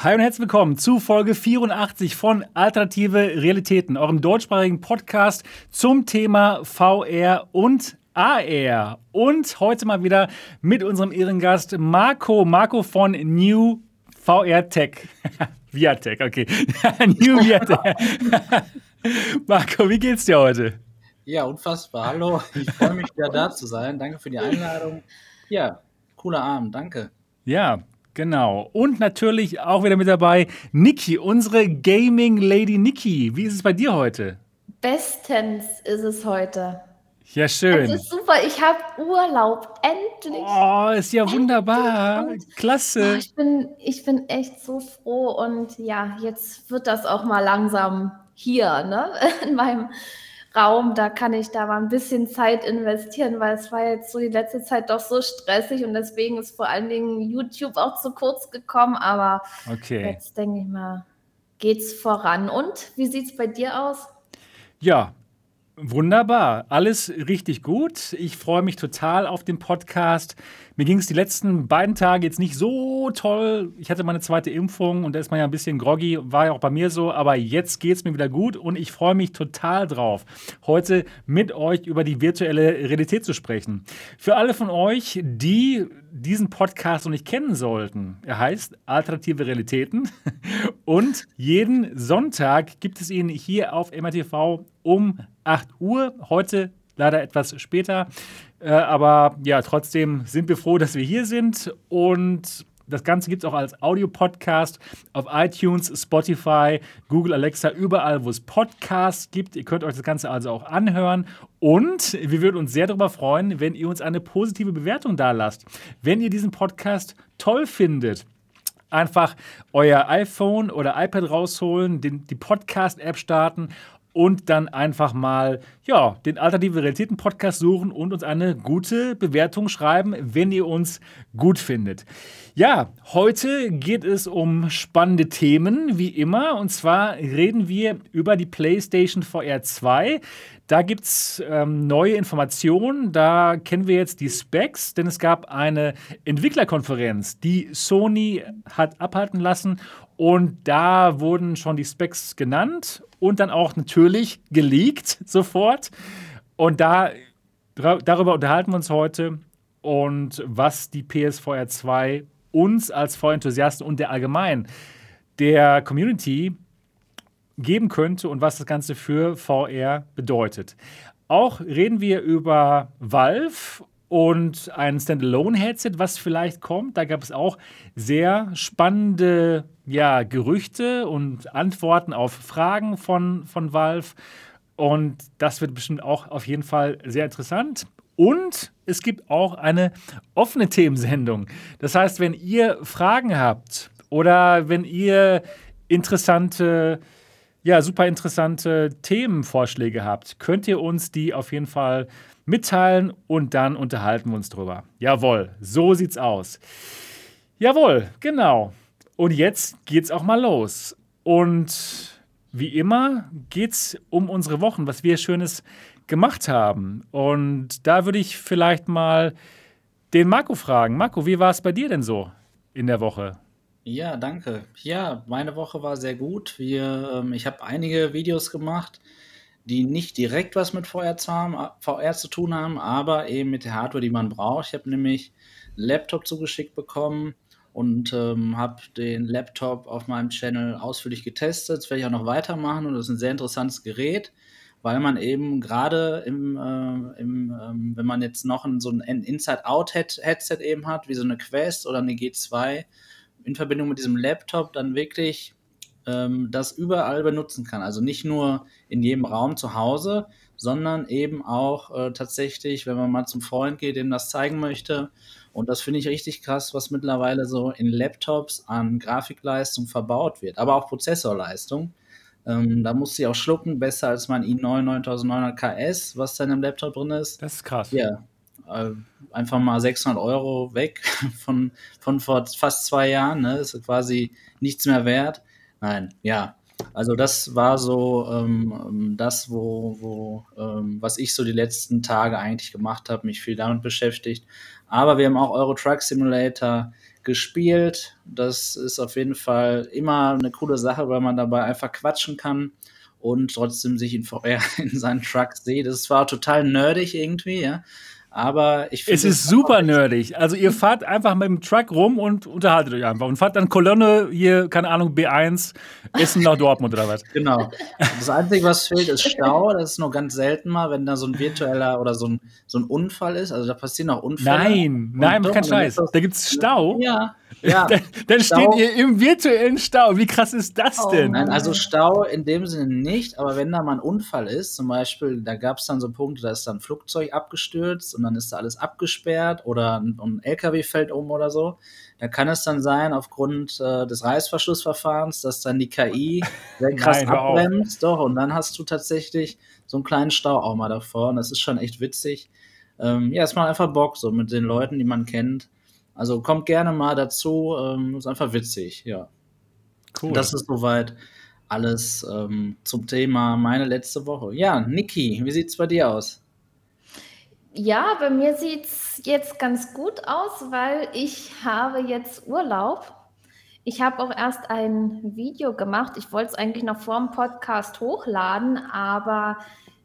Hi und herzlich willkommen zu Folge 84 von Alternative Realitäten, eurem deutschsprachigen Podcast zum Thema VR und AR. Und heute mal wieder mit unserem Ehrengast Marco, Marco von New VR Tech. Viatech, okay. New Viatech. Marco, wie geht's dir heute? Ja, unfassbar. Hallo, ich freue mich wieder da zu sein. Danke für die Einladung. Ja, cooler Abend, danke. Ja, Genau. Und natürlich auch wieder mit dabei Niki, unsere Gaming Lady Niki. Wie ist es bei dir heute? Bestens ist es heute. Ja, schön. Es ist super, ich habe Urlaub, endlich. Oh, ist ja endlich. wunderbar. Klasse. Oh, ich, bin, ich bin echt so froh und ja, jetzt wird das auch mal langsam hier, ne? In meinem Raum, da kann ich da mal ein bisschen Zeit investieren, weil es war jetzt so die letzte Zeit doch so stressig und deswegen ist vor allen Dingen YouTube auch zu kurz gekommen, aber okay. jetzt denke ich mal, geht's voran. Und wie sieht es bei dir aus? Ja, Wunderbar, alles richtig gut. Ich freue mich total auf den Podcast. Mir ging es die letzten beiden Tage jetzt nicht so toll. Ich hatte meine zweite Impfung und da ist man ja ein bisschen groggy, war ja auch bei mir so, aber jetzt geht es mir wieder gut und ich freue mich total drauf, heute mit euch über die virtuelle Realität zu sprechen. Für alle von euch, die diesen Podcast noch nicht kennen sollten, er heißt Alternative Realitäten und jeden Sonntag gibt es ihn hier auf MRTV um 8 Uhr. Heute leider etwas später. Äh, aber ja, trotzdem sind wir froh, dass wir hier sind. Und das Ganze gibt es auch als Audio-Podcast auf iTunes, Spotify, Google Alexa, überall, wo es Podcasts gibt. Ihr könnt euch das Ganze also auch anhören. Und wir würden uns sehr darüber freuen, wenn ihr uns eine positive Bewertung da lasst. Wenn ihr diesen Podcast toll findet, einfach euer iPhone oder iPad rausholen, den, die Podcast-App starten und dann einfach mal ja, den Alternative Realitäten Podcast suchen und uns eine gute Bewertung schreiben, wenn ihr uns gut findet. Ja, heute geht es um spannende Themen, wie immer. Und zwar reden wir über die PlayStation VR 2. Da gibt es ähm, neue Informationen. Da kennen wir jetzt die Specs, denn es gab eine Entwicklerkonferenz, die Sony hat abhalten lassen. Und da wurden schon die Specs genannt und dann auch natürlich geleakt sofort. Und da, darüber unterhalten wir uns heute und was die PSVR 2 uns als VR-Enthusiasten und der allgemein der Community geben könnte und was das Ganze für VR bedeutet. Auch reden wir über Valve und ein Standalone-Headset, was vielleicht kommt. Da gab es auch sehr spannende ja, Gerüchte und Antworten auf Fragen von, von Valve. Und das wird bestimmt auch auf jeden Fall sehr interessant. Und es gibt auch eine offene Themensendung. Das heißt, wenn ihr Fragen habt oder wenn ihr interessante, ja, super interessante Themenvorschläge habt, könnt ihr uns die auf jeden Fall mitteilen und dann unterhalten wir uns drüber. Jawohl, so sieht's aus. Jawohl, genau. Und jetzt geht's auch mal los. Und wie immer geht's um unsere Wochen, was wir Schönes gemacht haben. Und da würde ich vielleicht mal den Marco fragen. Marco, wie war es bei dir denn so in der Woche? Ja, danke. Ja, meine Woche war sehr gut. Wir, ähm, ich habe einige Videos gemacht die nicht direkt was mit VR zu, haben, VR zu tun haben, aber eben mit der Hardware, die man braucht. Ich habe nämlich einen Laptop zugeschickt bekommen und ähm, habe den Laptop auf meinem Channel ausführlich getestet. Das werde ich auch noch weitermachen und das ist ein sehr interessantes Gerät, weil man eben gerade im, äh, im ähm, wenn man jetzt noch ein, so ein Inside-Out-Headset eben hat, wie so eine Quest oder eine G2, in Verbindung mit diesem Laptop dann wirklich ähm, das überall benutzen kann. Also nicht nur in jedem Raum zu Hause, sondern eben auch äh, tatsächlich, wenn man mal zum Freund geht, dem das zeigen möchte. Und das finde ich richtig krass, was mittlerweile so in Laptops an Grafikleistung verbaut wird, aber auch Prozessorleistung. Ähm, da muss sie auch schlucken, besser als mein i9 9900 KS, was da in einem Laptop drin ist. Das ist krass. Ja, äh, einfach mal 600 Euro weg von, von vor fast zwei Jahren. Ne? Ist quasi nichts mehr wert. Nein, ja. Also das war so ähm, das, wo, wo ähm, was ich so die letzten Tage eigentlich gemacht habe, mich viel damit beschäftigt. Aber wir haben auch Euro Truck Simulator gespielt. Das ist auf jeden Fall immer eine coole Sache, weil man dabei einfach quatschen kann und trotzdem sich in VR in seinen Truck sieht. Das war total nerdig irgendwie, ja. Aber ich finde. Es ist super nerdig. Also, ihr fahrt einfach mit dem Truck rum und unterhaltet euch einfach. Und fahrt dann Kolonne hier, keine Ahnung, B1, Essen nach Dortmund oder was. Genau. Das Einzige, was fehlt, ist Stau. Das ist nur ganz selten mal, wenn da so ein virtueller oder so ein, so ein Unfall ist. Also, da passieren auch Unfälle. Nein, nein, kein Scheiß. Da gibt es Stau. Ja. Ja, dann, dann steht ihr im virtuellen Stau. Wie krass ist das oh, denn? Nein, also Stau in dem Sinne nicht, aber wenn da mal ein Unfall ist, zum Beispiel, da gab es dann so Punkte, da ist dann ein Flugzeug abgestürzt und dann ist da alles abgesperrt oder ein, ein LKW fällt um oder so, da kann es dann sein, aufgrund äh, des Reißverschlussverfahrens, dass dann die KI sehr krass Nein, abbremst. Doch, und dann hast du tatsächlich so einen kleinen Stau auch mal davor und das ist schon echt witzig. Ähm, ja, es macht einfach Bock, so mit den Leuten, die man kennt also kommt gerne mal dazu. Ähm, ist einfach witzig, ja. Cool. Das ist soweit alles ähm, zum Thema meine letzte Woche. Ja, Niki, wie sieht es bei dir aus? Ja, bei mir sieht es jetzt ganz gut aus, weil ich habe jetzt Urlaub. Ich habe auch erst ein Video gemacht. Ich wollte es eigentlich noch vor dem Podcast hochladen, aber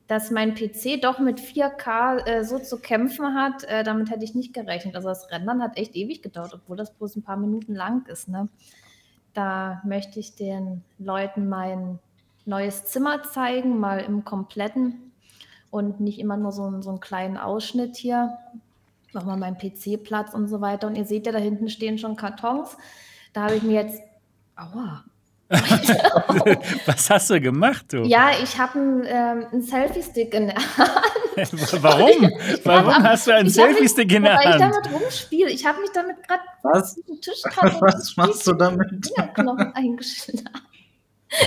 dass mein PC doch mit 4K äh, so zu kämpfen hat, äh, damit hätte ich nicht gerechnet. Also das Rendern hat echt ewig gedauert, obwohl das bloß ein paar Minuten lang ist. Ne? Da möchte ich den Leuten mein neues Zimmer zeigen, mal im kompletten und nicht immer nur so, so einen kleinen Ausschnitt hier. Mach mal meinen PC Platz und so weiter. Und ihr seht ja, da hinten stehen schon Kartons. Da habe ich mir jetzt, aua, Was hast du gemacht, du? Ja, ich habe einen, ähm, einen Selfie-Stick in der Hand. Warum? Warum hab, hast du einen Selfie-Stick in der Hand? Weil ich damit rumspiele. Ich habe mich damit gerade auf den Tisch Was machst du damit? Knochen eingeschlagen.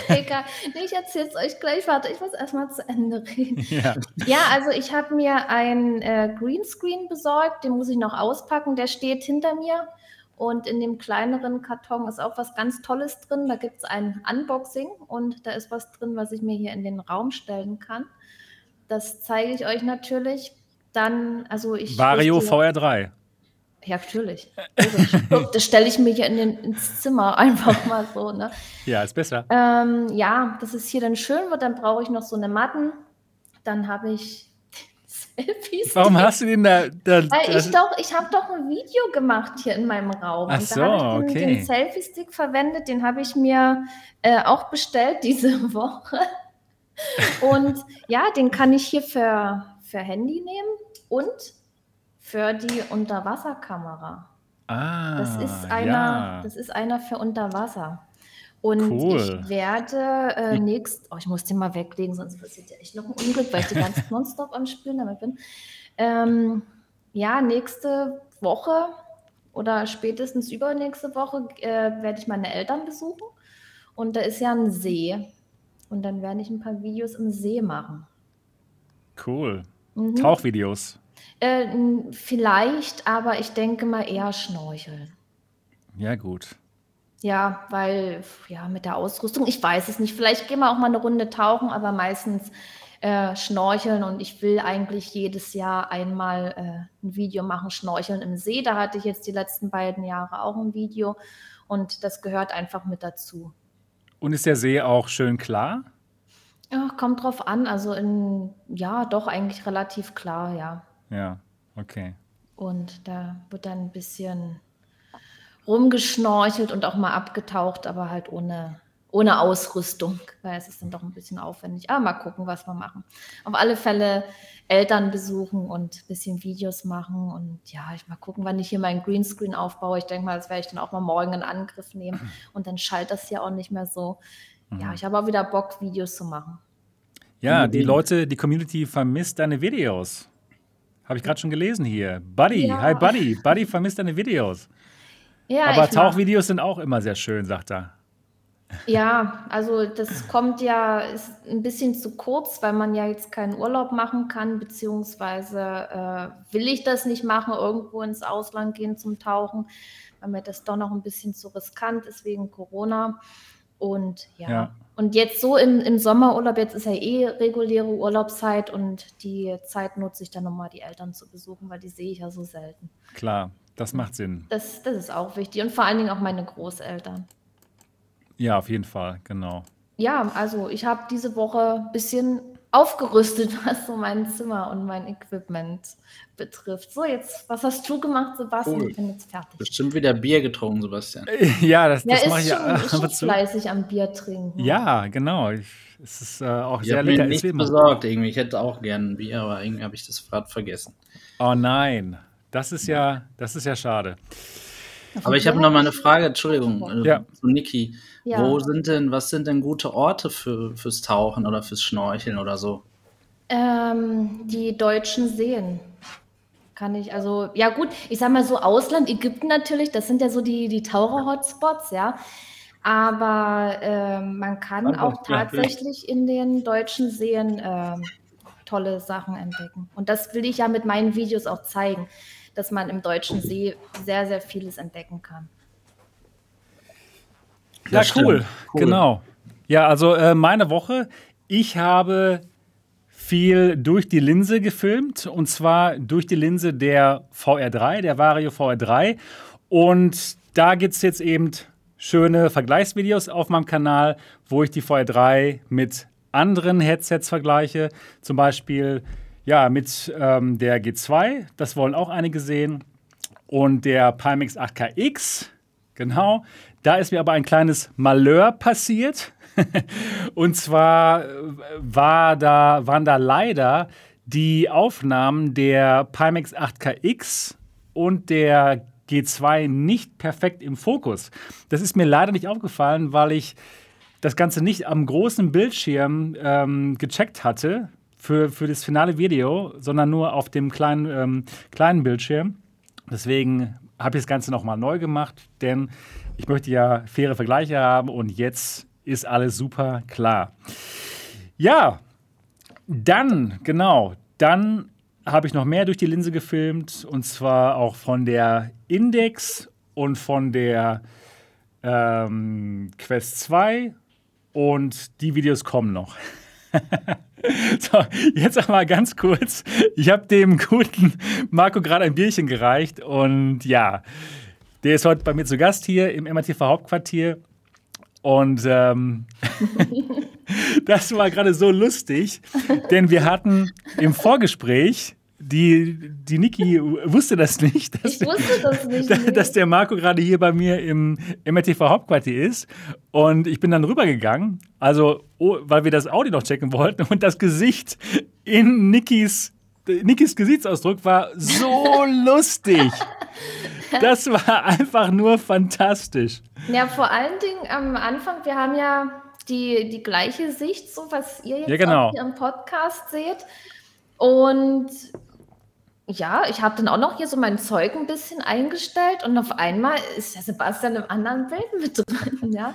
Egal. Nee, ich erzähle es euch gleich. Warte, ich muss erstmal zu Ende reden. Ja, ja also ich habe mir ein äh, Greenscreen besorgt. Den muss ich noch auspacken. Der steht hinter mir. Und in dem kleineren Karton ist auch was ganz Tolles drin. Da gibt es ein Unboxing und da ist was drin, was ich mir hier in den Raum stellen kann. Das zeige ich euch natürlich. Dann, also ich. Vario VR3. Ja, natürlich. Also, das stelle ich mir hier in den, ins Zimmer einfach mal so. Ne? Ja, ist besser. Ähm, ja, dass es hier dann schön wird. Dann brauche ich noch so eine Matten. Dann habe ich Selfies. Warum hast du den da? da Weil ich doch, ich habe doch ein Video gemacht hier in meinem Raum. Ach so, da habe ich den, okay. den Selfie-Stick verwendet, den habe ich mir äh, auch bestellt diese Woche. Und ja, den kann ich hier für, für Handy nehmen und für die Unterwasserkamera. Ah, das ist einer, ja. das ist einer für Unterwasser. Und cool. ich werde äh, nächst, oh, ich muss den mal weglegen, sonst passiert ja echt noch ein Unglück, weil ich die ganze nonstop am Spielen damit bin. Ähm, ja, nächste Woche oder spätestens übernächste Woche äh, werde ich meine Eltern besuchen. Und da ist ja ein See. Und dann werde ich ein paar Videos im See machen. Cool. Mhm. Tauchvideos. Äh, vielleicht, aber ich denke mal eher Schnorcheln. Ja, gut. Ja, weil, ja, mit der Ausrüstung, ich weiß es nicht. Vielleicht gehen wir auch mal eine Runde tauchen, aber meistens äh, schnorcheln und ich will eigentlich jedes Jahr einmal äh, ein Video machen, schnorcheln im See. Da hatte ich jetzt die letzten beiden Jahre auch ein Video und das gehört einfach mit dazu. Und ist der See auch schön klar? Ja, kommt drauf an. Also in, ja, doch eigentlich relativ klar, ja. Ja, okay. Und da wird dann ein bisschen rumgeschnorchelt und auch mal abgetaucht, aber halt ohne, ohne Ausrüstung, weil es ist dann doch ein bisschen aufwendig. Aber mal gucken, was wir machen. Auf alle Fälle Eltern besuchen und ein bisschen Videos machen und ja, ich mal gucken, wann ich hier meinen Greenscreen aufbaue. Ich denke mal, das werde ich dann auch mal morgen in Angriff nehmen und dann schaltet das ja auch nicht mehr so. Mhm. Ja, ich habe auch wieder Bock, Videos zu machen. Ja, die Leute, die Community vermisst deine Videos. Habe ich gerade schon gelesen hier. Buddy, ja. hi Buddy. Buddy vermisst deine Videos. Ja, Aber Tauchvideos sind auch immer sehr schön, sagt er. Ja, also das kommt ja, ist ein bisschen zu kurz, weil man ja jetzt keinen Urlaub machen kann, beziehungsweise äh, will ich das nicht machen, irgendwo ins Ausland gehen zum Tauchen, weil mir das doch noch ein bisschen zu riskant ist wegen Corona. Und ja, ja. und jetzt so im, im Sommerurlaub, jetzt ist ja eh reguläre Urlaubszeit und die Zeit nutze ich dann nochmal, die Eltern zu besuchen, weil die sehe ich ja so selten. Klar. Das macht Sinn. Das, das ist auch wichtig. Und vor allen Dingen auch meine Großeltern. Ja, auf jeden Fall, genau. Ja, also ich habe diese Woche ein bisschen aufgerüstet, was so mein Zimmer und mein Equipment betrifft. So, jetzt, was hast du gemacht, Sebastian? Cool. Ich bin jetzt fertig. Bestimmt wieder Bier getrunken, Sebastian. Ja, das, Ja, das ist mache ich schon, ja ist schon fleißig am Bier trinken. Ja, genau. Ich, es ist äh, auch Ich sehr habe mir lecker. nichts Erzähl mal. besorgt irgendwie. Ich hätte auch gerne ein Bier, aber irgendwie habe ich das gerade vergessen. Oh nein, das ist ja, das ist ja schade. Aber ich habe noch mal eine Frage, Entschuldigung, äh, Ja. zu Niki. Ja. Wo sind denn, was sind denn gute Orte für, fürs Tauchen oder fürs Schnorcheln oder so? Ähm, die deutschen Seen. Kann ich, also, ja gut, ich sag mal so Ausland, Ägypten natürlich, das sind ja so die, die Taucher-Hotspots, ja. Aber ähm, man kann Einfach, auch ja, tatsächlich in den deutschen Seen ähm, tolle Sachen entdecken. Und das will ich ja mit meinen Videos auch zeigen, dass man im deutschen See sehr, sehr vieles entdecken kann. Ja, cool. Cool. Genau. Ja, also äh, meine Woche, ich habe viel durch die Linse gefilmt und zwar durch die Linse der VR3, der Vario VR3. Und da gibt es jetzt eben schöne Vergleichsvideos auf meinem Kanal, wo ich die VR3 mit anderen Headsets vergleiche. Zum Beispiel ja, mit ähm, der G2, das wollen auch einige sehen. Und der Pimax 8KX, genau. Da ist mir aber ein kleines Malheur passiert. Und zwar äh, war da, waren da leider die Aufnahmen der Pimax 8KX und der G2 nicht perfekt im Fokus. Das ist mir leider nicht aufgefallen, weil ich das Ganze nicht am großen Bildschirm ähm, gecheckt hatte für, für das finale Video, sondern nur auf dem kleinen, ähm, kleinen Bildschirm. Deswegen habe ich das Ganze nochmal neu gemacht, denn ich möchte ja faire Vergleiche haben und jetzt ist alles super klar. Ja, dann, genau, dann habe ich noch mehr durch die Linse gefilmt und zwar auch von der Index und von der ähm, Quest 2 und die Videos kommen noch. so, jetzt aber ganz kurz. Ich habe dem guten Marco gerade ein Bierchen gereicht und ja, der ist heute bei mir zu Gast hier im MRTV Hauptquartier und ähm, das war gerade so lustig, denn wir hatten im Vorgespräch die, die Niki wusste das nicht, dass, Ich wusste das nicht. dass, der Marco gerade hier bei mir im MRTV Hauptquartier ist. Und ich bin dann rübergegangen, also oh, weil wir das Audi noch checken wollten. Und das Gesicht in Nikis, Nikis Gesichtsausdruck war so lustig. Das war einfach nur fantastisch. Ja, vor allen Dingen am Anfang, wir haben ja die, die gleiche Sicht, so was ihr jetzt Ja, genau. auch hier im Podcast seht. Und ja, ich habe dann auch noch hier so mein Zeug ein bisschen eingestellt und auf einmal ist der Sebastian im anderen Bild mit drin, ja.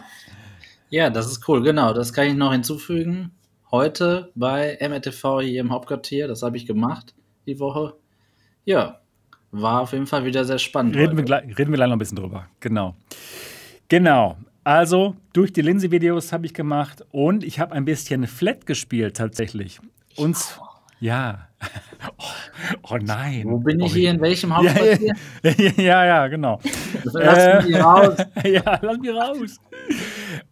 Ja, das ist cool, genau. Das kann ich noch hinzufügen. Heute bei MRTV hier im Hauptquartier, das habe ich gemacht die Woche. Ja, war auf jeden Fall wieder sehr spannend. Reden wir, gleich, reden wir gleich noch ein bisschen drüber. Genau. Genau. Also, durch die Linse-Videos habe ich gemacht und ich habe ein bisschen Flat gespielt tatsächlich. Und ja. Oh, oh nein. Wo bin ich oh, hier? In welchem Ja, Hauptquartier? ja, ja, ja, genau. Lass mich hier raus. ja, lass mich raus.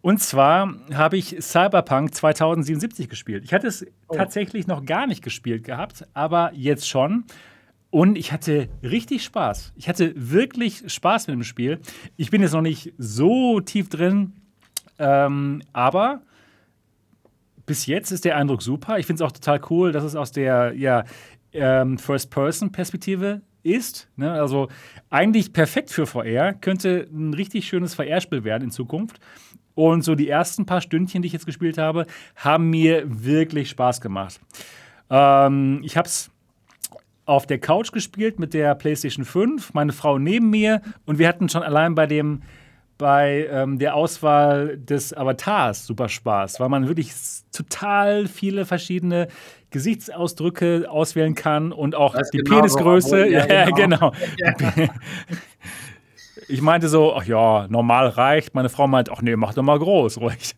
Und zwar habe ich Cyberpunk 2077 gespielt. Ich hatte es Oh. tatsächlich noch gar nicht gespielt gehabt, aber jetzt schon. Und ich hatte richtig Spaß. Ich hatte wirklich Spaß mit dem Spiel. Ich bin jetzt noch nicht so tief drin, ähm, aber bis jetzt ist der Eindruck super. Ich finde es auch total cool, dass es aus der ja, ähm, First-Person-Perspektive ist. Ne? Also eigentlich perfekt für VR. Könnte ein richtig schönes VR-Spiel werden in Zukunft. Und so die ersten paar Stündchen, die ich jetzt gespielt habe, haben mir wirklich Spaß gemacht. Ähm, ich habe es auf der Couch gespielt mit der PlayStation 5, meine Frau neben mir und wir hatten schon allein bei dem bei ähm, der Auswahl des Avatars super Spaß, weil man wirklich total viele verschiedene Gesichtsausdrücke auswählen kann und auch Weiß die genau, Penisgröße. Ja, ja, genau. genau. Ich meinte so, ach ja, normal reicht. Meine Frau meint, ach nee, mach doch mal groß, ruhig.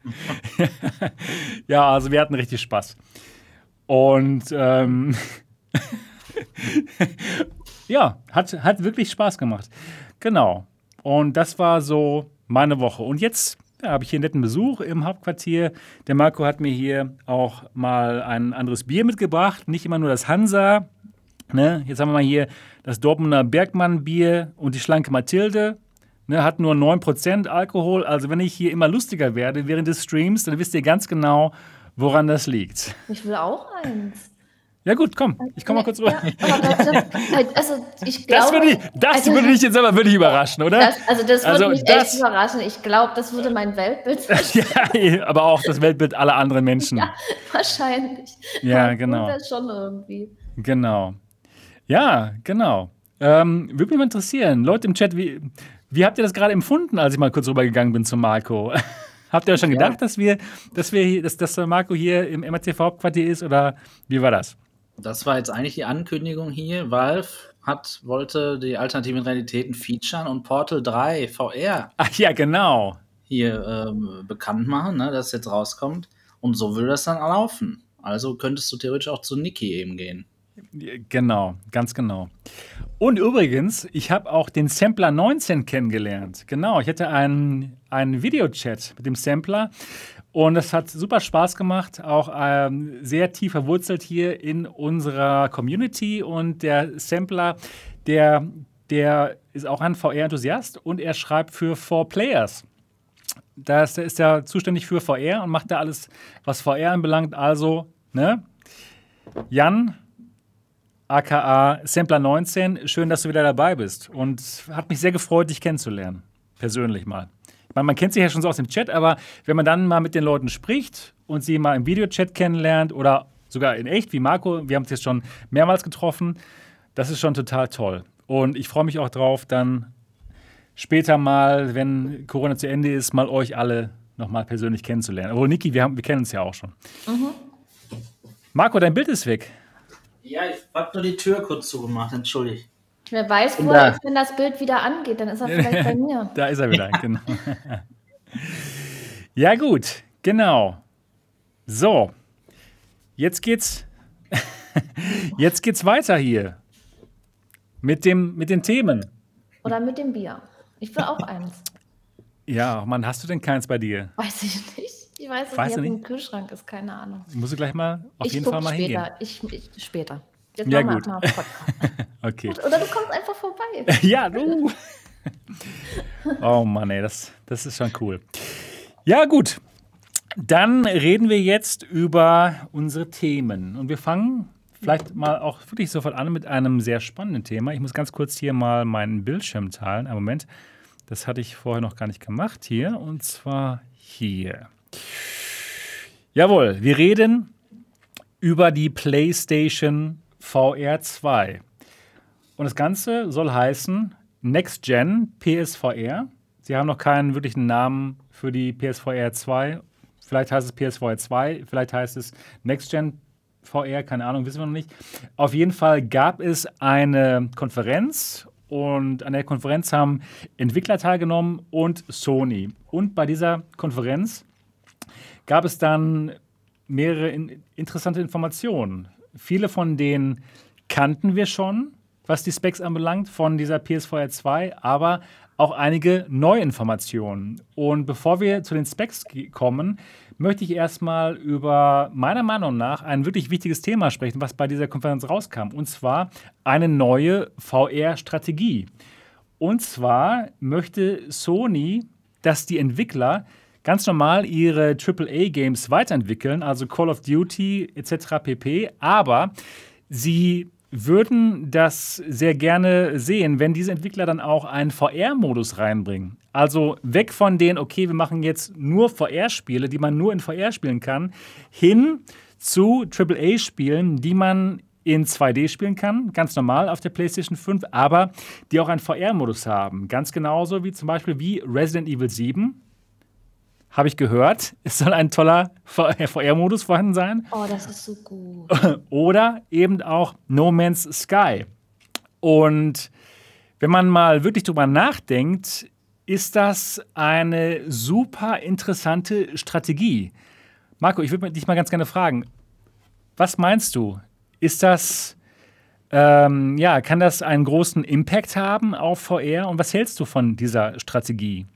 ja, also wir hatten richtig Spaß. Und ähm, ja, hat, hat wirklich Spaß gemacht. Genau. Und das war so meine Woche. Und jetzt ja, habe ich hier einen netten Besuch im Hauptquartier. Der Marco hat mir hier auch mal ein anderes Bier mitgebracht. Nicht immer nur das Hansa. Ne? Jetzt haben wir mal hier das Dortmunder Bergmann-Bier und die schlanke Mathilde. Ne, hat nur 9% Alkohol. Also wenn ich hier immer lustiger werde während des Streams, dann wisst ihr ganz genau, woran das liegt. Ich will auch eins. Ja gut, komm, ich komme mal kurz rüber. Ja, aber das, das, also ich glaube, das würde, ich, das also, würde dich jetzt aber wirklich überraschen, oder? Das, also das würde Also mich das- echt überraschen. Ich glaube, das würde mein Weltbild ja, aber auch das Weltbild aller anderen Menschen. Ja. wahrscheinlich. Ja, Man genau. Das schon irgendwie. Genau. Ja, genau. Ähm, würde mich mal interessieren, Leute im Chat, wie, wie habt ihr das gerade empfunden, als ich mal kurz rübergegangen bin zu Marco? habt ihr euch schon Ja. gedacht, dass wir, dass wir dass, dass Marco hier im MRTV Hauptquartier ist oder wie war das? Das war jetzt eigentlich die Ankündigung hier. Valve hat, wollte die alternativen Realitäten featuren und Portal 3 VR Ach ja, genau. hier ähm, bekannt machen, ne, dass es jetzt rauskommt. Und so würde das dann laufen. Also könntest du theoretisch auch zu Niki eben gehen. Genau, ganz genau. Und übrigens, ich habe auch den Sampler 19 kennengelernt. Genau, ich hatte einen, einen Videochat mit dem Sampler und das hat super Spaß gemacht, auch ähm, sehr tief verwurzelt hier in unserer Community. Und der Sampler, der, der ist auch ein VR-Enthusiast und er schreibt für 4Players. Da ist, ist er zuständig für VR und macht da alles, was VR anbelangt. Also, ne? Jan, aka Sampler 19, schön, dass du wieder dabei bist. Und hat mich sehr gefreut, dich kennenzulernen. Persönlich mal. Meine, man kennt sich ja schon so aus dem Chat, aber wenn man dann mal mit den Leuten spricht und sie mal im Videochat kennenlernt oder sogar in echt, wie Marco, wir haben uns jetzt schon mehrmals getroffen, das ist schon total toll. Und ich freue mich auch drauf, dann später mal, wenn Corona zu Ende ist, mal euch alle nochmal persönlich kennenzulernen. Obwohl, Niki, wir, haben, wir kennen uns ja auch schon. Marco, dein Bild ist weg. Ja, ich habe nur die Tür kurz zugemacht, entschuldigt. Wer weiß, wo Da. ist, wenn das Bild wieder angeht, dann ist er vielleicht bei mir. Da ist er wieder, genau. ja, gut, genau. So, jetzt geht's, jetzt geht's weiter hier mit, dem, mit den Themen. Oder mit dem Bier. Ich will auch eins. Ja, Mann, hast du denn keins bei dir? Weiß ich nicht. Ich weiß, dass Weißt hier du im nicht? Kühlschrank ist, keine Ahnung. Musst du gleich mal auf ich jeden Fall mal hingehen. später. Ich, ich, später. Jetzt Ja, machen wir gut. erstmal Podcast. Okay. Oder du kommst einfach vorbei. Ja, du. Oh Mann, ey, das, das ist schon cool. Ja, gut. Dann reden wir jetzt über unsere Themen. Und wir fangen vielleicht mal auch wirklich sofort an mit einem sehr spannenden Thema. Ich muss ganz kurz hier mal meinen Bildschirm teilen. Einen Moment. Das hatte ich vorher noch gar nicht gemacht hier. Und zwar hier. Jawohl, wir reden über die PlayStation VR 2. Und das Ganze soll heißen Next Gen PSVR. Sie haben noch keinen wirklichen Namen für die PSVR 2. Vielleicht heißt es PSVR 2, vielleicht heißt es Next Gen VR, keine Ahnung, wissen wir noch nicht. Auf jeden Fall gab es eine Konferenz und an der Konferenz haben Entwickler teilgenommen und Sony. Und bei dieser Konferenz gab es dann mehrere in interessante Informationen. Viele von denen kannten wir schon, was die Specs anbelangt, von dieser PSVR 2, aber auch einige Neuinformationen. Und bevor wir zu den Specs kommen, möchte ich erstmal über meiner Meinung nach ein wirklich wichtiges Thema sprechen, was bei dieser Konferenz rauskam. Und zwar eine neue VR-Strategie. Und zwar möchte Sony, dass die Entwickler ganz normal ihre AAA-Games weiterentwickeln, also Call of Duty etc. pp. Aber sie würden das sehr gerne sehen, wenn diese Entwickler dann auch einen VR-Modus reinbringen. Also weg von den, okay, wir machen jetzt nur VR-Spiele, die man nur in VR spielen kann, hin zu AAA-Spielen, die man in 2D spielen kann, ganz normal auf der PlayStation 5, aber die auch einen VR-Modus haben. Ganz genauso wie zum Beispiel wie Resident Evil 7. Habe ich gehört, es soll ein toller VR-Modus vorhanden sein. Oh, das ist so gut. Oder eben auch No Man's Sky. Und wenn man mal wirklich drüber nachdenkt, ist das eine super interessante Strategie. Marco, ich würde dich mal ganz gerne fragen, was meinst du? Ist das Ähm, ja, kann das einen großen Impact haben auf VR? Und was hältst du von dieser Strategie?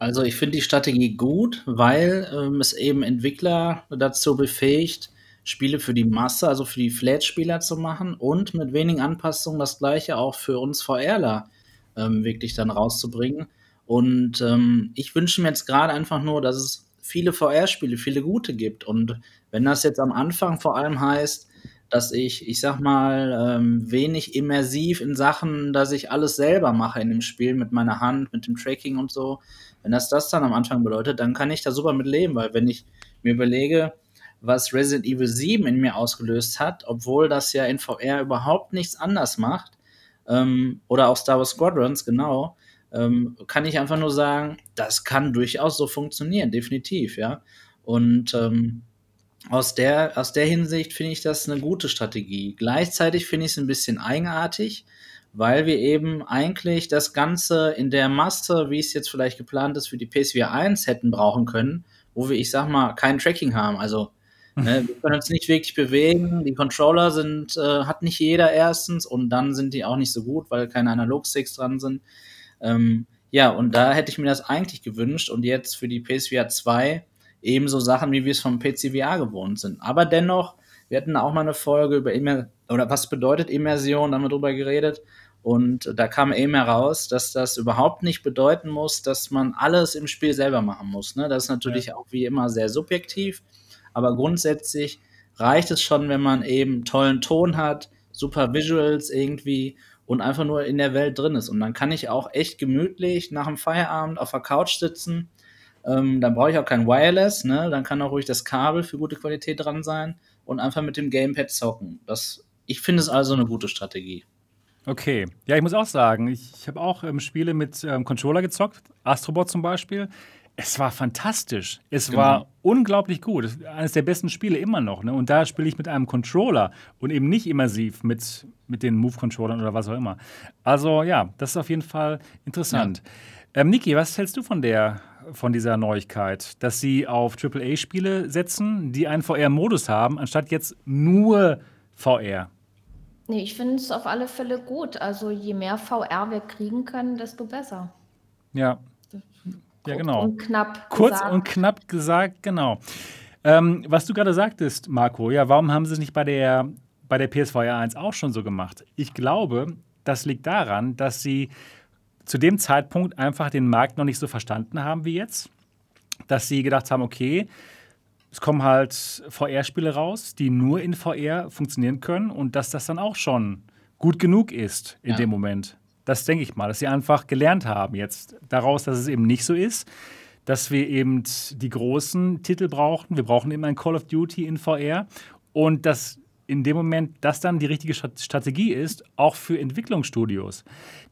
Also ich finde die Strategie gut, weil ähm, es eben Entwickler dazu befähigt, Spiele für die Masse, also für die Flat-Spieler zu machen und mit wenigen Anpassungen das gleiche auch für uns VRler ähm, wirklich dann rauszubringen. Und ähm, ich wünsche mir jetzt gerade einfach nur, dass es viele VR-Spiele, viele gute gibt. Und wenn das jetzt am Anfang vor allem heißt, dass ich, ich sag mal, ähm, wenig immersiv in Sachen, dass ich alles selber mache in dem Spiel mit meiner Hand, mit dem Tracking und so. Wenn das das dann am Anfang bedeutet, dann kann ich da super mit leben, weil wenn ich mir überlege, was Resident Evil 7 in mir ausgelöst hat, obwohl das ja in VR überhaupt nichts anders macht, ähm, oder auch Star Wars Squadrons, genau, ähm, kann ich einfach nur sagen, das kann durchaus so funktionieren, definitiv, ja. Und ähm, aus, der, aus der Hinsicht finde ich das eine gute Strategie. Gleichzeitig finde ich es ein bisschen eigenartig, weil wir eben eigentlich das Ganze in der Masse, wie es jetzt vielleicht geplant ist, für die PSVR 1 hätten brauchen können, wo wir, ich sag mal, kein Tracking haben. Also Ne, wir können uns nicht wirklich bewegen. Die Controller sind, äh, hat nicht jeder erstens und dann sind die auch nicht so gut, weil keine Analogsticks dran sind. Ähm, ja, und da hätte ich mir das eigentlich gewünscht und jetzt für die PSVR 2 ebenso Sachen, wie wir es vom PCVR gewohnt sind. Aber dennoch, wir hatten auch mal eine Folge über Immer oder was bedeutet Immersion, da haben wir drüber geredet. Und da kam eben heraus, dass das überhaupt nicht bedeuten muss, dass man alles im Spiel selber machen muss. Ne? Das ist natürlich ja. auch wie immer sehr subjektiv. Aber grundsätzlich reicht es schon, wenn man eben tollen Ton hat, super Visuals irgendwie und einfach nur in der Welt drin ist. Und dann kann ich auch echt gemütlich nach dem Feierabend auf der Couch sitzen. Ähm, dann brauche ich auch kein Wireless, ne? Dann kann auch ruhig das Kabel für gute Qualität dran sein und einfach mit dem Gamepad zocken. Das, ich finde es also eine gute Strategie. Okay, ja, ich muss auch sagen, ich, ich habe auch ähm, Spiele mit ähm, Controller gezockt, Astrobot zum Beispiel. Es war fantastisch. Es genau. war unglaublich gut. Eines der besten Spiele immer noch. Ne? Und da spiele ich mit einem Controller und eben nicht immersiv mit, mit den Move-Controllern oder was auch immer. Also ja, das ist auf jeden Fall interessant. Ja. Ähm, Niki, was hältst du von der von dieser Neuigkeit, dass sie auf AAA-Spiele setzen, die einen VR-Modus haben, anstatt jetzt nur VR? Nee, ich finde es auf alle Fälle gut. Also je mehr VR wir kriegen können, desto besser. Ja, ja, genau. Und knapp Kurz gesagt. und knapp gesagt, genau. Ähm, was du gerade sagtest, Marco, ja, warum haben sie es nicht bei der, bei der PSVR 1 auch schon so gemacht? Ich glaube, das liegt daran, dass sie zu dem Zeitpunkt einfach den Markt noch nicht so verstanden haben wie jetzt. Dass sie gedacht haben, okay, es kommen halt VR-Spiele raus, die nur in VR funktionieren können und dass das dann auch schon gut genug ist in ja. dem Moment. Das denke ich mal, dass sie einfach gelernt haben jetzt daraus, dass es eben nicht so ist, dass wir eben die großen Titel brauchen. Wir brauchen immer ein Call of Duty in VR und dass in dem Moment das dann die richtige Strategie ist, auch für Entwicklungsstudios.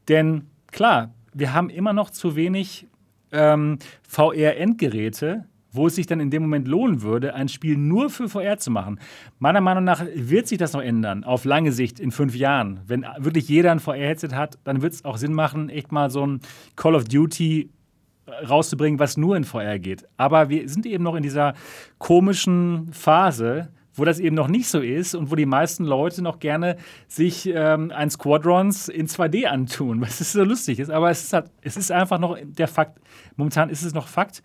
Denn klar, wir haben immer noch zu wenig ähm, VR-Endgeräte, wo es sich dann in dem Moment lohnen würde, ein Spiel nur für VR zu machen. Meiner Meinung nach wird sich das noch ändern, auf lange Sicht, in fünf Jahren. Wenn wirklich jeder ein VR-Headset hat, dann wird es auch Sinn machen, echt mal so ein Call of Duty rauszubringen, was nur in VR geht. Aber wir sind eben noch in dieser komischen Phase, wo das eben noch nicht so ist und wo die meisten Leute noch gerne sich ähm, ein Squadrons in 2D antun, was so lustig ist. Aber es ist, halt, es ist einfach noch der Fakt. Momentan ist es noch Fakt.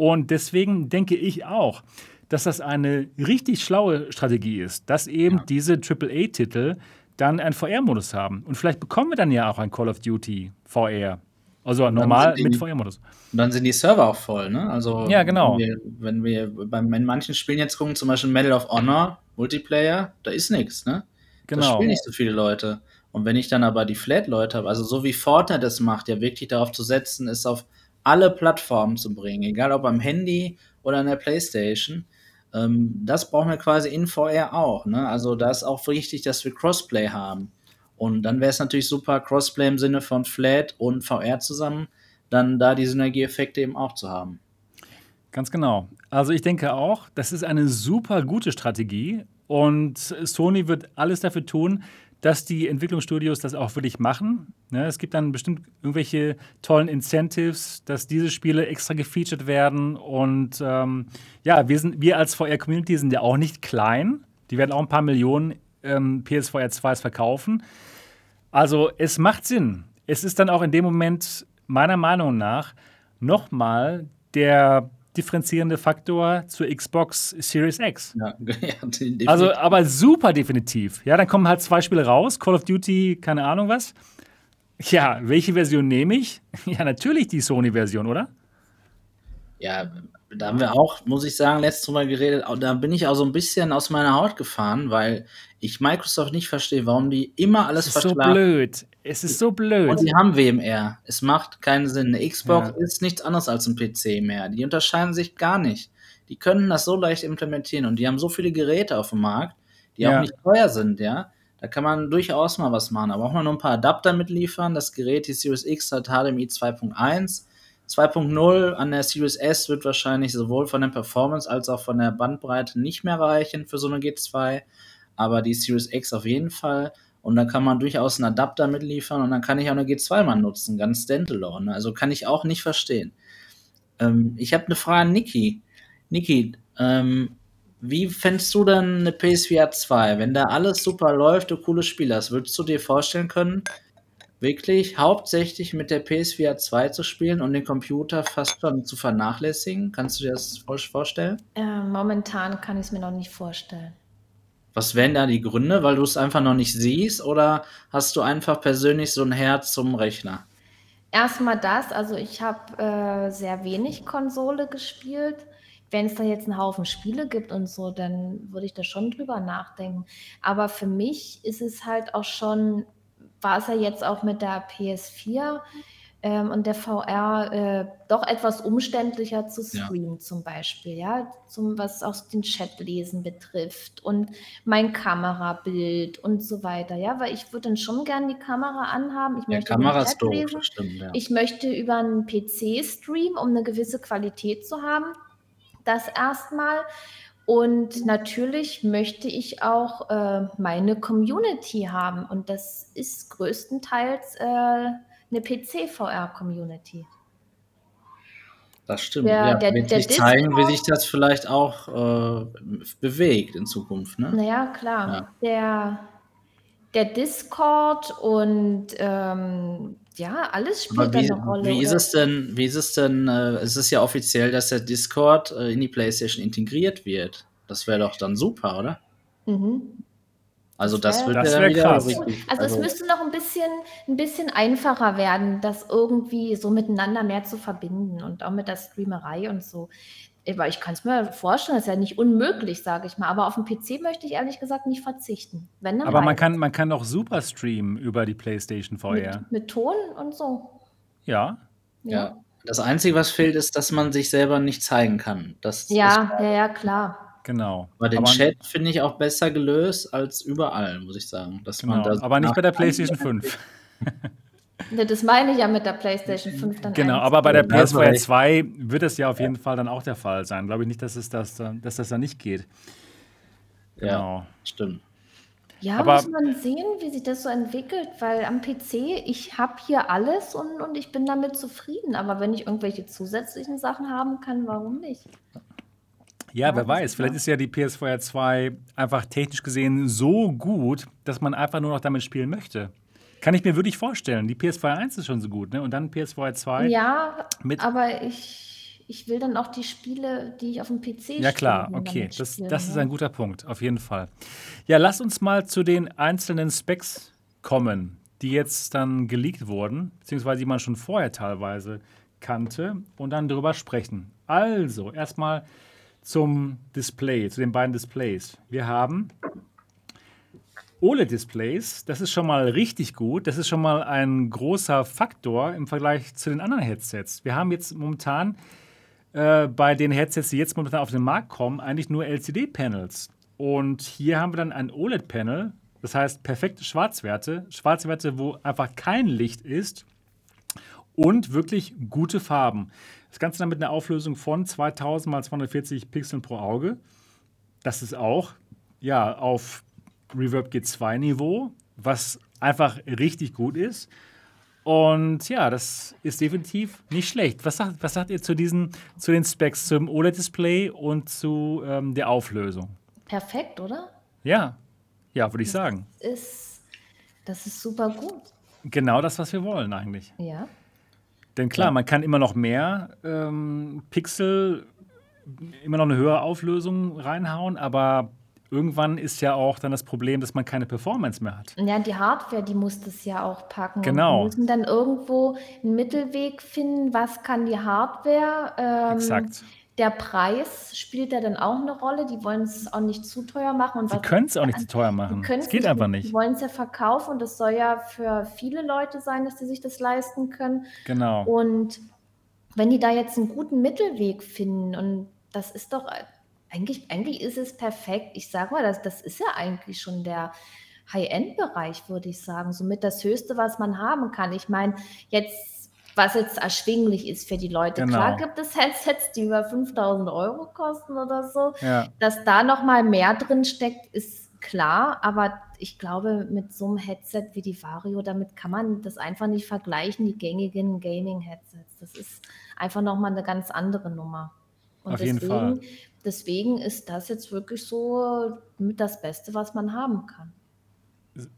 Und deswegen denke ich auch, dass das eine richtig schlaue Strategie ist, dass eben ja. diese AAA-Titel dann einen VR-Modus haben. Und vielleicht bekommen wir dann ja auch ein Call of Duty VR. Also normal die, mit VR-Modus. Und dann sind die Server auch voll, ne? Also ja, genau. Wenn wir, wenn wir beim, in manchen Spielen jetzt gucken, zum Beispiel Medal of Honor, Multiplayer, da ist nichts, ne? Genau. Da spielen nicht so viele Leute. Und wenn ich dann aber die Flat-Leute habe, also so wie Fortnite es macht, ja wirklich darauf zu setzen, ist auf alle Plattformen zu bringen, egal ob am Handy oder an der Playstation. Ähm, das brauchen wir quasi in VR auch. Ne? Also da ist auch wichtig, dass wir Crossplay haben. Und dann wäre es natürlich super, Crossplay im Sinne von Flat und VR zusammen, dann da die Synergieeffekte eben auch zu haben. Ganz genau. Also ich denke auch, das ist eine super gute Strategie und Sony wird alles dafür tun, dass die Entwicklungsstudios das auch wirklich machen. Ne, es gibt dann bestimmt irgendwelche tollen Incentives, dass diese Spiele extra gefeatured werden. Und ähm, ja, wir, sind, wir als VR-Community sind ja auch nicht klein. Die werden auch ein paar Millionen ähm, PSVR 2s verkaufen. Also es macht Sinn. Es ist dann auch in dem Moment meiner Meinung nach nochmal der differenzierende Faktor zur Xbox Series X. Ja, ja, also, aber super definitiv. Ja, dann kommen halt zwei Spiele raus, Call of Duty, keine Ahnung was. Ja, welche Version nehme ich? Ja, natürlich die Sony-Version, oder? Ja, da haben wir auch, muss ich sagen, letztes Mal geredet, da bin ich auch so ein bisschen aus meiner Haut gefahren, weil ich Microsoft nicht verstehe, warum die immer alles es ist so blöd. Es ist so blöd. Und die haben WMR. Es macht keinen Sinn. Eine Xbox ja. ist nichts anderes als ein PC mehr. Die unterscheiden sich gar nicht. Die können das so leicht implementieren und die haben so viele Geräte auf dem Markt, die ja. auch nicht teuer sind, ja. Da kann man durchaus mal was machen. Da braucht man nur ein paar Adapter mitliefern. Das Gerät, die Series X, hat HDMI 2.1 2.0 an der Series S wird wahrscheinlich sowohl von der Performance als auch von der Bandbreite nicht mehr reichen für so eine G2, aber die Series X auf jeden Fall. Und da kann man durchaus einen Adapter mitliefern und dann kann ich auch eine G2 mal nutzen, ganz standalone. Also kann ich auch nicht verstehen. Ähm, ich habe eine Frage an Niki. Niki, ähm, wie fändest du denn eine PSVR 2? Wenn da alles super läuft, du coole Spiele hast, würdest du dir vorstellen können, wirklich hauptsächlich mit der PSVR 2 zu spielen und den Computer fast schon zu vernachlässigen? Kannst du dir das vorstellen? Äh, momentan kann ich es mir noch nicht vorstellen. Was wären da die Gründe? Weil du es einfach noch nicht siehst oder hast du einfach persönlich so ein Herz zum Rechner? Erstmal das, also ich habe äh, sehr wenig Konsole gespielt. Wenn es da jetzt einen Haufen Spiele gibt und so, dann würde ich da schon drüber nachdenken. Aber für mich ist es halt auch schon war es ja jetzt auch mit der PS4 ähm, und der VR äh, doch etwas umständlicher zu streamen, ja. zum Beispiel, ja, zum, was auch den Chatlesen betrifft und mein Kamerabild und so weiter, ja, weil ich würde dann schon gerne die Kamera anhaben. Ich möchte Kamera ist doof, stimmt, ja. Ich möchte über einen PC streamen, um eine gewisse Qualität zu haben. Das erstmal. Und natürlich möchte ich auch äh, meine Community haben. Und das ist größtenteils äh, eine PC-VR-Community. Das stimmt. Der, ja, der, wird sich zeigen, wie sich das vielleicht auch äh, bewegt in Zukunft. Ne? Naja, klar. Ja. Der, der Discord und ähm, ja, alles spielt wie, eine Rolle. Wie ist es denn, wie ist es denn, äh, es ist ja offiziell, dass der Discord äh, in die PlayStation integriert wird. Das wäre doch dann super, oder? Mhm. Also das, das wird ja wieder krass. Richtig, also, also, es müsste noch ein bisschen, ein bisschen einfacher werden, das irgendwie so miteinander mehr zu verbinden und auch mit der Streamerei und so. Weil ich kann es mir vorstellen, das ist ja nicht unmöglich, sage ich mal. Aber auf dem PC möchte ich ehrlich gesagt nicht verzichten. Wenn, Aber man kann, man kann auch super streamen über die PlayStation VR. Mit, mit Ton und so. Ja. ja. ja. Das Einzige, was fehlt, ist, dass man sich selber nicht zeigen kann. Das ja, ja, ja, klar. Genau. Aber den aber Chat finde ich auch besser gelöst als überall, muss ich sagen. Dass genau. man aber nicht bei der PlayStation 5. Ja, das meine ich ja mit der PlayStation 5 dann. Genau, aber bei der PS4 2 wird es ja auf jeden Fall dann auch der Fall sein. Glaube ich nicht, dass, es das, dass das da nicht geht. Genau. Ja, stimmt. Ja, aber muss man sehen, wie sich das so entwickelt, weil am PC, ich habe hier alles und, und ich bin damit zufrieden. Aber wenn ich irgendwelche zusätzlichen Sachen haben kann, warum nicht? Ja, wer weiß, vielleicht ist ja die PS4 2 einfach technisch gesehen so gut, dass man einfach nur noch damit spielen möchte. Kann ich mir wirklich vorstellen. Die PS4 1 ist schon so gut, ne? Und dann PS4 2. Ja, mit aber ich, ich will dann auch die Spiele, die ich auf dem PC spiele. Ja, klar, okay. Das, spielen, das ist ein guter Punkt, auf jeden Fall. Ja, lass uns mal zu den einzelnen Specs kommen, die jetzt dann geleakt wurden, beziehungsweise die man schon vorher teilweise kannte, und dann darüber sprechen. Also, erstmal zum Display, zu den beiden Displays. Wir haben OLED-Displays, das ist schon mal richtig gut. Das ist schon mal ein großer Faktor im Vergleich zu den anderen Headsets. Wir haben jetzt momentan äh, bei den Headsets, die jetzt momentan auf den Markt kommen, eigentlich nur LCD-Panels. Und hier haben wir dann ein OLED-Panel, das heißt perfekte Schwarzwerte, Schwarzwerte, wo einfach kein Licht ist und wirklich gute Farben. Das Ganze dann mit einer Auflösung von 2000 x 240 Pixeln pro Auge. Das ist auch ja, auf Reverb G2 Niveau, was einfach richtig gut ist. Und ja, das ist definitiv nicht schlecht. Was sagt, was sagt ihr zu, diesen, zu den Specs, zum OLED-Display und zu ähm, der Auflösung? Perfekt, oder? Ja. Ja, würde ich sagen. Ist, das ist super gut. Genau das, was wir wollen eigentlich. Ja. Denn klar, man kann immer noch mehr ähm, Pixel, immer noch eine höhere Auflösung reinhauen, aber irgendwann ist ja auch dann das Problem, dass man keine Performance mehr hat. Ja, die Hardware, die muss das ja auch packen. Genau. Wir müssen dann irgendwo einen Mittelweg finden, was kann die Hardware. Ähm, Exakt. Der Preis spielt da dann auch eine Rolle. Die wollen es auch nicht zu teuer machen. Und Sie können es auch nicht zu teuer machen. Es geht einfach nicht. Die wollen es ja verkaufen und das soll ja für viele Leute sein, dass sie sich das leisten können. Genau. Und wenn die da jetzt einen guten Mittelweg finden, und das ist doch eigentlich, eigentlich ist es perfekt. Ich sage mal, das, das ist ja eigentlich schon der High-End-Bereich, würde ich sagen. Somit das Höchste, was man haben kann. Ich meine, jetzt, was jetzt erschwinglich ist für die Leute. Genau. Klar gibt es Headsets, die über 5000 Euro kosten oder so. Ja, Dass da noch mal mehr drin steckt, ist klar, aber ich glaube, mit so einem Headset wie die Vario, damit kann man das einfach nicht vergleichen, die gängigen Gaming-Headsets. Das ist einfach noch mal eine ganz andere Nummer. Und Auf jeden deswegen, Fall. deswegen ist das jetzt wirklich so mit das Beste, was man haben kann.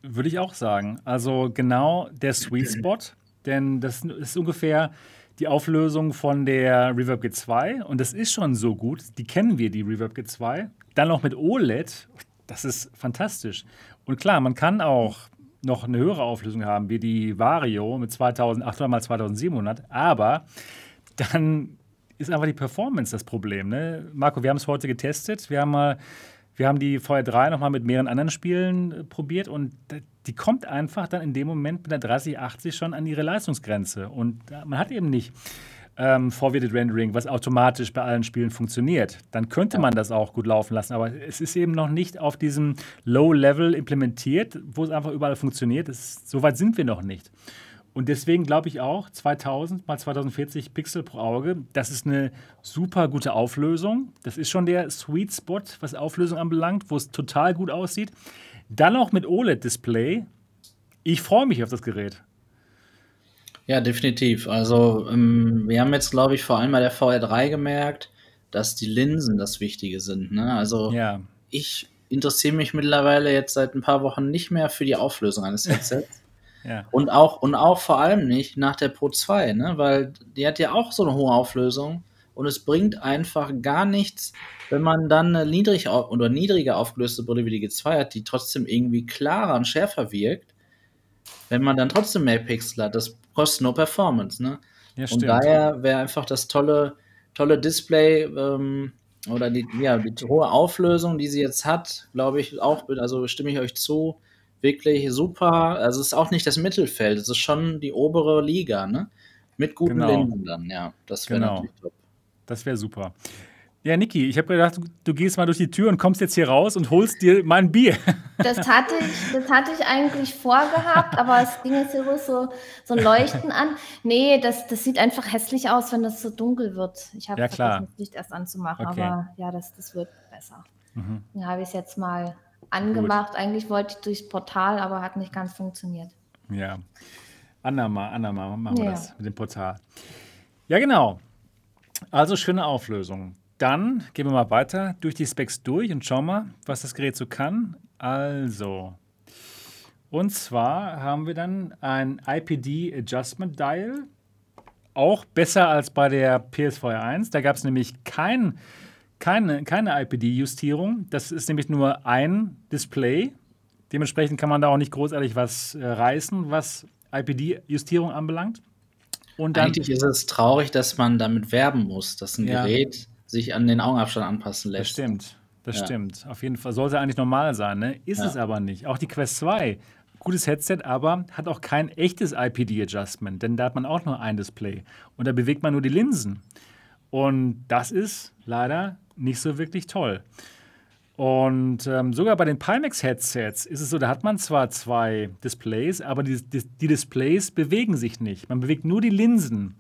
würde ich auch sagen. Also genau der Sweet Spot, denn das ist ungefähr die Auflösung von der Reverb G2 und das ist schon so gut. Die kennen wir, die Reverb G2. Dann noch mit OLED, das ist fantastisch. Und klar, man kann auch noch eine höhere Auflösung haben, wie die Vario mit 2800 x 2700, aber dann ist einfach die Performance das Problem. Ne? Marco, wir haben es heute getestet. Wir haben mal, wir haben die VR3 nochmal mit mehreren anderen Spielen äh, probiert und die kommt einfach dann in dem Moment mit der 3080 schon an ihre Leistungsgrenze. Und da- man hat eben nicht ähm, Forwarded Rendering, was automatisch bei allen Spielen funktioniert. Dann könnte man das auch gut laufen lassen, aber es ist eben noch nicht auf diesem Low-Level implementiert, wo es einfach überall funktioniert. Das, so weit sind wir noch nicht. Und deswegen glaube ich auch, 2000 mal 2040 Pixel pro Auge, das ist eine super gute Auflösung. Das ist schon der Sweet Spot, was Auflösung anbelangt, wo es total gut aussieht. Dann noch mit OLED-Display. Ich freue mich auf das Gerät. Ja, definitiv. Also, ähm, wir haben jetzt, glaube ich, vor allem bei der VR3 gemerkt, dass die Linsen das Wichtige sind. Ne? Also, Ja, ich interessiere mich mittlerweile jetzt seit ein paar Wochen nicht mehr für die Auflösung eines Headsets. ja, und, auch, und auch vor allem nicht nach der Pro 2, ne? weil die hat ja auch so eine hohe Auflösung und es bringt einfach gar nichts, wenn man dann eine niedrig oder niedriger aufgelöste Brille wie die G2 hat, die trotzdem irgendwie klarer und schärfer wirkt, wenn man dann trotzdem mehr Pixel hat. Das kostet nur Performance. Ne? ja Und daher wäre einfach das tolle, tolle Display ähm, oder die, ja, die hohe Auflösung, die sie jetzt hat, glaube ich auch, also stimme ich euch zu, wirklich super. Also es ist auch nicht das Mittelfeld, es ist schon die obere Liga, ne? Mit guten Genau. Linsen dann, ja. Das wäre Genau. natürlich top. Das wäre super. Ja, Niki, ich habe gedacht, du, gehst mal durch die Tür und kommst jetzt hier raus und holst dir mein Bier. Das hatte ich, das hatte ich eigentlich vorgehabt, aber es ging jetzt hier so, so ein Leuchten an. Nee, das, das sieht einfach hässlich aus, wenn das so dunkel wird. Ich habe Ja, vergessen, das Licht erst anzumachen, Okay. aber ja, das, das wird besser. Mhm. Dann habe ich es jetzt mal angemacht. Eigentlich wollte ich durchs Portal, aber hat nicht ganz funktioniert. Ja. Andermal, andermal machen wir Ja. das mit dem Portal. Ja, genau. Also schöne Auflösung. Dann gehen wir mal weiter durch die Specs durch und schauen mal, was das Gerät so kann. Also. Und zwar haben wir dann ein IPD Adjustment Dial. Auch besser als bei der PSVR 1. Da gab es nämlich kein, keine, keine IPD-Justierung. Das ist nämlich nur ein Display. Dementsprechend kann man da auch nicht großartig was äh, reißen, was IPD-Justierung anbelangt. Und dann, Eigentlich ist es traurig, dass man damit werben muss, dass ein Ja. Gerät sich an den Augenabstand anpassen das lässt. stimmt, das Ja. stimmt. Auf jeden Fall sollte eigentlich normal sein, ne? Ist Ja. es aber nicht. Auch die Quest 2, gutes Headset, aber hat auch kein echtes IPD-Adjustment, denn da hat man auch nur ein Display und da bewegt man nur die Linsen. Und das ist leider nicht so wirklich toll. Und ähm, sogar bei den Pimax-Headsets ist es so, da hat man zwar zwei Displays, aber die, die, die Displays bewegen sich nicht. Man bewegt nur die Linsen.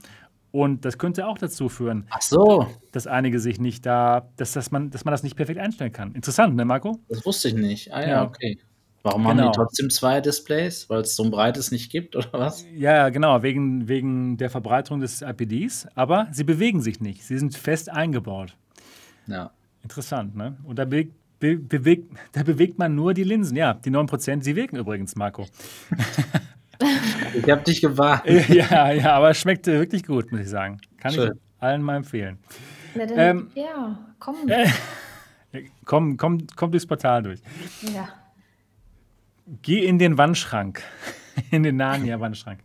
Und das könnte auch dazu führen, so, dass einige sich nicht da, dass, dass, man, dass man das nicht perfekt einstellen kann. Interessant, ne, Marco? das wusste ich nicht. Ah ja, Ja. okay. Warum haben Genau. die trotzdem zwei Displays? Weil es so ein breites nicht gibt, oder was? Ja, genau, wegen, wegen der Verbreitung des IPDs. Aber sie bewegen sich nicht. Sie sind fest eingebaut. Ja. Interessant, ne? Und da be be bewegt, da bewegt man nur die Linsen. Ja, die 9%, sie wirken übrigens, Marco. ich habe dich gewarnt. ja, ja, aber es schmeckt wirklich gut, muss ich sagen. Kann Schön. ich allen mal empfehlen. Na, dann, ähm, ja, komm. Äh, komm, komm, komm durchs Portal durch. Ja. Geh in den Wandschrank. in den Narnia-Wandschrank.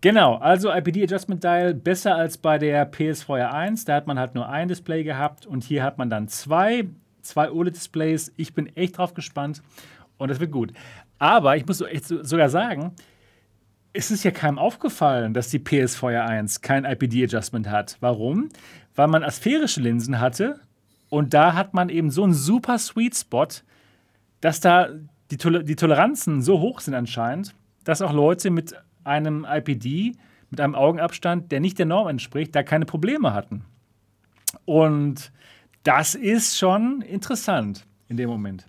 Genau, also IPD Adjustment Dial besser als bei der PSVR 1. Da hat man halt nur ein Display gehabt und hier hat man dann zwei, zwei OLED-Displays. Ich bin echt drauf gespannt und das wird gut. Aber ich muss sogar sagen, es ist ja keinem aufgefallen, dass die PSVR 1 kein IPD Adjustment hat. Warum? Weil man asphärische Linsen hatte und da hat man eben so einen super Sweet Spot, dass da die, Tol die Toleranzen so hoch sind anscheinend, dass auch Leute mit einem IPD, mit einem Augenabstand, der nicht der Norm entspricht, da keine Probleme hatten. Und das ist schon interessant in dem Moment.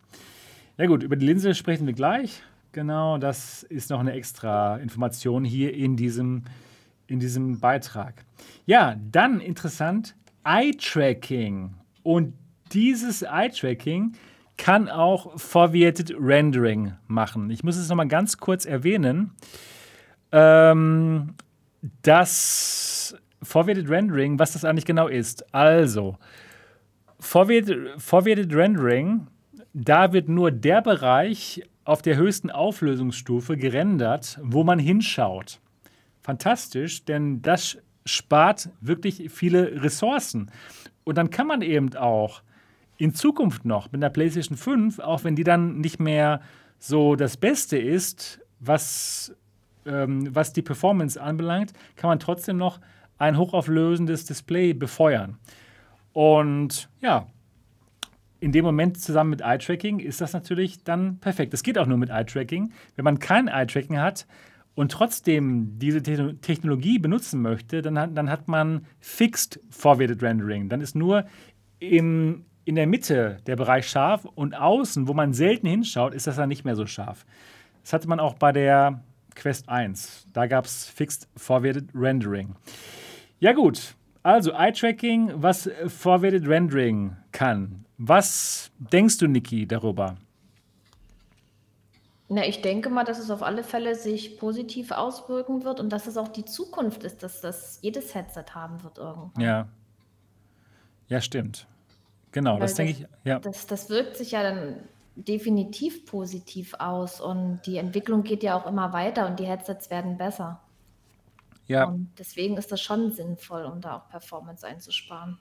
Ja gut, über die Linse sprechen wir gleich. Genau, das ist noch eine extra Information hier in diesem, in diesem Beitrag. Ja, dann interessant, Eye-Tracking. Und dieses Eye-Tracking kann auch Forwarded Rendering machen. Ich muss es nochmal ganz kurz erwähnen. Ähm, das Forwarded Rendering, was das eigentlich genau ist. Also, Forwarded, Rendering, da wird nur der Bereich auf der höchsten Auflösungsstufe gerendert, wo man hinschaut. Fantastisch, denn das spart wirklich viele Ressourcen. Und dann kann man eben auch in Zukunft noch mit der PlayStation 5, auch wenn die dann nicht mehr so das Beste ist, was, ähm, was die Performance anbelangt, kann man trotzdem noch ein hochauflösendes Display befeuern. Und ja, in dem Moment zusammen mit Eye-Tracking ist das natürlich dann perfekt. Das geht auch nur mit Eye-Tracking. Wenn man kein Eye-Tracking hat und trotzdem diese Te Technologie benutzen möchte, dann hat, dann hat man Fixed Forwarded Rendering. Dann ist nur im, in der Mitte der Bereich scharf und außen, wo man selten hinschaut, ist das dann nicht mehr so scharf. Das hatte man auch bei der Quest 1. Da gab es Fixed Forwarded Rendering. Ja gut, also Eye-Tracking, was Forwarded Rendering kann. Was denkst du, Niki, darüber? Na, ich denke mal, dass es auf alle Fälle sich positiv auswirken wird und dass es auch die Zukunft ist, dass das jedes Headset haben wird irgendwann. Ja. Ja, stimmt. Genau, Weil das denke ich, ja. Das, das wirkt sich ja dann definitiv positiv aus und die Entwicklung geht ja auch immer weiter und die Headsets werden besser. Ja. Und deswegen ist das schon sinnvoll, um da auch Performance einzusparen.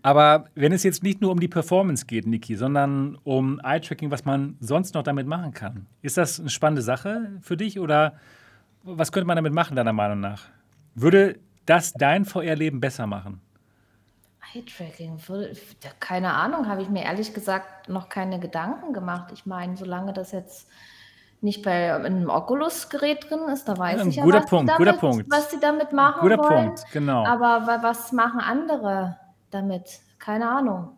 Aber wenn es jetzt nicht nur um die Performance geht, Niki, sondern um Eye-Tracking, was man sonst noch damit machen kann, ist das eine spannende Sache für dich oder was könnte man damit machen, deiner Meinung nach? Würde das dein VR-Leben besser machen? Eye-Tracking, keine Ahnung, habe ich mir ehrlich gesagt noch keine Gedanken gemacht. Ich meine, solange das jetzt nicht bei einem Oculus-Gerät drin ist, da weiß ja, ich ja, was, Punkt, damit, Punkt. was die damit machen guter wollen. Punkt, genau. Aber was machen andere damit? Keine Ahnung.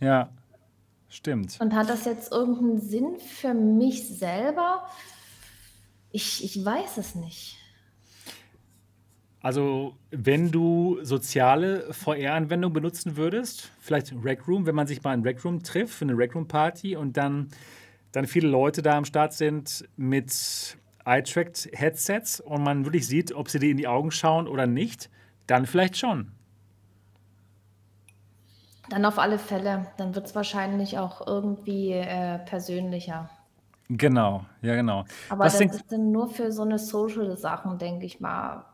Ja, stimmt. Und hat das jetzt irgendeinen Sinn für mich selber? Ich, ich weiß es nicht. Also, wenn du soziale VR-Anwendungen benutzen würdest, vielleicht Rec Room, wenn man sich mal in Rec Room trifft für eine Rec Room Party und dann, dann viele Leute da am Start sind mit eye-tracked Headsets und man wirklich sieht, ob sie dir in die Augen schauen oder nicht, dann vielleicht schon. Dann auf alle Fälle. Dann wird es wahrscheinlich auch irgendwie äh, persönlicher. Genau, ja, genau. Aber Was das ist dann nur für so eine Social-Sachen, denke ich mal,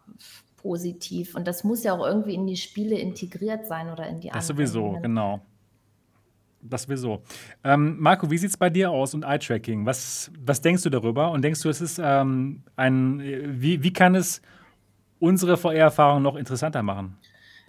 positiv. Und das muss ja auch irgendwie in die Spiele integriert sein oder in die Das sowieso, genau. Das sowieso. Ähm, Marco, wie sieht es bei dir aus und Eye-Tracking? Was, was denkst du darüber? Und denkst du, es ist ähm, ein, wie, wie kann es unsere VR-Erfahrung noch interessanter machen?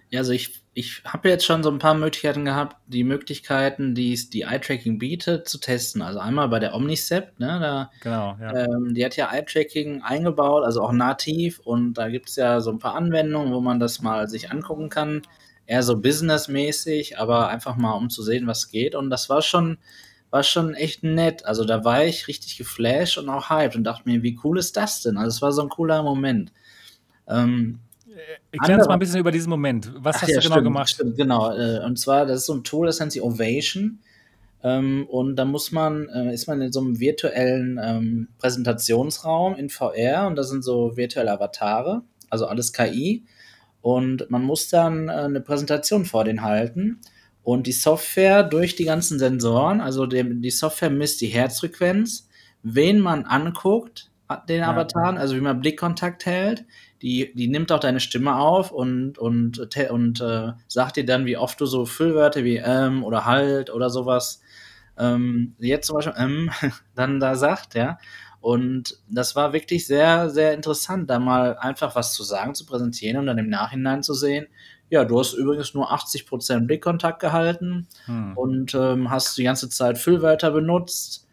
Ja, also ich, ich habe jetzt schon so ein paar Möglichkeiten gehabt, die Möglichkeiten, die es die Eye-Tracking bietet, zu testen. Also einmal bei der Omnicept, ne, da, genau, ja. ähm, die hat ja Eye-Tracking eingebaut, also auch nativ und da gibt es ja so ein paar Anwendungen, wo man das mal sich angucken kann. Eher so businessmäßig, aber einfach mal um zu sehen, was geht. Und das war schon, war schon echt nett. Also da war ich richtig geflasht und auch hyped und dachte mir, wie cool ist das denn? Also es war so ein cooler Moment. Ähm, Erklär uns mal ein bisschen über diesen Moment. Was Ach hast ja, du genau stimmt, gemacht? Stimmt, genau. Äh, und zwar, das ist so ein Tool, das nennt sich Ovation. Ähm, und da muss man, äh, ist man in so einem virtuellen ähm, Präsentationsraum in VR und da sind so virtuelle Avatare, also alles KI. Und man muss dann äh, eine Präsentation vor den halten. Und die Software durch die ganzen Sensoren, also die, Software misst die Herzfrequenz, wen man anguckt, den ja. Avataren, also wie man Blickkontakt hält. Die, die nimmt auch deine Stimme auf und, und, und äh, sagt dir dann, wie oft du so Füllwörter wie ähm oder halt oder sowas ähm, jetzt zum Beispiel ähm, dann da sagt, ja. Und das war wirklich sehr, sehr interessant, da mal einfach was zu sagen, zu präsentieren und dann im Nachhinein zu sehen, ja, du hast übrigens nur 80% Blickkontakt gehalten hm. und ähm, hast die ganze Zeit Füllwörter benutzt.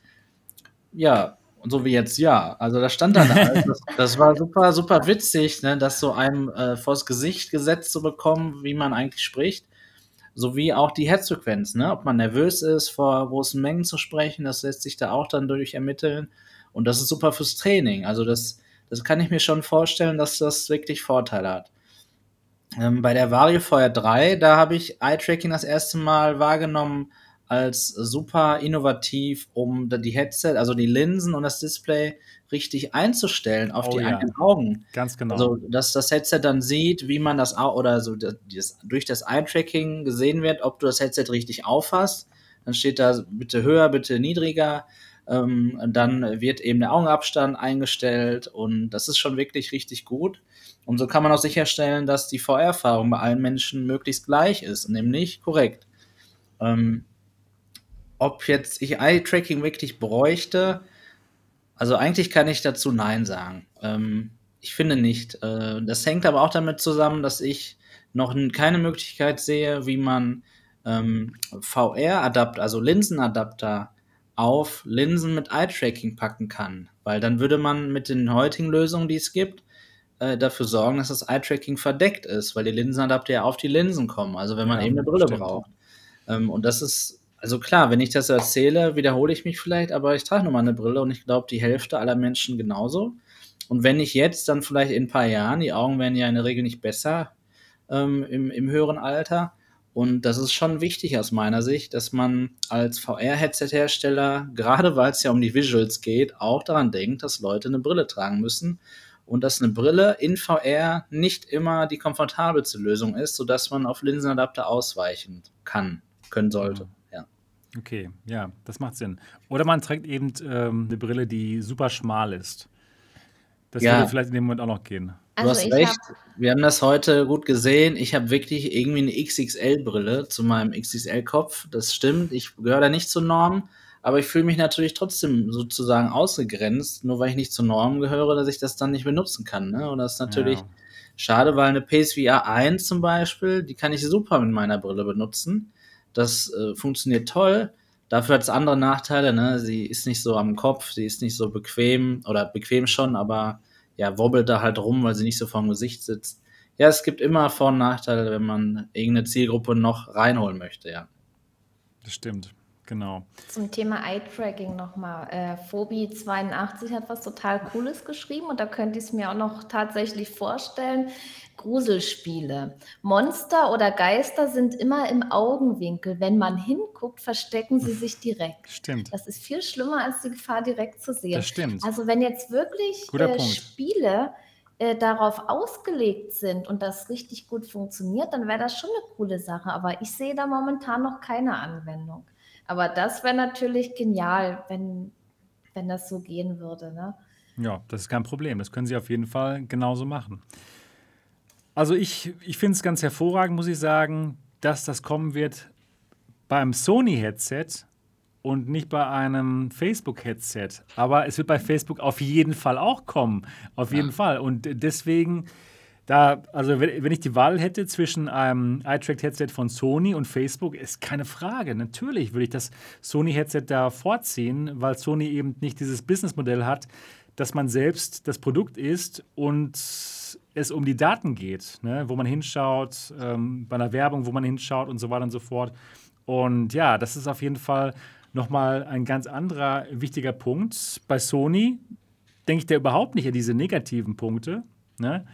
Ja, und so wie jetzt ja. Also da stand dann halt, das, das, war super, super witzig, ne, das so einem äh, vors Gesicht gesetzt zu bekommen, wie man eigentlich spricht sowie auch die Herzfrequenz, ne? ob man nervös ist, vor großen Mengen zu sprechen, das lässt sich da auch dann durch ermitteln. Und das ist super fürs Training. Also das, das kann ich mir schon vorstellen, dass das wirklich Vorteile hat. Ähm, bei der Vario Feuer 3, da habe ich Eye-Tracking das erste Mal wahrgenommen als super innovativ, um die Headset, also die Linsen und das Display richtig einzustellen auf oh, die ja. eigenen Augen. Ganz genau. Also, dass das Headset dann sieht, wie man das oder so das, durch das Eye-Tracking gesehen wird, ob du das Headset richtig aufhast. Dann steht da bitte höher, bitte niedriger. Ähm, dann wird eben der Augenabstand eingestellt und das ist schon wirklich richtig gut. Und so kann man auch sicherstellen, dass die VR-Erfahrung bei allen Menschen möglichst gleich ist, nämlich korrekt. Ähm, ob jetzt ich Eye-Tracking wirklich bräuchte, also eigentlich kann ich dazu Nein sagen. Ähm, ich finde nicht. Äh, das hängt aber auch damit zusammen, dass ich noch keine Möglichkeit sehe, wie man ähm, VR-Adapter, also Linsenadapter, auf Linsen mit Eye-Tracking packen kann. Weil dann würde man mit den heutigen Lösungen, die es gibt, äh, dafür sorgen, dass das Eye-Tracking verdeckt ist, weil die Linsenadapter ja auf die Linsen kommen. Also wenn man ja, eben eine Brille stimmt. braucht. Ähm, und das ist also klar, wenn ich das erzähle, wiederhole ich mich vielleicht, aber ich trage nun mal eine Brille und ich glaube, die Hälfte aller Menschen genauso. Und wenn nicht jetzt, dann vielleicht in ein paar Jahren. Die Augen werden ja in der Regel nicht besser ähm, im, im höheren Alter. Und das ist schon wichtig aus meiner Sicht, dass man als VR-Headset-Hersteller, gerade weil es ja um die Visuals geht, auch daran denkt, dass Leute eine Brille tragen müssen und dass eine Brille in VR nicht immer die komfortabelste Lösung ist, sodass man auf Linsenadapter ausweichen kann, können sollte. Okay, ja, das macht Sinn. Oder man trägt eben ähm, eine Brille, die super schmal ist. Das ja. würde vielleicht in dem Moment auch noch gehen. Du also hast recht. Wir haben das heute gut gesehen. Ich habe wirklich irgendwie eine XXL-Brille zu meinem XXL-Kopf. Das stimmt. Ich gehöre da nicht zur Norm. Aber ich fühle mich natürlich trotzdem sozusagen ausgegrenzt, nur weil ich nicht zur Norm gehöre, dass ich das dann nicht benutzen kann. Ne? Und das ist natürlich ja. schade, weil eine PSVR 1 zum Beispiel, die kann ich super mit meiner Brille benutzen. Das äh, funktioniert toll. Dafür hat es andere Nachteile. Ne? Sie ist nicht so am Kopf, sie ist nicht so bequem oder bequem schon, aber ja, wobbelt da halt rum, weil sie nicht so vorm Gesicht sitzt. Ja, es gibt immer Vor- und Nachteile, wenn man irgendeine Zielgruppe noch reinholen möchte, ja. Das stimmt. Genau. Zum Thema Eye-Tracking nochmal. Äh, Phobi82 hat was total Cooles geschrieben und da könnte ich es mir auch noch tatsächlich vorstellen. Gruselspiele. Monster oder Geister sind immer im Augenwinkel. Wenn man hinguckt, verstecken sie sich direkt. Stimmt. Das ist viel schlimmer, als die Gefahr direkt zu sehen. Das stimmt. Also wenn jetzt wirklich äh, Spiele äh, darauf ausgelegt sind und das richtig gut funktioniert, dann wäre das schon eine coole Sache. Aber ich sehe da momentan noch keine Anwendung. Aber das wäre natürlich genial, wenn, wenn das so gehen würde. Ne? Ja, das ist kein Problem. Das können Sie auf jeden Fall genauso machen. Also ich, ich finde es ganz hervorragend, muss ich sagen, dass das kommen wird beim Sony-Headset und nicht bei einem Facebook-Headset. Aber es wird bei Facebook auf jeden Fall auch kommen. Auf jeden ja. Fall. Und deswegen da, also wenn, ich die Wahl hätte zwischen einem iTrack-Headset von Sony und Facebook, ist keine Frage. Natürlich würde ich das Sony-Headset da vorziehen, weil Sony eben nicht dieses Businessmodell hat, dass man selbst das Produkt ist und es um die Daten geht, ne? wo man hinschaut, ähm, bei einer Werbung, wo man hinschaut und so weiter und so fort. Und ja, das ist auf jeden Fall nochmal ein ganz anderer wichtiger Punkt. Bei Sony denke ich da überhaupt nicht an diese negativen Punkte. Ne?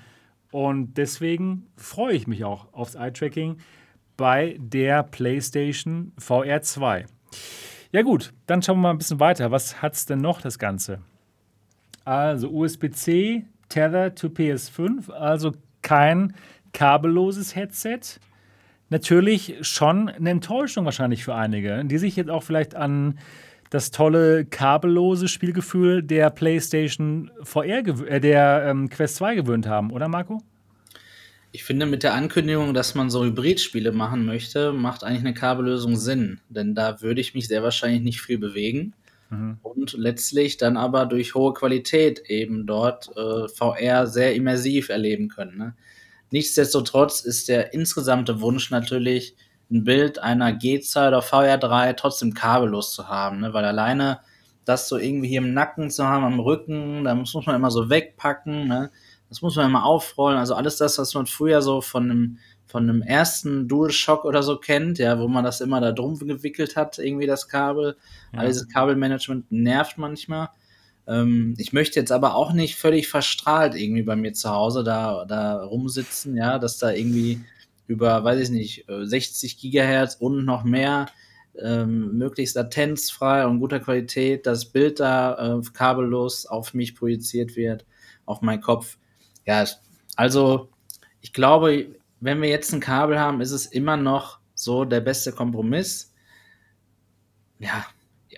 Und deswegen freue ich mich auch aufs Eye-Tracking bei der PlayStation VR 2. Ja gut, dann schauen wir mal ein bisschen weiter. Was hat es denn noch, das Ganze? Also USB-C, Tether to PS5, also kein kabelloses Headset. Natürlich schon eine Enttäuschung wahrscheinlich für einige, die sich jetzt auch vielleicht an das tolle kabellose Spielgefühl der PlayStation VR, äh, der ähm, Quest 2 gewöhnt haben, oder Marco? Ich finde, mit der Ankündigung, dass man so Hybridspiele machen möchte, macht eigentlich eine Kabellösung Sinn. Denn da würde ich mich sehr wahrscheinlich nicht viel bewegen. Mhm. Und letztlich dann aber durch hohe Qualität eben dort äh, VR sehr immersiv erleben können. Ne? Nichtsdestotrotz ist der insgesamte Wunsch natürlich, ein Bild einer G-Zahl oder VR3 trotzdem kabellos zu haben, ne? weil alleine das so irgendwie hier im Nacken zu haben, am Rücken, da muss man immer so wegpacken, ne? das muss man immer aufrollen, also alles das, was man früher so von einem, von einem ersten DualShock oder so kennt, ja, wo man das immer da drum gewickelt hat, irgendwie das Kabel, ja. all dieses Kabelmanagement nervt manchmal. Ähm, ich möchte jetzt aber auch nicht völlig verstrahlt irgendwie bei mir zu Hause da, da rumsitzen, ja, dass da irgendwie über, weiß ich nicht, 60 äh, Gigahertz und noch mehr, ähm, möglichst latenzfrei und guter Qualität, das Bild da äh, kabellos auf mich projiziert wird, auf meinen Kopf. Ja, also ich glaube, wenn wir jetzt ein Kabel haben, ist es immer noch so der beste Kompromiss. Ja,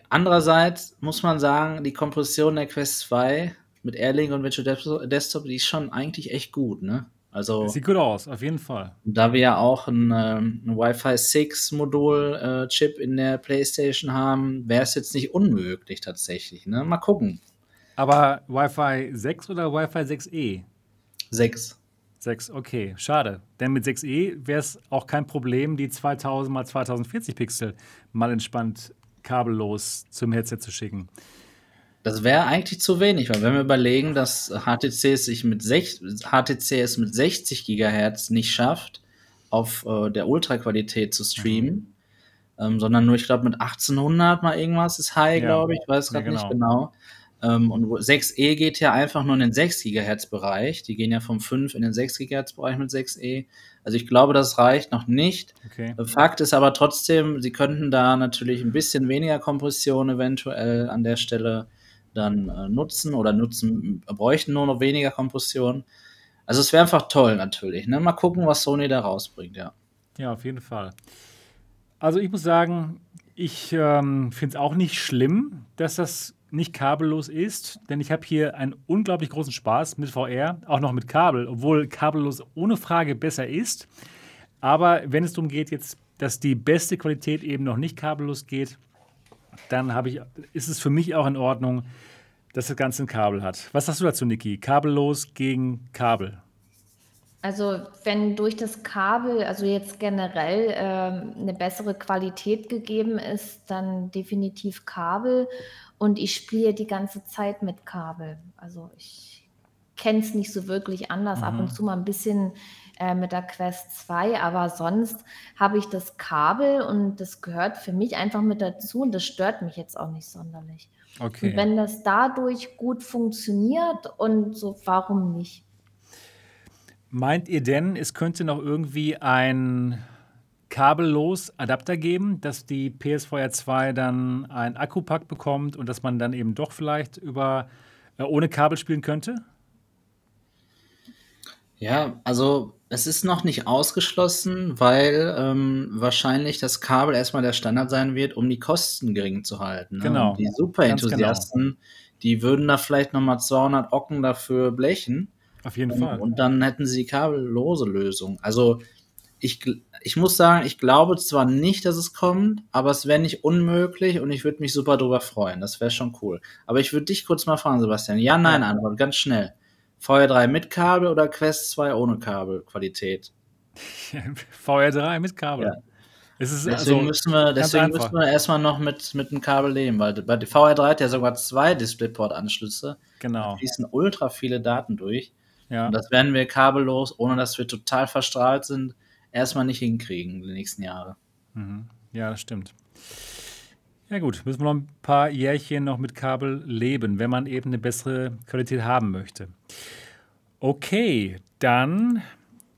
andererseits muss man sagen, die Kompression der Quest 2 mit Airlink und Virtual Desktop, die ist schon eigentlich echt gut, ne? Also, Sieht gut aus, auf jeden Fall. Da wir ja auch ein, ähm, ein Wi-Fi 6 Modul-Chip äh, in der PlayStation haben, wäre es jetzt nicht unmöglich tatsächlich. Ne? Mal gucken. Aber Wi-Fi 6 oder Wi-Fi 6E? 6. 6, okay, schade. Denn mit 6E wäre es auch kein Problem, die 2000 x 2040 Pixel mal entspannt kabellos zum Headset zu schicken. Das wäre eigentlich zu wenig, weil wenn wir überlegen, dass HTC es sich mit, sech, HTC es mit 60 Gigahertz nicht schafft, auf äh, der Ultraqualität zu streamen, mhm. ähm, sondern nur, ich glaube, mit 1800 mal irgendwas ist High, ja. glaube ich, weiß gerade ja, genau. nicht genau. Ähm, und 6E geht ja einfach nur in den 6 Gigahertz Bereich. Die gehen ja vom 5 in den 6 Gigahertz Bereich mit 6E. Also ich glaube, das reicht noch nicht. Okay. Fakt ist aber trotzdem, sie könnten da natürlich ein bisschen weniger Kompression eventuell an der Stelle dann äh, nutzen oder nutzen, bräuchten nur noch weniger Kompression. Also es wäre einfach toll natürlich. Ne? Mal gucken, was Sony da rausbringt, ja. Ja, auf jeden Fall. Also ich muss sagen, ich ähm, finde es auch nicht schlimm, dass das nicht kabellos ist, denn ich habe hier einen unglaublich großen Spaß mit VR, auch noch mit Kabel, obwohl kabellos ohne Frage besser ist. Aber wenn es darum geht, jetzt, dass die beste Qualität eben noch nicht kabellos geht, dann ich, ist es für mich auch in Ordnung, dass das Ganze ein Kabel hat. Was sagst du dazu, Niki? Kabellos gegen Kabel? Also wenn durch das Kabel, also jetzt generell äh, eine bessere Qualität gegeben ist, dann definitiv Kabel. Und ich spiele die ganze Zeit mit Kabel. Also ich kenne es nicht so wirklich anders. Mhm. Ab und mhm. zu mal ein bisschen äh, mit der Quest 2, aber sonst habe ich das Kabel und das gehört für mich einfach mit dazu und das stört mich jetzt auch nicht sonderlich. Okay. Und wenn das dadurch gut funktioniert und so, warum nicht? Meint ihr denn, es könnte noch irgendwie ein kabellos Adapter geben, dass die PSVR 2 dann ein Akkupack bekommt und dass man dann eben doch vielleicht über äh, ohne Kabel spielen könnte? Ja, also es ist noch nicht ausgeschlossen, weil ähm, wahrscheinlich das Kabel erstmal der Standard sein wird, um die Kosten gering zu halten. Ne? Genau. Und die Super-Enthusiasten, genau. die würden da vielleicht nochmal 200 Ocken dafür blechen. Auf jeden und, Fall. Und dann hätten sie die kabellose Lösung. Also ich, ich muss sagen, ich glaube zwar nicht, dass es kommt, aber es wäre nicht unmöglich und ich würde mich super drüber freuen. Das wäre schon cool. Aber ich würde dich kurz mal fragen, Sebastian. Ja, nein, Antwort, ganz schnell. VR3 mit Kabel oder Quest 2 ohne Kabelqualität? VR3 mit Kabel. Ja. deswegen also müssen wir, deswegen müssen wir erstmal noch mit, mit dem Kabel leben, weil bei VR3 hat ja sogar zwei DisplayPort-Anschlüsse. Genau. Da fließen ultra viele Daten durch. Ja. Und das werden wir kabellos, ohne dass wir total verstrahlt sind, erstmal nicht hinkriegen die nächsten Jahre. Mhm. Ja, das stimmt. Ja gut, müssen wir noch ein paar Jährchen noch mit Kabel leben, wenn man eben eine bessere Qualität haben möchte. Okay, dann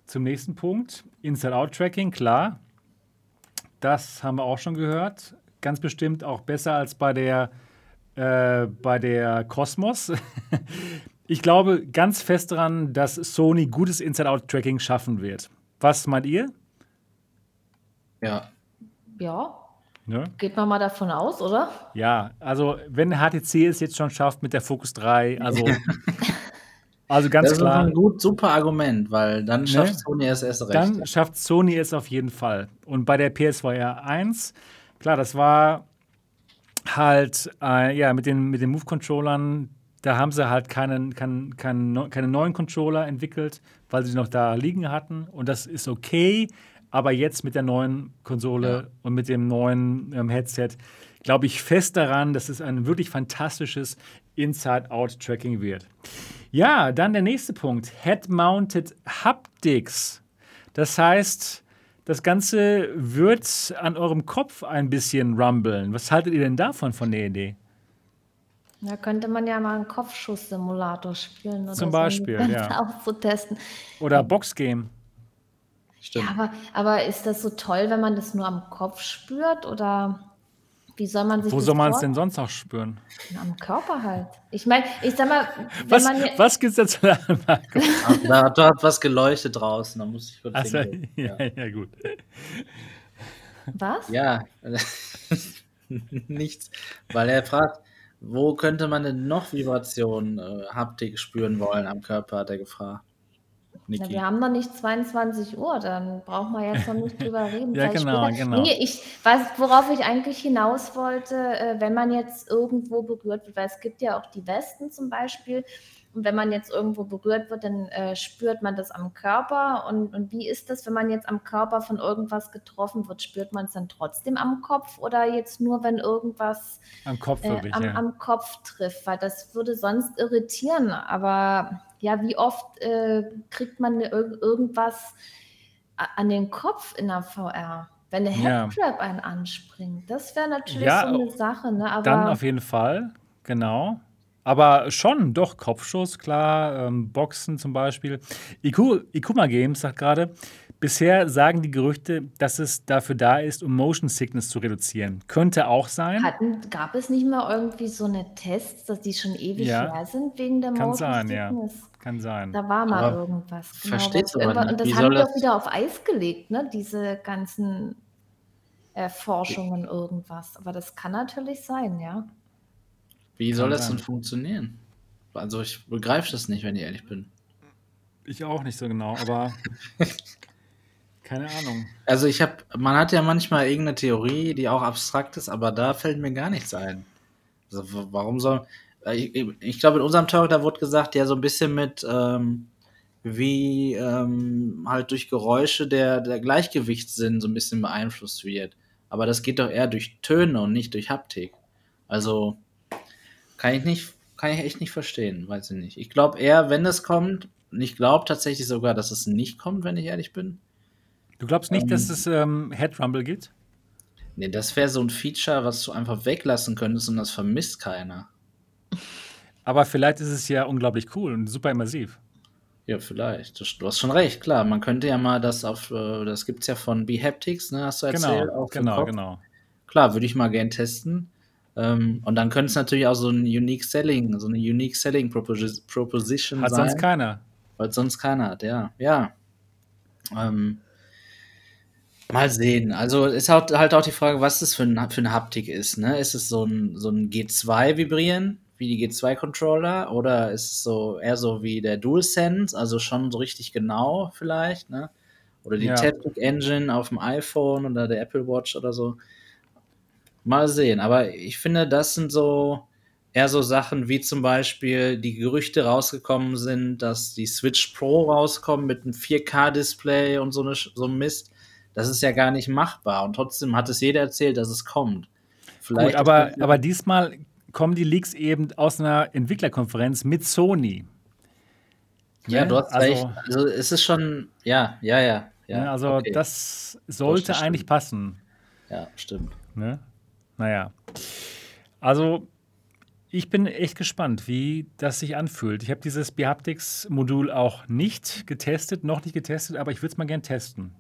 zum nächsten Punkt. Inside-Out-Tracking, klar. Das haben wir auch schon gehört. ganz bestimmt auch besser als bei der, äh, bei der Cosmos. ich glaube ganz fest daran, dass Sony gutes Inside-Out-Tracking schaffen wird. Was meint ihr? Ja. Ja, Ne? geht man mal davon aus, oder? Ja, also wenn HTC es jetzt schon schafft mit der Focus 3, also, also ganz Das ist klar, ein gut, super Argument, weil dann schafft Sony es erst recht. dann schafft Sony es auf jeden Fall. Und bei der PSVR 1, klar, das war halt, äh, ja, mit den, mit den Move-Controllern, da haben sie halt keinen, keinen, keinen, keine neuen Controller entwickelt, weil sie noch da liegen hatten. Und das ist okay. Aber jetzt mit der neuen Konsole Ja. und mit dem neuen ähm, Headset glaube ich fest daran, dass es ein wirklich fantastisches Inside-Out-Tracking wird. Ja, dann der nächste Punkt: Head-Mounted Haptics. Das heißt, das Ganze wird an eurem Kopf ein bisschen rumbeln. Was haltet ihr denn davon von der Idee? Da könnte man ja mal einen Kopfschuss-Simulator spielen. Oder Zum so, um Beispiel, ja. Auch zu testen. Oder Boxgame? Stimmt. Ja, aber, aber ist das so toll, wenn man das nur am Kopf spürt? Oder wie soll man sich Wo das soll man es denn sonst auch spüren? Am Körper halt. Ich meine, ich sag mal, wenn Was, man. was gibt's da Marco? Ah, Da, da hat was geleuchtet draußen, da muss ich kurz Achso, hingehen. ja, ja, gut. Was? Ja, nichts. Weil er fragt, wo könnte man denn noch Vibration, äh, Haptik spüren wollen am Körper, hat er gefragt. Na, wir haben noch nicht 22 Uhr, dann brauchen wir jetzt noch nicht drüber reden. Ja, Vielleicht genau, später. genau. Nee, ich weiß, worauf ich eigentlich hinaus wollte, äh, wenn man jetzt irgendwo berührt wird, weil es gibt ja auch die Westen zum Beispiel. Und wenn man jetzt irgendwo berührt wird, dann äh, spürt man das am Körper. Und, und wie ist das, wenn man jetzt am Körper von irgendwas getroffen wird? Spürt man es dann trotzdem am Kopf oder jetzt nur, wenn irgendwas Am Kopf äh, am, ja. am Kopf trifft, weil das würde sonst irritieren. Aber ja, wie oft äh, kriegt man ir irgendwas an den Kopf in der VR? Wenn eine Ja. Headcrab einen anspringt, das wäre natürlich Ja, so eine Sache. Ne? Aber Dann auf jeden Fall, genau. Aber schon, doch, Kopfschuss, klar, ähm, Boxen zum Beispiel. Iku, Ikuma Games sagt gerade, bisher sagen die Gerüchte, dass es dafür da ist, um Motion Sickness zu reduzieren. Könnte auch sein. hatten, gab es nicht mal irgendwie so eine Tests, dass die schon ewig Ja. her sind wegen der Kann Motion sein, ja. Sickness? Kann sein. Da war mal Aber irgendwas. verstehst was du aber nicht. Und das haben die auch wieder auf Eis gelegt, ne? diese ganzen Erforschungen irgendwas. Aber das kann natürlich sein, ja. Wie soll das denn funktionieren? Also ich begreife das nicht, wenn ich ehrlich bin. Ich auch nicht so genau, aber keine Ahnung. Also ich habe, man hat ja manchmal irgendeine Theorie, die auch abstrakt ist, aber da fällt mir gar nichts ein. Also warum soll, äh, ich, ich glaube in unserem Talk, da wurde gesagt, ja so ein bisschen mit, ähm, wie ähm, halt durch Geräusche der, der Gleichgewichtssinn so ein bisschen beeinflusst wird. Aber das geht doch eher durch Töne und nicht durch Haptik. Also kann ich nicht, kann ich echt nicht verstehen, weiß ich nicht. Ich glaube eher, wenn es kommt, und ich glaube tatsächlich sogar, dass es nicht kommt, wenn ich ehrlich bin. Du glaubst nicht, Ähm. dass es ähm, Head Rumble gibt? Nee, das wäre so ein Feature, was du einfach weglassen könntest und das vermisst keiner. Aber vielleicht ist es ja unglaublich cool und super immersiv. Ja, vielleicht. Du hast schon recht, klar. Man könnte ja mal das auf, äh, das gibt's ja von Behaptics, ne, hast du erzählt? Genau, dem genau, Kopf. genau. Klar, würde ich mal gern testen. Ähm, und dann könnte es natürlich auch so ein Unique Selling, so eine Unique Selling Proposi Proposition Hat sein. sonst keiner. Weil sonst keiner hat, ja. Ja. Ähm, mal sehen. Also ist halt, halt auch die Frage, was das für, ein, für eine Haptik ist. Ne? Ist es so ein, so ein G2-Vibrieren, wie die G2-Controller, oder ist es so eher so wie der DualSense, also schon so richtig genau vielleicht, ne? Oder die Ja. Taptic Engine auf dem iPhone oder der Apple Watch oder so. Mal sehen. Aber ich finde, das sind so eher so Sachen wie zum Beispiel die Gerüchte rausgekommen sind, dass die Switch Pro rauskommen mit einem 4K-Display und so, eine, so ein Mist. Das ist ja gar nicht machbar. Und trotzdem hat es jeder erzählt, dass es kommt. Vielleicht Gut, aber, aber diesmal kommen die Leaks eben aus einer Entwicklerkonferenz mit Sony. ja, ne? du hast Also- recht. Also es ist schon, ja, ja, ja. ja ne, also okay. das sollte Das eigentlich passen. Ja, stimmt. Ne? Naja. Also, ich bin echt gespannt, wie das sich anfühlt. Ich habe dieses Behaptics-Modul auch nicht getestet, noch nicht getestet, aber ich würde es mal gern testen.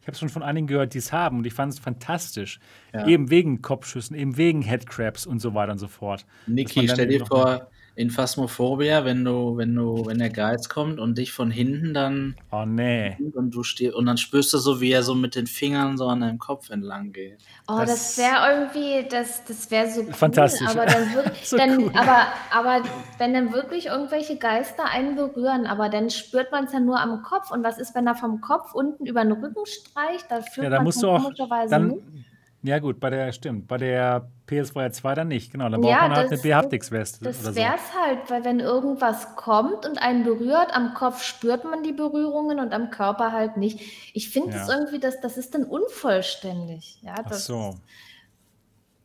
Ich habe es schon von einigen gehört, die es haben und ich fand es fantastisch. Ja. Eben wegen Kopfschüssen, eben wegen Headcrabs und so weiter und so fort. Niki, stell dir vor, in Phasmophobia, wenn du, wenn du, wenn der Geist kommt und dich von hinten dann. Oh nee. Und du stehst und dann spürst du so, wie er so mit den Fingern so an deinem Kopf entlang geht. Oh, das, das wäre irgendwie, das, das wäre so cool, Fantastisch. Aber dann, wirklich, so dann cool. aber, aber wenn dann wirklich irgendwelche Geister einen berühren, aber dann spürt man es ja nur am Kopf. Und was ist, wenn er vom Kopf unten über den Rücken streicht? Da fühlt ja, da man musst du auch, dann, nicht. Ja, gut, bei der stimmt. Bei der PSVR 2 dann nicht, genau. Dann braucht ja, man halt das, eine BHaptics-Weste. Das wäre es so. halt, weil wenn irgendwas kommt und einen berührt, am Kopf spürt man die Berührungen und am Körper halt nicht. Ich finde es ja. irgendwie, das, das ist dann unvollständig. Ja, Ach so.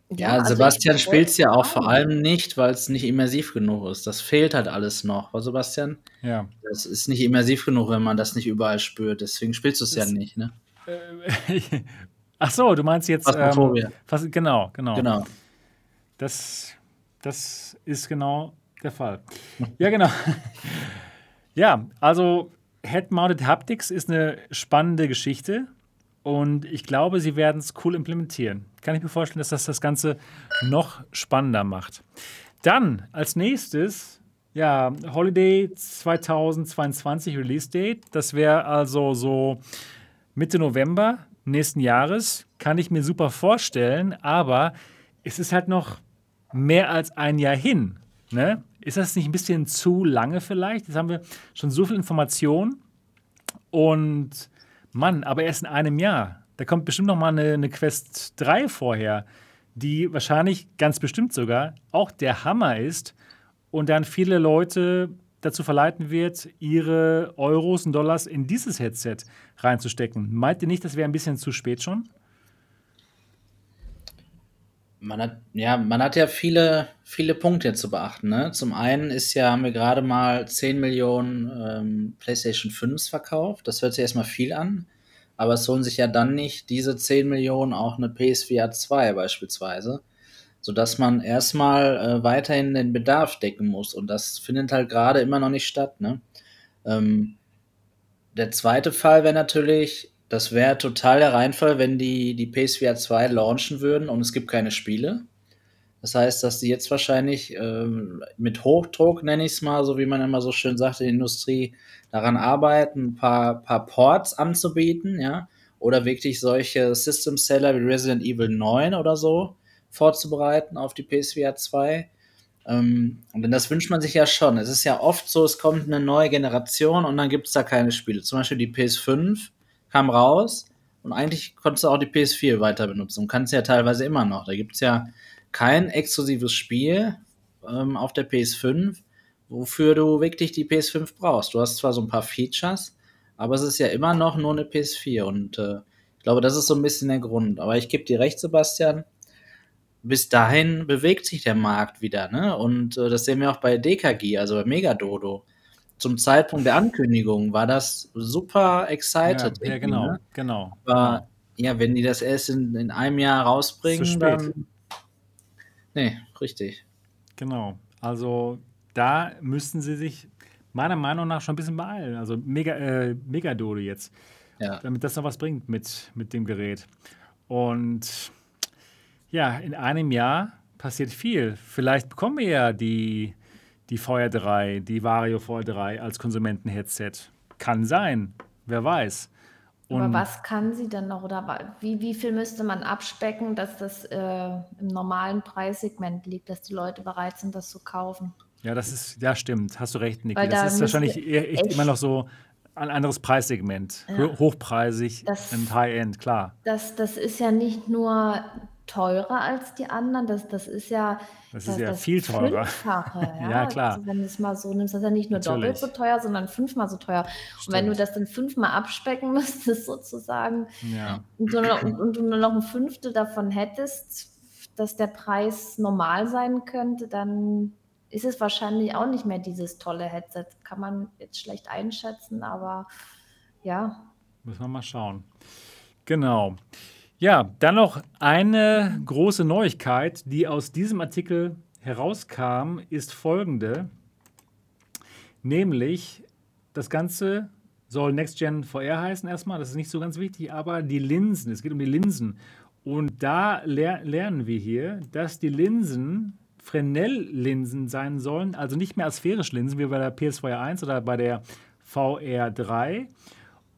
Ja, ja also Sebastian spielt es ja auch vor allem nicht, weil es nicht immersiv genug ist. Das fehlt halt alles noch, weil Sebastian? Ja. Das ist nicht immersiv genug, wenn man das nicht überall spürt. Deswegen spielst du es ja nicht, ne? Äh, Ach so, du meinst jetzt. Ähm, was, genau, genau. Genau. Das, das ist genau der Fall. Ja, genau. ja, also Head-Mounted Haptics ist eine spannende Geschichte und ich glaube, sie werden es cool implementieren. Kann ich mir vorstellen, dass das das Ganze noch spannender macht. Dann als nächstes, ja, Holiday 2022 Release Date. Das wäre also so Mitte November nächsten Jahres. Kann ich mir super vorstellen, aber es ist halt noch mehr als ein Jahr hin. Ne? Ist das nicht ein bisschen zu lange vielleicht? Jetzt haben wir schon so viel Information und Mann, aber erst in einem Jahr. Da kommt bestimmt noch mal eine, eine Quest 3 vorher, die wahrscheinlich ganz bestimmt sogar auch der Hammer ist und dann viele Leute dazu verleiten wird, ihre Euros und Dollars in dieses Headset reinzustecken. Meint ihr nicht, das wäre ein bisschen zu spät schon? Man hat, ja, man hat ja viele, viele Punkte zu beachten. Ne? Zum einen ist ja, haben wir gerade mal 10 Millionen ähm, PlayStation 5s verkauft. Das hört sich erstmal viel an. Aber es holen sich ja dann nicht diese 10 Millionen auch eine PSVR 2 beispielsweise sodass man erstmal äh, weiterhin den Bedarf decken muss. Und das findet halt gerade immer noch nicht statt. Ne? Ähm, der zweite Fall wäre natürlich, das wäre total der Reinfall, wenn die, die PSVR 2 launchen würden und es gibt keine Spiele. Das heißt, dass die jetzt wahrscheinlich ähm, mit Hochdruck, nenne ich es mal, so wie man immer so schön sagt in der Industrie, daran arbeiten, ein paar, paar Ports anzubieten, ja, oder wirklich solche System Seller wie Resident Evil 9 oder so, vorzubereiten auf die PSVR 2. Ähm, und das wünscht man sich ja schon. Es ist ja oft so, es kommt eine neue Generation und dann gibt es da keine Spiele. Zum Beispiel die PS5 kam raus und eigentlich konntest du auch die PS4 weiter benutzen und kannst ja teilweise immer noch. Da gibt es ja kein exklusives Spiel ähm, auf der PS5, wofür du wirklich die PS5 brauchst. Du hast zwar so ein paar Features, aber es ist ja immer noch nur eine PS4 und äh, ich glaube, das ist so ein bisschen der Grund. Aber ich gebe dir recht, Sebastian bis dahin bewegt sich der Markt wieder, ne? Und äh, das sehen wir auch bei DKG, also bei Megadodo. Zum Zeitpunkt der Ankündigung war das super excited. Ja, ja genau, ne? genau. Aber ja, wenn die das erst in, in einem Jahr rausbringen, dann. Nee, richtig. Genau. Also da müssten sie sich meiner Meinung nach schon ein bisschen beeilen. Also Mega, äh, Megadodo jetzt. Ja. Damit das noch was bringt mit, mit dem Gerät. Und ja, in einem Jahr passiert viel. Vielleicht bekommen wir ja die, die VR 3, die Vario VR 3 als Konsumentenheadset. Kann sein, wer weiß. Und Aber was kann sie denn noch oder wie, wie viel müsste man abspecken, dass das äh, im normalen Preissegment liegt, dass die Leute bereit sind, das zu kaufen? Ja, das ist, ja, stimmt, hast du recht, Niki. Das da ist wahrscheinlich immer noch so ein anderes Preissegment. Ja. Hochpreisig und High-End, klar. Das, das ist ja nicht nur teurer als die anderen. Das, das ist ja das, ist ja das viel teurer. Ja? ja, klar. Also wenn du es mal so nimmst, das ist ja nicht nur Natürlich. doppelt so teuer, sondern fünfmal so teuer. Stimmt. Und wenn du das dann fünfmal abspecken müsstest, sozusagen, ja. und, du noch, und, du nur noch ein Fünftel davon hättest, dass der Preis normal sein könnte, dann ist es wahrscheinlich auch nicht mehr dieses tolle Headset. Kann man jetzt schlecht einschätzen, aber ja. Müssen wir mal schauen. Genau. Ja, dann noch eine große Neuigkeit, die aus diesem Artikel herauskam, ist folgende. Nämlich, das Ganze soll Next Gen VR heißen erstmal, das ist nicht so ganz wichtig, aber die Linsen, es geht um die Linsen. Und da ler lernen wir hier, dass die Linsen Fresnel-Linsen sein sollen, also nicht mehr asphärische Linsen wie bei der PSVR 1 oder bei der VR 3.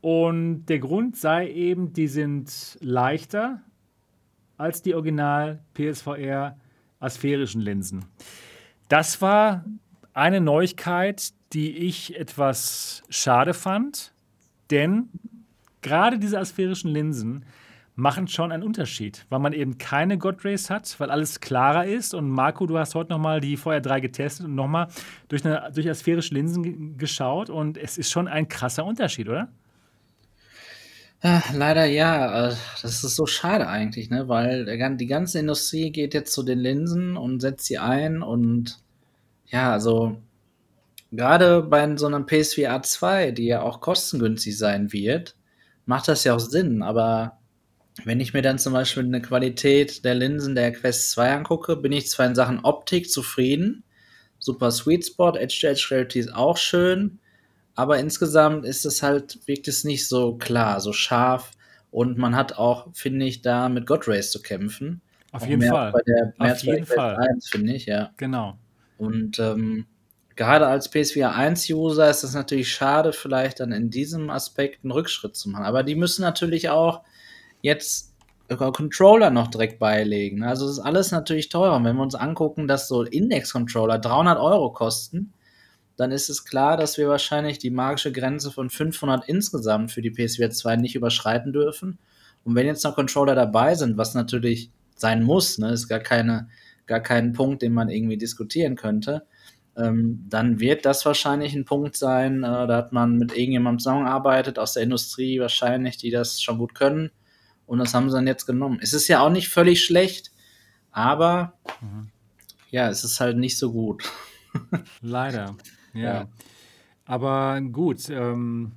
Und der Grund sei eben, die sind leichter als die Original PSVR asphärischen Linsen. Das war eine Neuigkeit, die ich etwas schade fand, denn gerade diese asphärischen Linsen machen schon einen Unterschied, weil man eben keine God Rays hat, weil alles klarer ist. Und Marco, du hast heute nochmal die VR 3 getestet und nochmal durch, durch asphärische Linsen geschaut und es ist schon ein krasser Unterschied, oder? Ja, leider ja. Äh, das ist so schade eigentlich, ne? weil die ganze Industrie geht jetzt zu den Linsen und setzt sie ein und ja, also gerade bei so einem PSVR 2, die ja auch kostengünstig sein wird, macht das ja auch Sinn, aber wenn ich mir dann zum Beispiel eine Qualität der Linsen der Quest 2 angucke, bin ich zwar in Sachen Optik zufrieden. Super Sweet Spot, Edge-to-Edge Reality ist auch schön. Aber insgesamt ist es halt, wirkt es nicht so klar, so scharf. Und man hat auch, finde ich, da mit God Race zu kämpfen. Auf jeden Fall. Bei der, mehr Auf jeden Fall. finde ich, ja. Genau. Und ähm, gerade als PSVR 1-User ist es natürlich schade, vielleicht dann in diesem Aspekt einen Rückschritt zu machen. Aber die müssen natürlich auch jetzt Controller noch direkt beilegen. Also das ist alles natürlich teurer. Und wenn wir uns angucken, dass so Index-Controller 300 Euro kosten, dann ist es klar, dass wir wahrscheinlich die magische Grenze von 500 insgesamt für die PSVR 2 nicht überschreiten dürfen. Und wenn jetzt noch Controller dabei sind, was natürlich sein muss, ne, ist gar keine, gar kein Punkt, den man irgendwie diskutieren könnte, ähm, dann wird das wahrscheinlich ein Punkt sein. Äh, da hat man mit irgendjemandem zusammengearbeitet aus der Industrie wahrscheinlich, die das schon gut können und das haben sie dann jetzt genommen. Es ist ja auch nicht völlig schlecht, aber mhm. ja, es ist halt nicht so gut. Leider, ja. ja. Aber gut, ähm,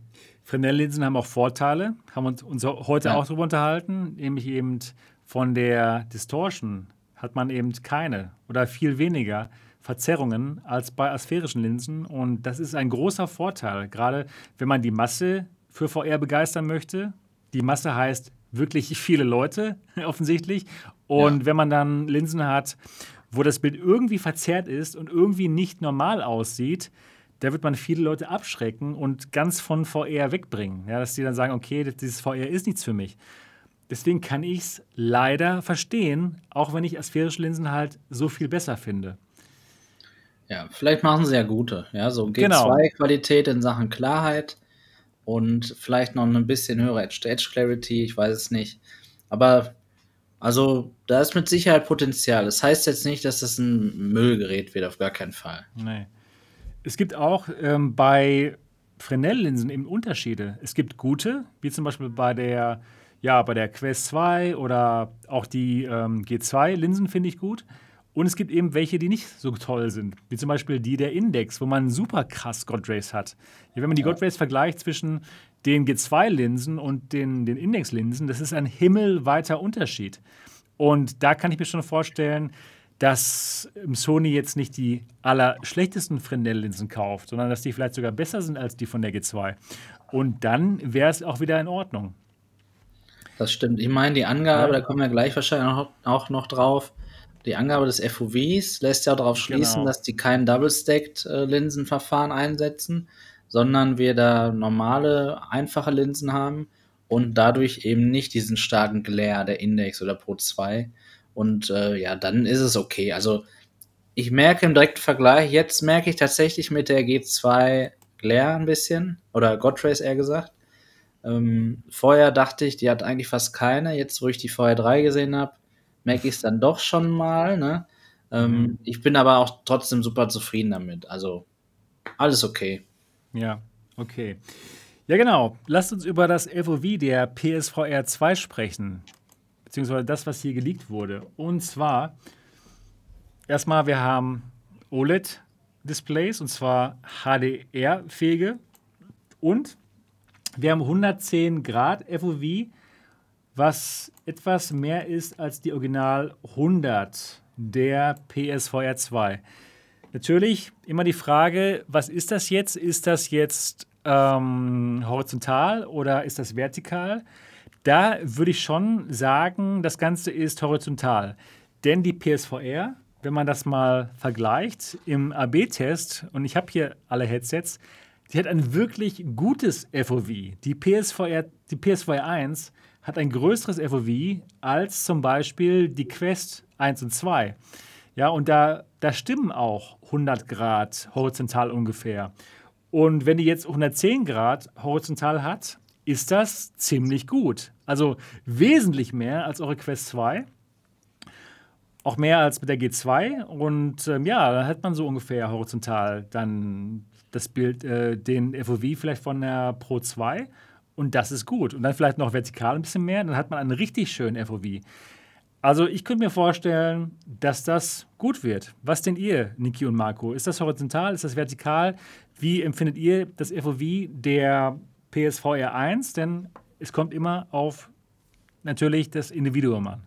Fresnel-Linsen haben auch Vorteile, haben uns, uns heute ja. auch darüber unterhalten, nämlich eben von der Distortion hat man eben keine oder viel weniger Verzerrungen als bei asphärischen Linsen und das ist ein großer Vorteil, gerade wenn man die Masse für VR begeistern möchte. Die Masse heißt wirklich viele Leute offensichtlich. Und ja. wenn man dann Linsen hat, wo das Bild irgendwie verzerrt ist und irgendwie nicht normal aussieht, da wird man viele Leute abschrecken und ganz von VR wegbringen. Ja, dass die dann sagen, okay, dieses VR ist nichts für mich. Deswegen kann ich es leider verstehen, auch wenn ich asphärische Linsen halt so viel besser finde. Ja, vielleicht machen sie ja gute. Ja, so G2-Qualität genau. in Sachen Klarheit und vielleicht noch ein bisschen höhere Edge-to-Edge-Clarity, ich weiß es nicht. Aber also da ist mit Sicherheit Potenzial. Das heißt jetzt nicht, dass das ein Müllgerät wird, auf gar keinen Fall. Nee. Es gibt auch ähm, bei Fresnel-Linsen eben Unterschiede. Es gibt gute, wie zum Beispiel bei der, ja, bei der Quest 2 oder auch die ähm, G2-Linsen finde ich gut. Und es gibt eben welche, die nicht so toll sind, wie zum Beispiel die der Index, wo man super krass God Rays hat. Ja, wenn man die God Rays vergleicht zwischen den G2-Linsen und den, den Index-Linsen, das ist ein himmelweiter Unterschied. Und da kann ich mir schon vorstellen, dass Sony jetzt nicht die allerschlechtesten Fresnel-Linsen kauft, sondern dass die vielleicht sogar besser sind als die von der G2. Und dann wäre es auch wieder in Ordnung. Das stimmt. Ich meine, die Angabe, ja. da kommen wir gleich wahrscheinlich auch noch drauf, die Angabe des FOVs lässt ja darauf schließen, genau. dass die kein Double-Stacked-Linsenverfahren einsetzen, sondern wir da normale, einfache Linsen haben und dadurch eben nicht diesen starken Glare der Index oder Pro 2. Und äh, ja, dann ist es okay. Also ich merke im direkten Vergleich, jetzt merke ich tatsächlich mit der G2 Glare ein bisschen, oder Godtrace eher gesagt. Ähm, vorher dachte ich, die hat eigentlich fast keine. Jetzt, wo ich die vorher 3 gesehen habe, merke ich es dann doch schon mal. Ne? Ähm, mhm. Ich bin aber auch trotzdem super zufrieden damit. Also alles okay. Ja, okay. Ja, genau. Lasst uns über das FOV der PSVR 2 sprechen. Beziehungsweise das, was hier geleakt wurde. Und zwar, erstmal, wir haben OLED-Displays und zwar HDR-fähige. Und wir haben 110 Grad FOV was etwas mehr ist als die Original 100 der PSVR 2. Natürlich immer die Frage, was ist das jetzt? Ist das jetzt ähm, horizontal oder ist das vertikal? Da würde ich schon sagen, das Ganze ist horizontal. Denn die PSVR, wenn man das mal vergleicht im AB-Test, und ich habe hier alle Headsets, die hat ein wirklich gutes FOV. Die PSVR, die PSVR 1 hat ein größeres FOV als zum Beispiel die Quest 1 und 2. Ja, und da, da stimmen auch 100 Grad horizontal ungefähr. Und wenn die jetzt 110 Grad horizontal hat, ist das ziemlich gut. Also wesentlich mehr als eure Quest 2. Auch mehr als mit der G2. Und ähm, ja, da hat man so ungefähr horizontal dann das Bild, äh, den FOV vielleicht von der Pro 2. Und das ist gut. Und dann vielleicht noch vertikal ein bisschen mehr. Dann hat man einen richtig schönen FOV. Also ich könnte mir vorstellen, dass das gut wird. Was denkt ihr, Niki und Marco? Ist das horizontal? Ist das vertikal? Wie empfindet ihr das FOV der PSVR 1? Denn es kommt immer auf natürlich das Individuum an.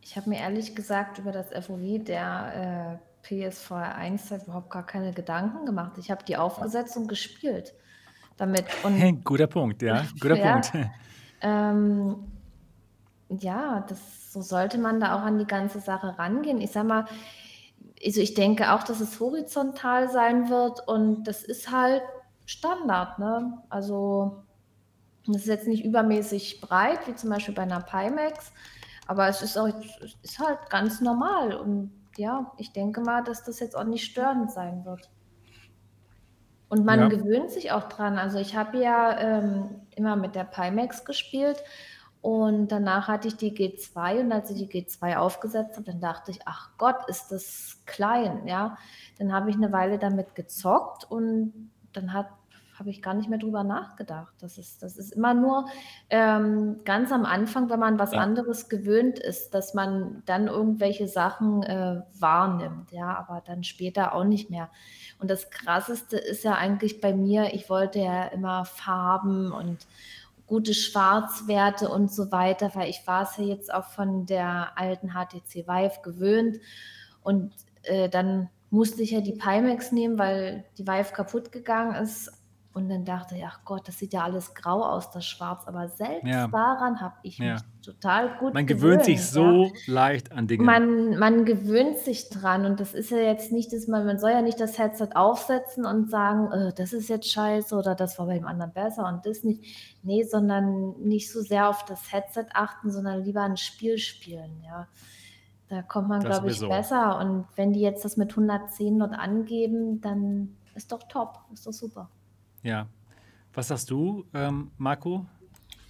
Ich habe mir ehrlich gesagt über das FOV der äh, PSVR 1 überhaupt gar keine Gedanken gemacht. Ich habe die aufgesetzt und gespielt damit. Und, Guter Punkt, ja. Guter ja, Punkt. Ähm, ja, das, so sollte man da auch an die ganze Sache rangehen. Ich sag mal, also ich denke auch, dass es horizontal sein wird und das ist halt Standard, ne? Also das ist jetzt nicht übermäßig breit, wie zum Beispiel bei einer Pimax, aber es ist, auch, ist halt ganz normal und ja, ich denke mal, dass das jetzt auch nicht störend sein wird. Und man ja. gewöhnt sich auch dran. Also ich habe ja ähm, immer mit der Pimax gespielt und danach hatte ich die G2 und als ich die G2 aufgesetzt habe, dann dachte ich, ach Gott, ist das klein, ja. Dann habe ich eine Weile damit gezockt und dann hat habe ich gar nicht mehr drüber nachgedacht. Das ist, das ist immer nur ähm, ganz am Anfang, wenn man was ja. anderes gewöhnt ist, dass man dann irgendwelche Sachen äh, wahrnimmt, ja, aber dann später auch nicht mehr. Und das Krasseste ist ja eigentlich bei mir, ich wollte ja immer Farben und gute Schwarzwerte und so weiter, weil ich war es ja jetzt auch von der alten HTC Vive gewöhnt. Und äh, dann musste ich ja die Pimax nehmen, weil die Vive kaputt gegangen ist und dann dachte ich, ach Gott, das sieht ja alles grau aus, das Schwarz. Aber selbst ja. daran habe ich ja. mich total gut Man gewöhnt, sich so ja. leicht an Dinge. Man, man gewöhnt sich dran. Und das ist ja jetzt nicht, dass man, man soll ja nicht das Headset aufsetzen und sagen, äh, das ist jetzt scheiße oder das war beim anderen besser und das nicht. Nee, sondern nicht so sehr auf das Headset achten, sondern lieber ein Spiel spielen, ja. Da kommt man, glaube ich, so. besser. Und wenn die jetzt das mit 110 dort angeben, dann ist doch top, ist doch super. Ja. Was sagst du, ähm, Marco?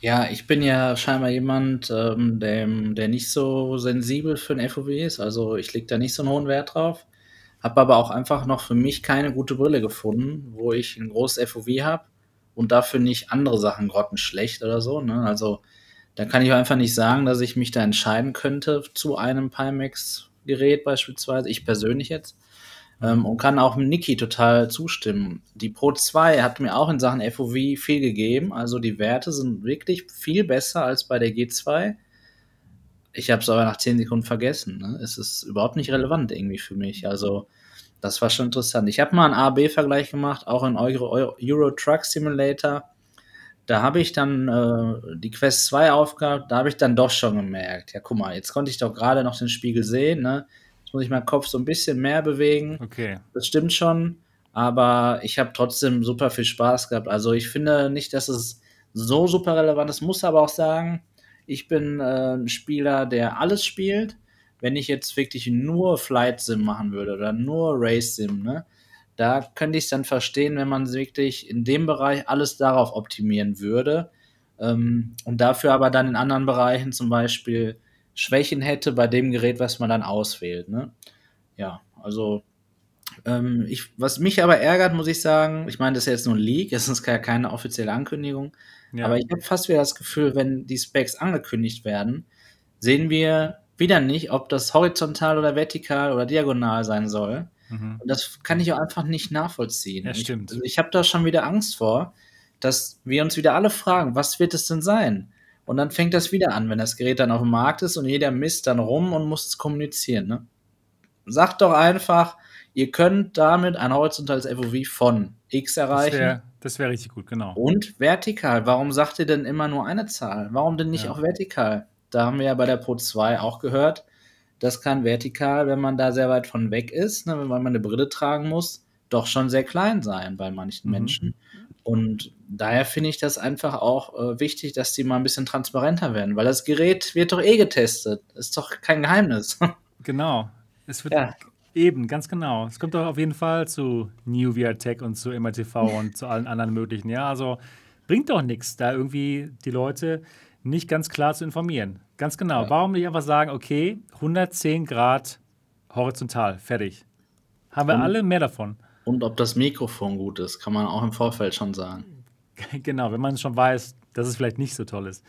Ja, ich bin ja scheinbar jemand, ähm, der, der nicht so sensibel für ein FOV ist. Also ich lege da nicht so einen hohen Wert drauf. Habe aber auch einfach noch für mich keine gute Brille gefunden, wo ich ein großes FOV habe und dafür nicht andere Sachen grottenschlecht oder so. Ne? Also da kann ich einfach nicht sagen, dass ich mich da entscheiden könnte zu einem Pimax-Gerät beispielsweise. Ich persönlich jetzt. Ähm, und kann auch Niki total zustimmen. Die Pro 2 hat mir auch in Sachen FOV viel gegeben. Also die Werte sind wirklich viel besser als bei der G2. Ich habe es aber nach 10 Sekunden vergessen. Ne? Es ist überhaupt nicht relevant irgendwie für mich. Also das war schon interessant. Ich habe mal einen A-B-Vergleich gemacht, auch in Euro, Euro Truck Simulator. Da habe ich dann äh, die Quest 2 aufgehabt, da habe ich dann doch schon gemerkt, ja guck mal, jetzt konnte ich doch gerade noch den Spiegel sehen, ne? Muss ich meinen Kopf so ein bisschen mehr bewegen. Okay. Das stimmt schon, aber ich habe trotzdem super viel Spaß gehabt. Also ich finde nicht, dass es so super relevant ist, muss aber auch sagen, ich bin äh, ein Spieler, der alles spielt. Wenn ich jetzt wirklich nur Flight Sim machen würde oder nur Race Sim, ne, da könnte ich es dann verstehen, wenn man wirklich in dem Bereich alles darauf optimieren würde. Ähm, und dafür aber dann in anderen Bereichen zum Beispiel Schwächen hätte bei dem Gerät, was man dann auswählt. Ne? Ja, also ähm, ich, was mich aber ärgert, muss ich sagen, ich meine, das ist jetzt nur ein Leak, es ist keine offizielle Ankündigung, ja. aber ich habe fast wieder das Gefühl, wenn die Specs angekündigt werden, sehen wir wieder nicht, ob das horizontal oder vertikal oder diagonal sein soll. Mhm. Und das kann ich auch einfach nicht nachvollziehen. Ja, stimmt. Ich, also ich habe da schon wieder Angst vor, dass wir uns wieder alle fragen, was wird es denn sein? Und dann fängt das wieder an, wenn das Gerät dann auf dem Markt ist und jeder misst dann rum und muss es kommunizieren. Ne? Sagt doch einfach, ihr könnt damit ein horizontales FOV von X erreichen. Das wäre richtig gut, genau. Und vertikal. Warum sagt ihr denn immer nur eine Zahl? Warum denn nicht Ja. auch vertikal? Da haben wir ja bei der Pro 2 auch gehört, das kann vertikal, wenn man da sehr weit von weg ist, ne, wenn man eine Brille tragen muss, doch schon sehr klein sein bei manchen Mhm. Menschen. Und daher finde ich das einfach auch äh, wichtig, dass die mal ein bisschen transparenter werden, weil das Gerät wird doch eh getestet. Ist doch kein Geheimnis. Genau. Es wird Ja. eben, ganz genau. Es kommt doch auf jeden Fall zu New VR Tech und zu MRTV und zu allen anderen möglichen. Ja, also bringt doch nichts, da irgendwie die Leute nicht ganz klar zu informieren. Ganz genau. Ja. Warum nicht einfach sagen, okay, 110 Grad horizontal, fertig. Haben wir Und- alle mehr davon. Und ob das Mikrofon gut ist, kann man auch im Vorfeld schon sagen. Genau, wenn man schon weiß, dass es vielleicht nicht so toll ist.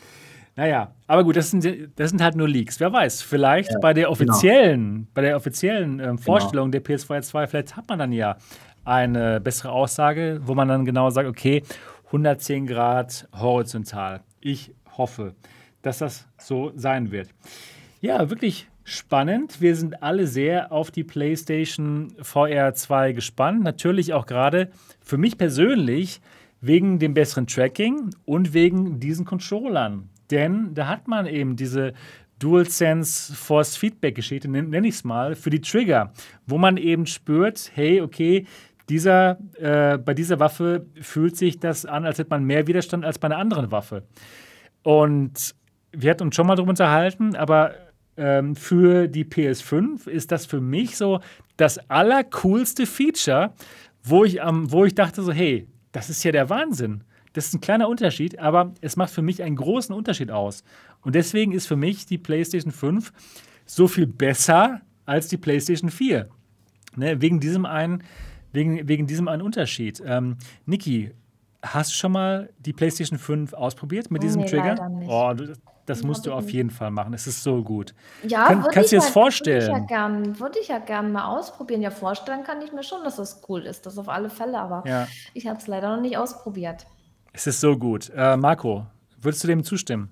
Naja, aber gut, das sind, das sind halt nur Leaks. Wer weiß, vielleicht Ja, bei der genau. offiziellen, bei der offiziellen ähm, Vorstellung der PS4 2, vielleicht hat man dann ja eine bessere Aussage, wo man dann genau sagt, okay, 110 Grad horizontal. Ich hoffe, dass das so sein wird. Ja, wirklich spannend. Wir sind alle sehr auf die PlayStation VR 2 gespannt. Natürlich auch gerade für mich persönlich wegen dem besseren Tracking und wegen diesen Controllern. Denn da hat man eben diese DualSense Force Feedback Geschichte, nenne ich es mal, für die Trigger, wo man eben spürt, hey, okay, dieser, äh, bei dieser Waffe fühlt sich das an, als hätte man mehr Widerstand als bei einer anderen Waffe. Und wir hatten uns schon mal darüber unterhalten, aber ähm, für die PS5 ist das für mich so das allercoolste Feature, wo ich, am, wo ich dachte so, hey, das ist ja der Wahnsinn. Das ist ein kleiner Unterschied, aber es macht für mich einen großen Unterschied aus. Und deswegen ist für mich die PlayStation 5 so viel besser als die PlayStation 4. Ne, wegen diesem einen, wegen, wegen diesem einen Unterschied. Ähm, Niki, hast du schon mal die PlayStation 5 ausprobiert mit diesem Nee, Trigger? leider nicht. Oh, das musst du ich auf jeden Fall machen. Es ist so gut. Ja, Kann- kannst du ich dir das ja- Würde ich, ja vorstellen? gern, würde ich ja gern mal ausprobieren. Ja, vorstellen kann ich mir schon, dass das cool ist. Das auf alle Fälle, aber Ja, ich habe es leider noch nicht ausprobiert. es ist so gut. Äh, Marco, würdest du dem zustimmen?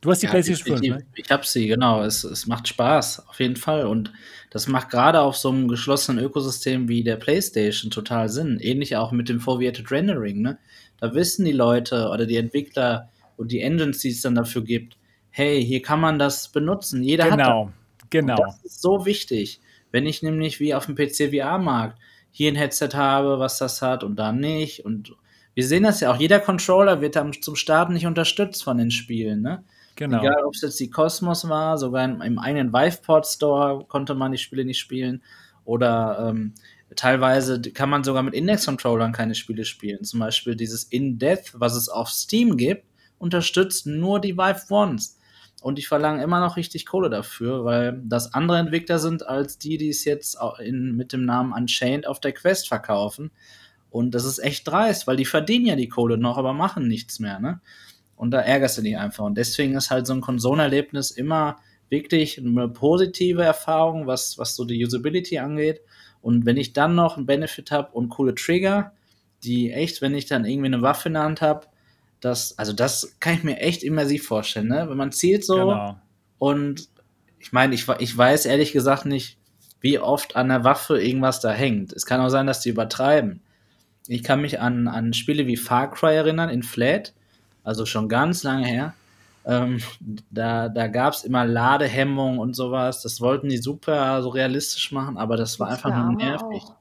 Du hast die Ja, PlayStation 5, definitiv. ne? Ich habe sie, genau. Es, es macht Spaß, auf jeden Fall. Und das macht gerade auf so einem geschlossenen Ökosystem wie der PlayStation total Sinn. Ähnlich auch mit dem Foveated Rendering. Ne? Da wissen die Leute oder die Entwickler und die Engines, die es dann dafür gibt, hey, hier kann man das benutzen. Jeder hat das. Genau, genau. Das ist so wichtig. Wenn ich nämlich wie auf dem PC VR-Markt hier ein Headset habe, was das hat und da nicht. Und wir sehen das ja auch, jeder Controller wird dann zum Starten nicht unterstützt von den Spielen. Ne? genau. Egal, ob es jetzt die Cosmos war, sogar im, im eigenen Viveport Store konnte man die Spiele nicht spielen. Oder ähm, teilweise kann man sogar mit Index-Controllern keine Spiele spielen. Zum Beispiel dieses In-Death, was es auf Steam gibt, unterstützt nur die Vive Ones. Und die verlangen immer noch richtig Kohle dafür, weil das andere Entwickler sind als die, die es jetzt in, mit dem Namen Unchained auf der Quest verkaufen. Und das ist echt dreist, weil die verdienen ja die Kohle noch, aber machen nichts mehr, ne? Und da ärgerst du dich einfach. Und deswegen ist halt so ein Konsolenerlebnis immer wirklich eine positive Erfahrung, was, was so die Usability angeht. Und wenn ich dann noch einen Benefit habe und coole Trigger, die echt, wenn ich dann irgendwie eine Waffe in der Hand habe, das, also das kann ich mir echt immersiv vorstellen, ne? Wenn man zielt so genau. und ich meine, ich, ich weiß ehrlich gesagt nicht, wie oft an der Waffe irgendwas da hängt. Es kann auch sein, dass die übertreiben. Ich kann mich an, an Spiele wie Far Cry erinnern, in Flat, also schon ganz lange her. Ähm, da da gab es immer Ladehemmung und sowas. Das wollten die super so realistisch machen, aber das war einfach ja nur nervig. auch.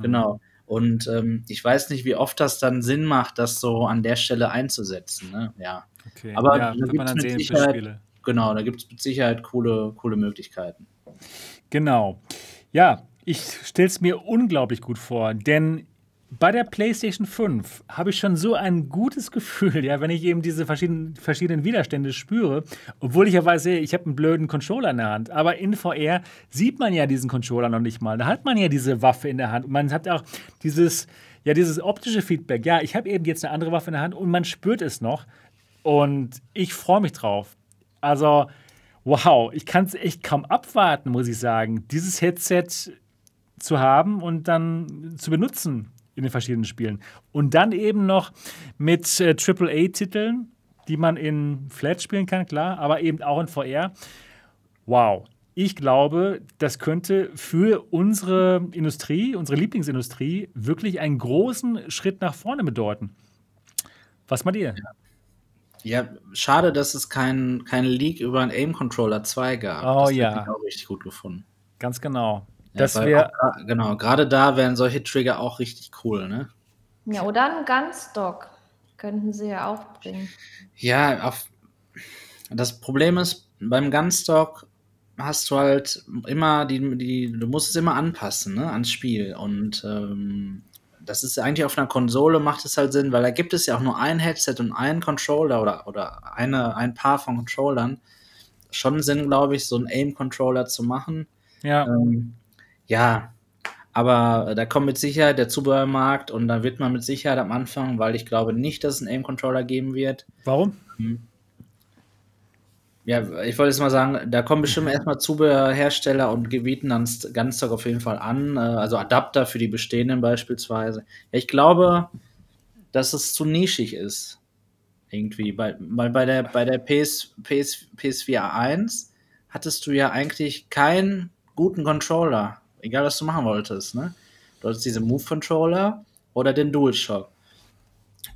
Genau. Und ähm, ich weiß nicht, wie oft das dann Sinn macht, das so an der Stelle einzusetzen. Ne? Ja, Okay. Aber ja, da gibt's dann mit Sicherheit- genau, da gibt es mit Sicherheit coole, coole Möglichkeiten. Genau. Ja, ich stelle es mir unglaublich gut vor, denn bei der PlayStation 5 habe ich schon so ein gutes Gefühl, ja, wenn ich eben diese verschiedenen, verschiedenen Widerstände spüre, obwohl ich ja weiß, ich habe einen blöden Controller in der Hand. Aber in VR sieht man ja diesen Controller noch nicht mal. Da hat man ja diese Waffe in der Hand. Und man hat auch dieses, ja, dieses optische Feedback. Ja, ich habe eben jetzt eine andere Waffe in der Hand und man spürt es noch. Und ich freue mich drauf. Also, wow, ich kann es echt kaum abwarten, muss ich sagen, dieses Headset zu haben und dann zu benutzen in den verschiedenen Spielen. Und dann eben noch mit äh, AAA-Titeln, die man in Flat spielen kann, klar, aber eben auch in VR. Wow. Ich glaube, das könnte für unsere Industrie, unsere Lieblingsindustrie, wirklich einen großen Schritt nach vorne bedeuten. Was mal dir? Ja. ja, schade, dass es keinen kein Leak über einen Aim Controller 2 gab. Oh das ja. ich auch richtig gut gefunden. Ganz genau. Ja, Das auch gra- genau, gerade da wären solche Trigger auch richtig cool, ne? Ja, oder ein Gunstock. Könnten sie ja auch bringen. Ja, auf, das Problem ist, beim Gunstock hast du halt immer die, die, du musst es immer anpassen, ne, ans Spiel. Und ähm, das ist eigentlich auf einer Konsole macht es halt Sinn, weil da gibt es ja auch nur ein Headset und einen Controller oder, oder eine, ein Paar von Controllern. Schon Sinn, glaube ich, so einen Aim-Controller zu machen. ja. Ähm, ja, aber da kommt mit Sicherheit der Zubehörmarkt und da wird man mit Sicherheit am Anfang, weil ich glaube nicht, dass es einen Aim-Controller geben wird, Warum? ja, ich wollte jetzt mal sagen, da kommen bestimmt erstmal Zubehörhersteller und bieten dann Gunstock auf jeden Fall an, äh, also Adapter für die bestehenden beispielsweise. Ja, ich glaube, dass es zu nischig ist. Irgendwie. Bei, weil bei der, bei der PS, PS, PS4 1 hattest du ja eigentlich keinen guten Controller. Egal, was du machen wolltest. Ne? Du hattest diese Move-Controller oder den DualShock.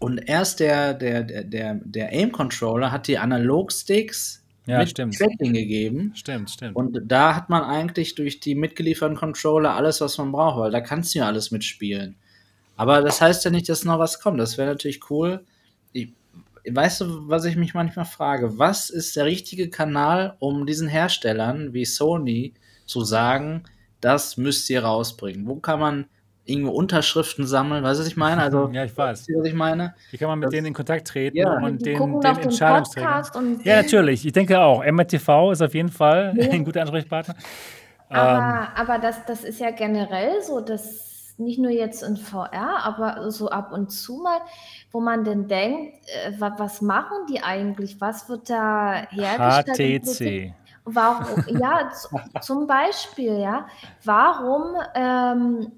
Und erst der, der, der, der, der Aim-Controller hat die Analog-Sticks Ja, mit stimmt. Tracking gegeben. Stimmt, stimmt. Und da hat man eigentlich durch die mitgelieferten Controller alles, was man braucht, weil da kannst du ja alles mitspielen. Aber das heißt ja nicht, dass noch was kommt. Das wäre natürlich cool. Ich, weißt du, was ich mich manchmal frage? Was ist der richtige Kanal, um diesen Herstellern wie Sony zu sagen, das müsst ihr rausbringen? Wo kann man irgendwo Unterschriften sammeln? Weißt du, was ich meine? Also, Ja, ich weiß. was ich meine? Wie kann man mit Das- denen in Kontakt treten Ja. und die den, den den Entscheidungsträgern? Ja, natürlich. Ich denke auch. MRTV ist auf jeden Fall Ja. ein guter Ansprechpartner. Ähm, Aber, aber das, das ist ja generell so, dass nicht nur jetzt in VR, aber so ab und zu mal, wo man denn denkt, äh, wa- was machen die eigentlich? Was wird da hergestellt? HTC. Warum, ja, zum Beispiel, ja, warum ähm,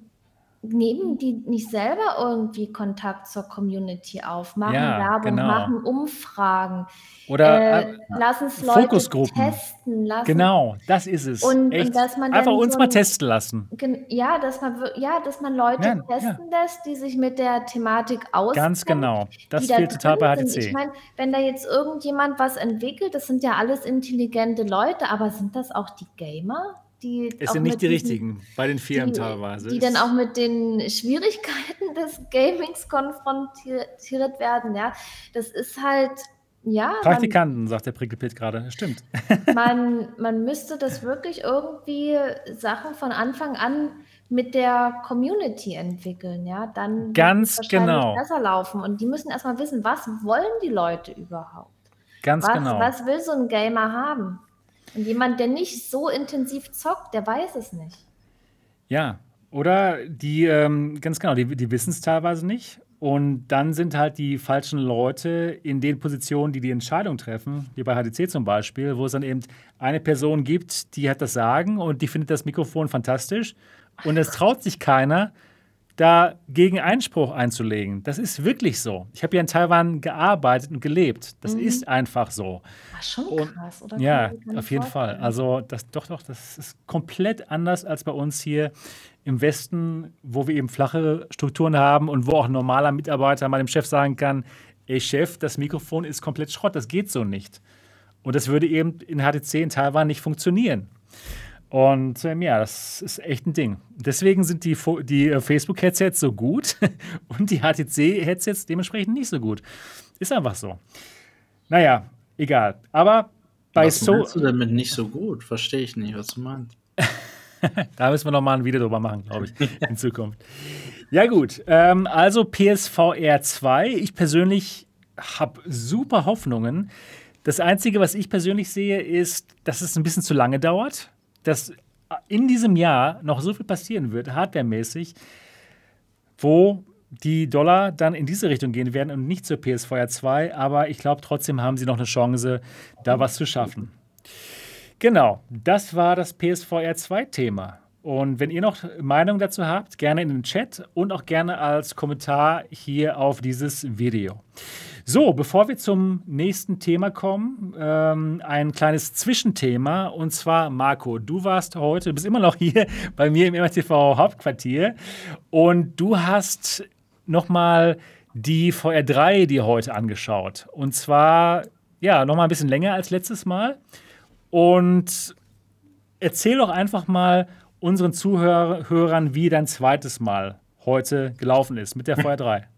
nehmen die nicht selber irgendwie Kontakt zur Community auf, machen Ja, Werbung, genau. machen Umfragen, Oder äh, äh, lassen es Leute Fokusgruppen. testen, lassen genau, das ist es. Und- und dass man Einfach uns so mal testen lassen. Ja, dass man, ja, dass man Leute Ja, testen lässt, die sich mit der Thematik auskennen. Ganz genau. Das die da fehlt total bei. HTC. Ich meine, wenn da jetzt irgendjemand was entwickelt, das sind ja alles intelligente Leute, aber sind das auch die Gamer? Die es sind nicht die diesen- richtigen bei den Firmen teilweise. Die Es- dann auch mit den Schwierigkeiten des Gamings konfrontiert werden, ja. Das ist halt, ja, man, Praktikanten, sagt der Pricklepit gerade. Stimmt. man, man müsste das wirklich irgendwie Sachen von Anfang an mit der Community entwickeln, ja, dann wird Ganz es wahrscheinlich genau. besser laufen. Und die müssen erstmal wissen, was wollen die Leute überhaupt? Ganz Was, genau. was will so ein Gamer haben? Und jemand, der nicht so intensiv zockt, der weiß es nicht. Ja, oder die, ähm, ganz genau, die, die wissen es teilweise nicht. Und dann sind halt die falschen Leute in den Positionen, die die Entscheidung treffen, wie bei HTC zum Beispiel, wo es dann eben eine Person gibt, die hat das Sagen und die findet das Mikrofon fantastisch. Und es traut sich keiner, dagegen Einspruch einzulegen. Das ist wirklich so. Ich habe ja in Taiwan gearbeitet und gelebt. Das Mhm. ist einfach so. Ach, schon Und- krass, oder? Ja, auf jeden Fall. Also das doch, doch, das ist komplett anders als bei uns hier im Westen, wo wir eben flache Strukturen haben und wo auch ein normaler Mitarbeiter mal dem Chef sagen kann, ey Chef, das Mikrofon ist komplett Schrott, das geht so nicht. Und das würde eben in HTC in Taiwan nicht funktionieren. Und ähm, ja, das ist echt ein Ding. Deswegen sind die, Fo- die äh, Facebook-Headsets so gut und die HTC-Headsets dementsprechend nicht so gut. Ist einfach so. Naja, egal. Aber bei was so. meinst du damit nicht so gut? Verstehe ich nicht, was du meinst. Da müssen wir noch mal ein Video drüber machen, glaube ich, in Zukunft. Ja, gut. Ähm, also PSVR 2. Ich persönlich habe super Hoffnungen. Das Einzige, was ich persönlich sehe, ist, dass es ein bisschen zu lange dauert. Dass in diesem Jahr noch so viel passieren wird, hardwaremäßig, wo die Dollar dann in diese Richtung gehen werden und nicht zur PSVR 2. Aber ich glaube, trotzdem haben sie noch eine Chance, da was zu schaffen. Genau, das war das PSVR 2-Thema. Und wenn ihr noch Meinung dazu habt, gerne in den Chat und auch gerne als Kommentar hier auf dieses Video. So, bevor wir zum nächsten Thema kommen, ähm, ein kleines Zwischenthema. Und zwar, Marco, du warst heute, du bist immer noch hier bei mir im MRTV Hauptquartier und du hast nochmal die VR3 die heute angeschaut. Und zwar, ja, nochmal ein bisschen länger als letztes Mal. Und erzähl doch einfach mal unseren Zuhörern, wie dein zweites Mal heute gelaufen ist mit der VR3.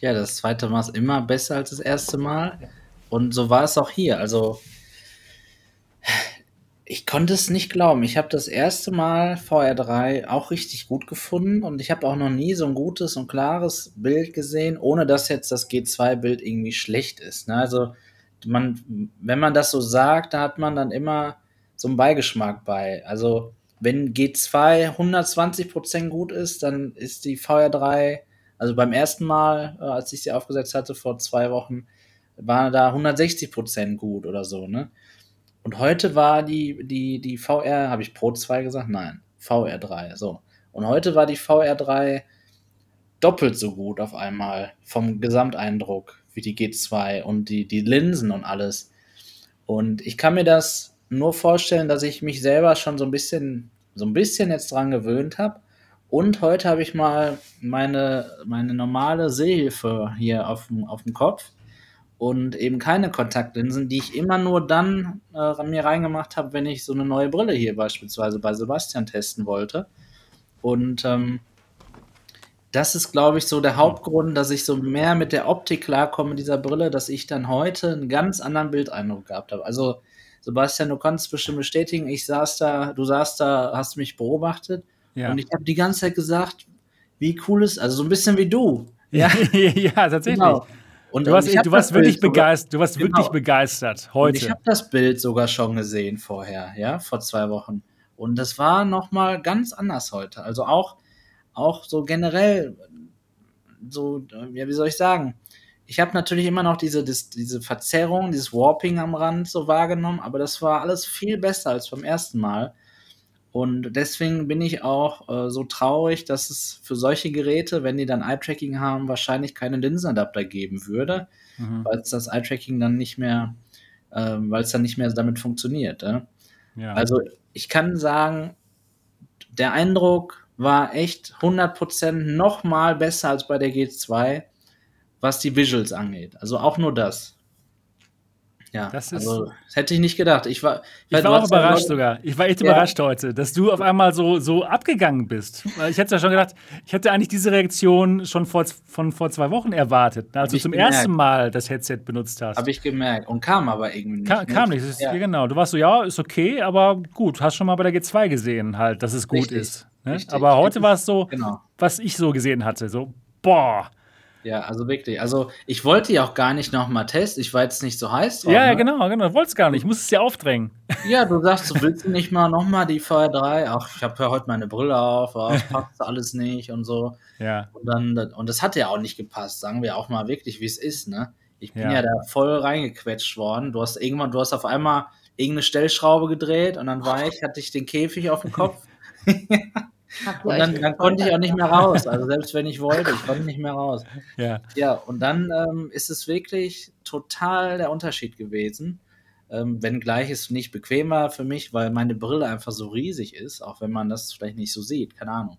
Ja, das zweite Mal ist immer besser als das erste Mal. Und so war es auch hier. Also, ich konnte es nicht glauben. Ich habe das erste Mal VR3 auch richtig gut gefunden und ich habe auch noch nie so ein gutes und klares Bild gesehen, ohne dass jetzt das G2-Bild irgendwie schlecht ist. Ne? Also, man, wenn man das so sagt, da hat man dann immer so einen Beigeschmack bei. Also, wenn G2 120% gut ist, dann ist die VR3, also beim ersten Mal, äh, als ich sie aufgesetzt hatte vor zwei Wochen, war da 160% gut oder so, ne? Und heute war die, die, die VR, habe ich Pro 2 gesagt? Nein, VR3, so. Und heute war die VR3 doppelt so gut auf einmal vom Gesamteindruck wie die G2 und die, die Linsen und alles. Und ich kann mir das nur vorstellen, dass ich mich selber schon so ein bisschen, so ein bisschen jetzt dran gewöhnt habe. Und heute habe ich mal meine, meine normale Sehhilfe hier auf dem, auf dem Kopf und eben keine Kontaktlinsen, die ich immer nur dann äh, mir reingemacht habe, wenn ich so eine neue Brille hier beispielsweise bei Sebastian testen wollte. Und ähm, das ist, glaube ich, so der Hauptgrund, dass ich so mehr mit der Optik klarkomme dieser Brille, dass ich dann heute einen ganz anderen Bildeindruck gehabt habe. Also, Sebastian, du kannst bestimmt bestätigen, ich saß da, du saßt da, hast mich beobachtet ja. und ich habe die ganze Zeit gesagt, wie cool ist, also so ein bisschen wie du. Ja, ja tatsächlich. Genau. Und, du, warst, du warst wirklich begeistert, du warst genau. wirklich begeistert heute. Und ich habe das Bild sogar schon gesehen vorher, ja, vor zwei Wochen. Und das war nochmal ganz anders heute. Also auch auch so generell, so, ja, wie soll ich sagen? Ich habe natürlich immer noch diese, das, diese Verzerrung, dieses Warping am Rand so wahrgenommen, aber das war alles viel besser als beim ersten Mal. Und deswegen bin ich auch äh, so traurig, dass es für solche Geräte, wenn die dann Eye-Tracking haben, wahrscheinlich keine Linsenadapter geben würde, mhm. weil es das Eye-Tracking dann nicht mehr, äh, weil es dann nicht mehr damit funktioniert. Äh? Ja. Also ich kann sagen, der Eindruck war echt 100% noch mal besser als bei der G2, was die Visuals angeht. Also auch nur das. Ja, das, ist, also, das hätte ich nicht gedacht. Ich war, ich war auch überrascht ja sogar. Ich war echt ja. überrascht heute, dass du auf einmal so, so abgegangen bist. Ich hätte ja schon gedacht, ich hätte eigentlich diese Reaktion schon vor, von vor zwei Wochen erwartet, als du zum gemerkt. ersten Mal das Headset benutzt hast. Habe ich gemerkt und kam aber irgendwie nicht. Ka kam nicht, ist, ja. genau. Du warst so, ja, ist okay, aber gut, hast schon mal bei der G2 gesehen halt, dass es gut Richtig. ist. Ne? Aber heute war es so, genau. was ich so gesehen hatte, so, boah. Ja, also wirklich. Also ich wollte ja auch gar nicht nochmal testen. Ich war jetzt nicht so heiß drauf. Ja, ja, ne? genau, genau. Du wolltest gar nicht. Ich muss es ja aufdrängen. Ja, du sagst, du willst nicht mal nochmal die VR3. Ach, ich habe ja heute meine Brille auf. Ach, passt alles nicht und so. Ja. Und, dann, und das hat ja auch nicht gepasst. Sagen wir auch mal wirklich, wie es ist, ne? Ich bin ja. ja da voll reingequetscht worden. Du hast irgendwann, du hast auf einmal irgendeine Stellschraube gedreht und dann war ich, hatte ich den Käfig auf dem Kopf. und dann, dann konnte ich auch nicht mehr raus. Also selbst wenn ich wollte, ich konnte nicht mehr raus. Ja, ja und dann ähm, ist es wirklich total der Unterschied gewesen. Ähm, wenngleich es nicht bequem war für mich, weil meine Brille einfach so riesig ist, auch wenn man das vielleicht nicht so sieht, keine Ahnung.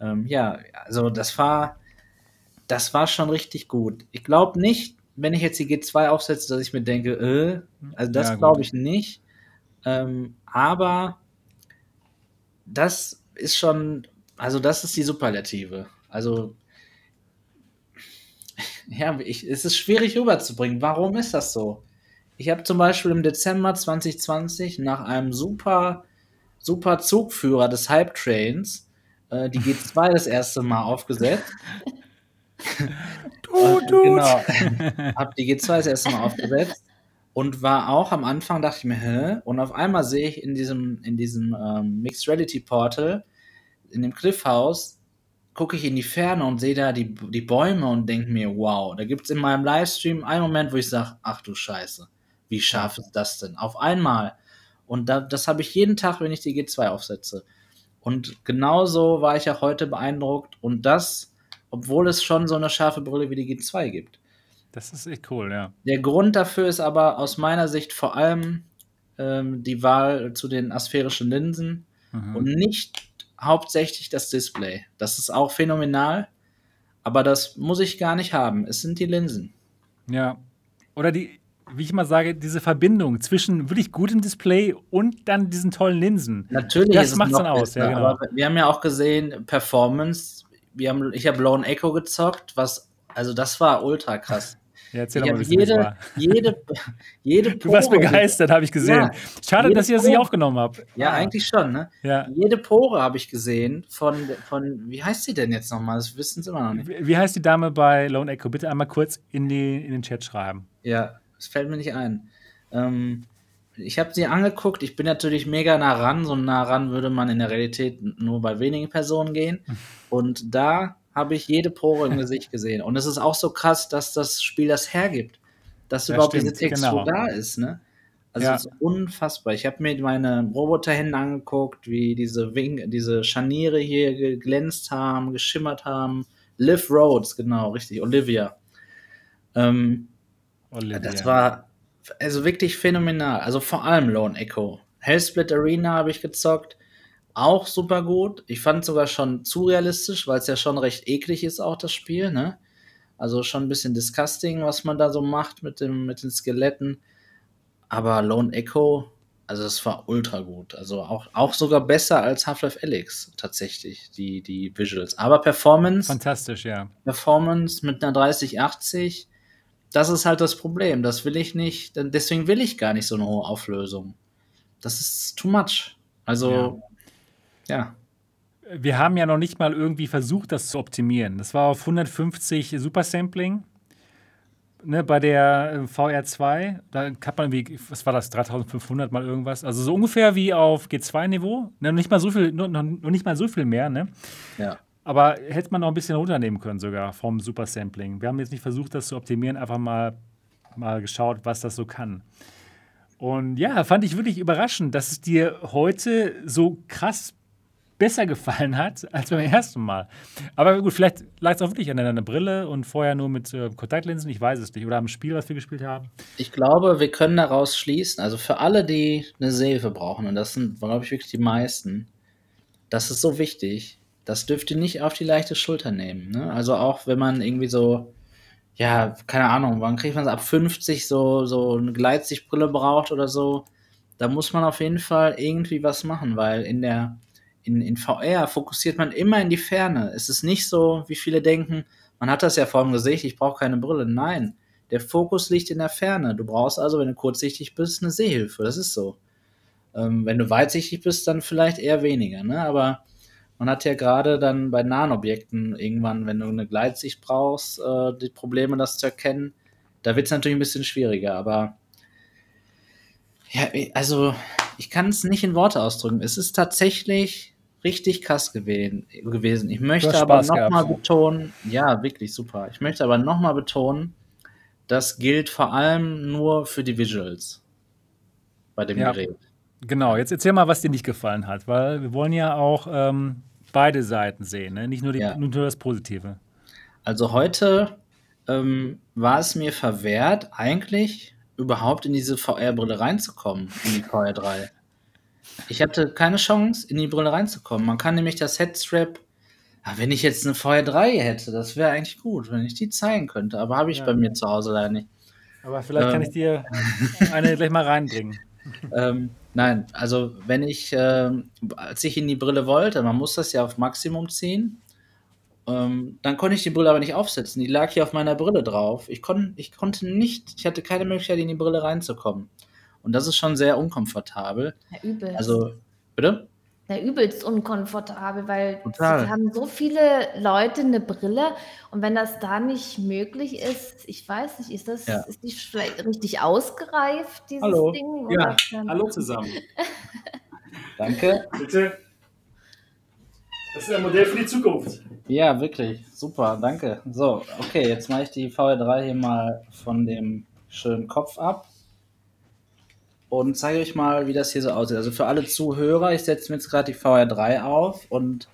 Ähm, ja, also das war, das war schon richtig gut. Ich glaube nicht, wenn ich jetzt die G2 aufsetze, dass ich mir denke, äh, also das ja, glaube ich nicht. Ähm, aber das ist schon, also das ist die Superlative. Also, ja, ich, es ist schwierig rüberzubringen. Warum ist das so? Ich habe zum Beispiel im Dezember 2020 nach einem super, super Zugführer des Hype Trains äh, die G2 das erste Mal aufgesetzt. du, du. Genau. hab die G2 das erste Mal aufgesetzt und war auch am Anfang, dachte ich mir, hä? Und auf einmal sehe ich in diesem, in diesem ähm, Mixed Reality Portal, in dem Cliffhouse, gucke ich in die Ferne und sehe da die, die Bäume und denke mir, wow, da gibt es in meinem Livestream einen Moment, wo ich sage, ach du Scheiße, wie scharf ist das denn? Auf einmal. Und da, das habe ich jeden Tag, wenn ich die G2 aufsetze. Und genauso war ich auch heute beeindruckt. Und das, obwohl es schon so eine scharfe Brille wie die G2 gibt. Das ist echt cool, ja. Der Grund dafür ist aber aus meiner Sicht vor allem ähm, die Wahl zu den asphärischen Linsen mhm. und nicht hauptsächlich das Display. Das ist auch phänomenal, Aber das muss ich gar nicht haben. Es sind die Linsen. Ja. Oder die, wie ich mal sage, diese Verbindung zwischen wirklich gutem Display und dann diesen tollen Linsen. Natürlich das macht dann aus. Besser, ja, genau. Aber wir haben ja auch gesehen, Performance. Wir haben, ich habe Lone Echo gezockt, was, also das war ultra krass. Ja, erzähl ich mal, jede, jede, jede, Pore. Du warst begeistert, habe ich gesehen. Ja, Schade, dass ihr das nicht aufgenommen habt. Ja, ah. eigentlich schon. Ne? Ja. Jede Pore habe ich gesehen von, von, wie heißt sie denn jetzt nochmal? Das wissen sie immer noch nicht. Wie, wie heißt die Dame bei Lone Echo? Bitte einmal kurz in, die, in den Chat schreiben. Ja, das fällt mir nicht ein. Ähm, ich habe sie angeguckt. Ich bin natürlich mega nah ran. So nah ran würde man in der Realität nur bei wenigen Personen gehen. Und da habe ich jede Pore im Gesicht gesehen. Und es ist auch so krass, dass das Spiel das hergibt, dass ja, überhaupt stimmt, diese Textur genau. da ist. Ne? Also ja. es ist unfassbar. Ich habe mir meine Roboterhände angeguckt, wie diese Wing diese Scharniere hier geglänzt haben, geschimmert haben. Liv Rhodes, genau, richtig, Olivia. Ähm, Olivia. Das war also wirklich phänomenal. Also vor allem Lone Echo. Hellsplit Arena habe ich gezockt auch super gut. Ich fand sogar schon zu realistisch, weil es ja schon recht eklig ist, auch das Spiel, ne? Also schon ein bisschen disgusting, was man da so macht mit, dem, mit den Skeletten. Aber Lone Echo, also das war ultra gut. Also auch, auch sogar besser als Half-Life Alyx tatsächlich, die, die Visuals. Aber Performance. Fantastisch, ja. Performance mit einer 3080, das ist halt das Problem. Das will ich nicht, deswegen will ich gar nicht so eine hohe Auflösung. Das ist too much. Also. Ja ja. Wir haben ja noch nicht mal irgendwie versucht, das zu optimieren. Das war auf 150 Supersampling. Ne, bei der äh, VR2, da hat man irgendwie, was war das, 3500 mal irgendwas. Also so ungefähr wie auf G2-Niveau. Ne, nicht mal so viel, nur, noch nicht mal so viel mehr, ne? Ja. Aber hätte man noch ein bisschen runternehmen können sogar vom Supersampling. Wir haben jetzt nicht versucht, das zu optimieren, einfach mal, mal geschaut, was das so kann. Und ja, fand ich wirklich überraschend, dass es dir heute so krass besser gefallen hat als beim ersten Mal. Aber gut, vielleicht lag es auch wirklich an deiner Brille und vorher nur mit äh, Kontaktlinsen, ich weiß es nicht. Oder am Spiel, was wir gespielt haben. Ich glaube, wir können daraus schließen, also für alle, die eine Sehhilfe brauchen, und das sind, glaube ich, wirklich die meisten, das ist so wichtig. Das dürft ihr nicht auf die leichte Schulter nehmen. Ne? Also auch wenn man irgendwie so, ja, keine Ahnung, wann kriegt man es ab 50 so, so eine Gleitsichtbrille braucht oder so, da muss man auf jeden Fall irgendwie was machen, weil in der in, in VR fokussiert man immer in die Ferne. Es ist nicht so, wie viele denken, man hat das ja vor dem Gesicht, ich brauche keine Brille. Nein, der Fokus liegt in der Ferne. Du brauchst also, wenn du kurzsichtig bist, eine Sehhilfe. Das ist so. Ähm, wenn du weitsichtig bist, dann vielleicht eher weniger. Ne? Aber man hat ja gerade dann bei nahen Objekten irgendwann, wenn du eine Gleitsicht brauchst, äh, die Probleme, das zu erkennen. Da wird es natürlich ein bisschen schwieriger. Aber ja, also ich kann es nicht in Worte ausdrücken. Es ist tatsächlich richtig krass gewesen. gewesen. Ich möchte aber nochmal betonen, ja, wirklich super. Ich möchte aber nochmal betonen, das gilt vor allem nur für die Visuals bei dem ja, Gerät. Genau, jetzt erzähl mal, was dir nicht gefallen hat, weil wir wollen ja auch ähm, beide Seiten sehen, ne? nicht nur, die, ja. nur das Positive. Also heute ähm, war es mir verwehrt, eigentlich überhaupt in diese VR-Brille reinzukommen, in die VR3. Ich hatte keine Chance, in die Brille reinzukommen. Man kann nämlich das Headstrap, ja, wenn ich jetzt eine VR3 hätte, das wäre eigentlich gut, wenn ich die zeigen könnte. Aber habe ich ja. bei mir zu Hause leider nicht. Aber vielleicht ähm, kann ich dir eine gleich mal reinbringen. Ähm, nein, also wenn ich, äh, als ich in die Brille wollte, man muss das ja auf Maximum ziehen, ähm, dann konnte ich die Brille aber nicht aufsetzen. Die lag hier auf meiner Brille drauf. Ich, kon, ich konnte nicht, ich hatte keine Möglichkeit, in die Brille reinzukommen. Und das ist schon sehr unkomfortabel. Ja, übelst. Also, bitte? Ja, übelst unkomfortabel, weil Total. haben so viele Leute eine Brille und wenn das da nicht möglich ist, ich weiß nicht, ist das ja. ist die vielleicht richtig ausgereift, dieses Hallo. Ding? Ja, hallo zusammen. Danke. Bitte. Das ist ein Modell für die Zukunft. Ja, wirklich. Super, danke. So, okay, jetzt mache ich die VR3 hier mal von dem schönen Kopf ab und zeige euch mal, wie das hier so aussieht. Also für alle Zuhörer, ich setze mir jetzt gerade die VR3 auf und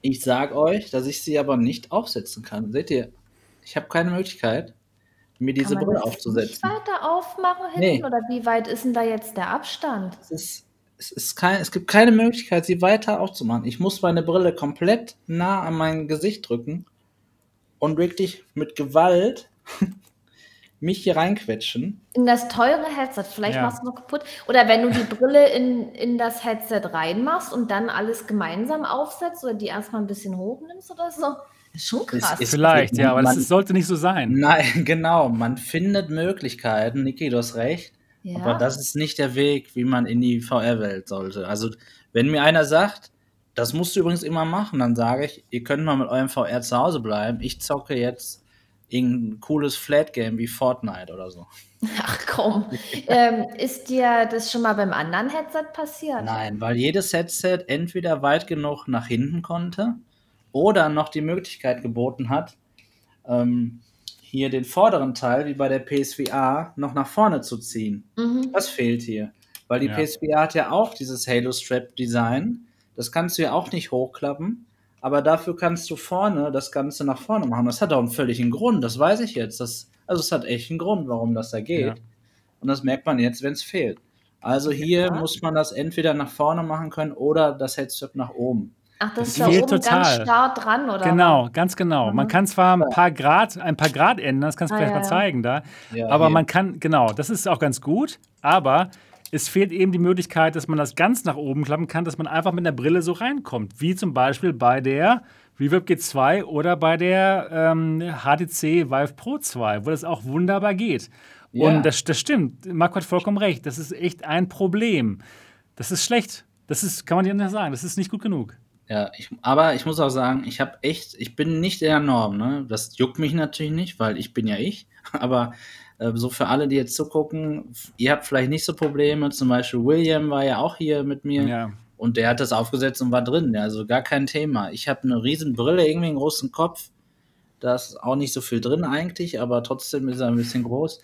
ich sage euch, dass ich sie aber nicht aufsetzen kann. Seht ihr, ich habe keine Möglichkeit, mir diese Brille aufzusetzen. Nicht weiter aufmachen hinten nee. oder wie weit ist denn da jetzt der Abstand? Es, ist, es, ist kein, es gibt keine Möglichkeit, sie weiter aufzumachen. Ich muss meine Brille komplett nah an mein Gesicht drücken, und wirklich mit Gewalt mich hier reinquetschen. In das teure Headset, vielleicht Ja. machst du noch kaputt. Oder wenn du die Brille in, in das Headset reinmachst und dann alles gemeinsam aufsetzt oder die erstmal ein bisschen hochnimmst oder so. Ist schon krass. ist- Vielleicht, ja, aber das Man- ist, sollte nicht so sein. Nein, genau. Man findet Möglichkeiten. Niki, du hast recht. ja. Aber das ist nicht der Weg, wie man in die VR-Welt sollte. Also, wenn mir einer sagt, das musst du übrigens immer machen, dann sage ich, ihr könnt mal mit eurem VR zu Hause bleiben. Ich zocke jetzt irgendein cooles Flat-Game wie Fortnite oder so. Ach komm. ähm, ist dir das schon mal beim anderen Headset passiert? Nein, weil jedes Headset entweder weit genug nach hinten konnte oder noch die Möglichkeit geboten hat, ähm, hier den vorderen Teil, wie bei der PSVR, noch nach vorne zu ziehen. Mhm. Das fehlt hier. Weil die Ja. PSVR hat ja auch dieses Halo Strap Design. Das kannst du ja auch nicht hochklappen. Aber dafür kannst du vorne das Ganze nach vorne machen. Das hat auch einen völligen Grund, das weiß ich jetzt. Das, also es hat echt einen Grund, warum das da geht. Ja. Und das merkt man jetzt, wenn es fehlt. Also hier Ja. muss man das entweder nach vorne machen können oder das Headset nach oben. Ach, das Das ist da fehlt oben ganz total. starr dran, oder? Genau, ganz genau. Man Mhm. kann zwar ein paar Grad, ein paar Grad ändern, das kannst du Ah, vielleicht ja, mal zeigen da, Ja, aber hier. man kann, genau, das ist auch ganz gut, aber es fehlt eben die Möglichkeit, dass man das ganz nach oben klappen kann, dass man einfach mit einer Brille so reinkommt, wie zum Beispiel bei der Reverb G2 oder bei der ähm, HTC Vive Pro 2, wo das auch wunderbar geht. Ja. Und das, das stimmt, Marco hat vollkommen recht, das ist echt ein Problem. Das ist schlecht. Das ist, kann man dir nicht sagen, das ist nicht gut genug. Ja, ich, aber ich muss auch sagen, ich habe echt, ich bin nicht der Norm, ne? Das juckt mich natürlich nicht, weil ich bin ja ich. Aber so für alle, die jetzt zugucken, ihr habt vielleicht nicht so Probleme. Zum Beispiel William war ja auch hier mit mir Ja. und der hat das aufgesetzt und war drin. Also gar kein Thema. Ich habe eine riesen Brille, irgendwie einen großen Kopf. Da ist auch nicht so viel drin eigentlich, aber trotzdem ist er ein bisschen groß.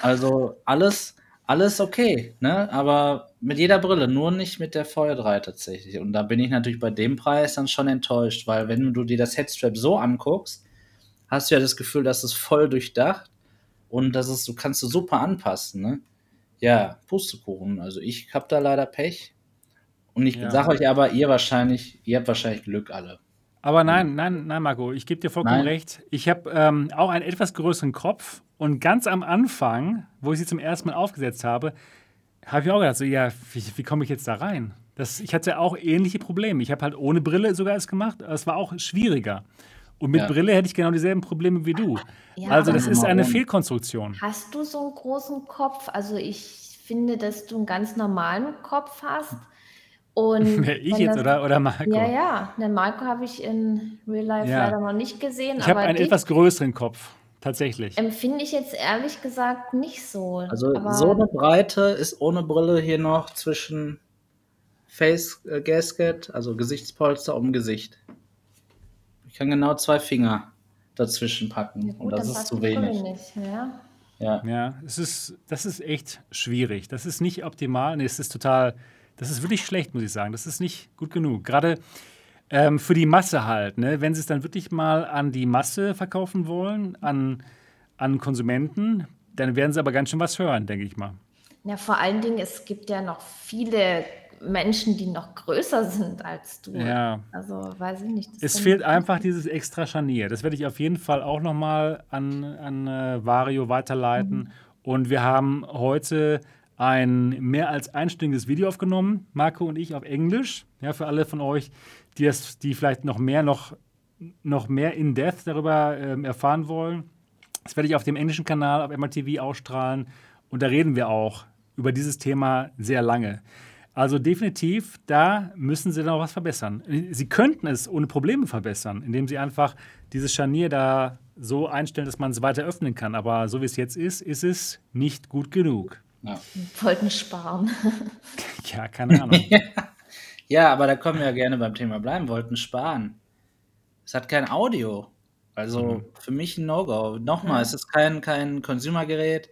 Also alles, alles okay, ne? Aber mit jeder Brille, nur nicht mit der VR3 tatsächlich. Und da bin ich natürlich bei dem Preis dann schon enttäuscht, weil wenn du dir das Headstrap so anguckst, hast du ja das Gefühl, dass es voll durchdacht und das ist, du kannst du super anpassen, ne? Ja, Pustekuchen. Also ich hab da leider Pech. Und ich Ja. sage euch aber, ihr wahrscheinlich, ihr habt wahrscheinlich Glück alle. Aber nein, nein, nein, Marco, ich gebe dir vollkommen Nein. recht. Ich habe ähm, auch einen etwas größeren Kopf und ganz am Anfang, wo ich sie zum ersten Mal aufgesetzt habe, habe ich auch gedacht, so, ja, wie, wie komme ich jetzt da rein? Das, ich hatte auch ähnliche Probleme. Ich habe halt ohne Brille sogar es gemacht, es war auch schwieriger. Und mit Ja. Brille hätte ich genau dieselben Probleme wie du. Ja, also das ist eine? Fehlkonstruktion. Hast du so einen großen Kopf? Also ich finde, dass du einen ganz normalen Kopf hast. Und ich jetzt das- oder, oder Marco? Ja, ja. Den Marco habe ich in Real Life Ja. leider noch nicht gesehen, Ich habe aber einen dich etwas größeren Kopf, tatsächlich. empfinde ich jetzt ehrlich gesagt nicht so. Also aber so eine Breite ist ohne Brille hier noch zwischen Face äh, Gasket, also Gesichtspolster um Gesicht. Ich kann genau zwei Finger dazwischen packen Ja, gut, und das ist zu wenig. Nicht, ja. Ja. Ja, es ist, das ist echt schwierig. Das ist nicht optimal. Nee, es ist total, das ist wirklich schlecht, muss ich sagen. Das ist nicht gut genug. Gerade ähm, für die Masse halt. Ne? Wenn sie es dann wirklich mal an die Masse verkaufen wollen, an, an Konsumenten, dann werden sie aber ganz schön was hören, denke ich mal. Ja, vor allen Dingen, es gibt ja noch viele Menschen, die noch größer sind als du. Ja. Also weiß ich nicht. das Es fehlt einfach dieses extra Scharnier. Das werde ich auf jeden Fall auch nochmal an, an äh, Vario weiterleiten. Und wir haben heute ein mehr als einstündiges Video aufgenommen, Marco und ich auf Englisch. Ja, für alle von euch, die, es, die vielleicht noch mehr, noch, noch mehr in Depth darüber ähm, erfahren wollen. Das werde ich auf dem englischen Kanal auf MRTV ausstrahlen. Und da reden wir auch über dieses Thema sehr lange. Also definitiv, da müssen sie noch was verbessern. Sie könnten es ohne Probleme verbessern, indem sie einfach dieses Scharnier da so einstellen, dass man es weiter öffnen kann. Aber so wie es jetzt ist, ist es nicht gut genug. Ja. wollten sparen. Ja, keine Ahnung. ja, aber da können wir ja gerne beim Thema bleiben, wollten sparen. Es hat kein Audio. Also Mhm. für mich ein No-Go. Nochmal, Ja. es ist kein, kein Consumer-Gerät.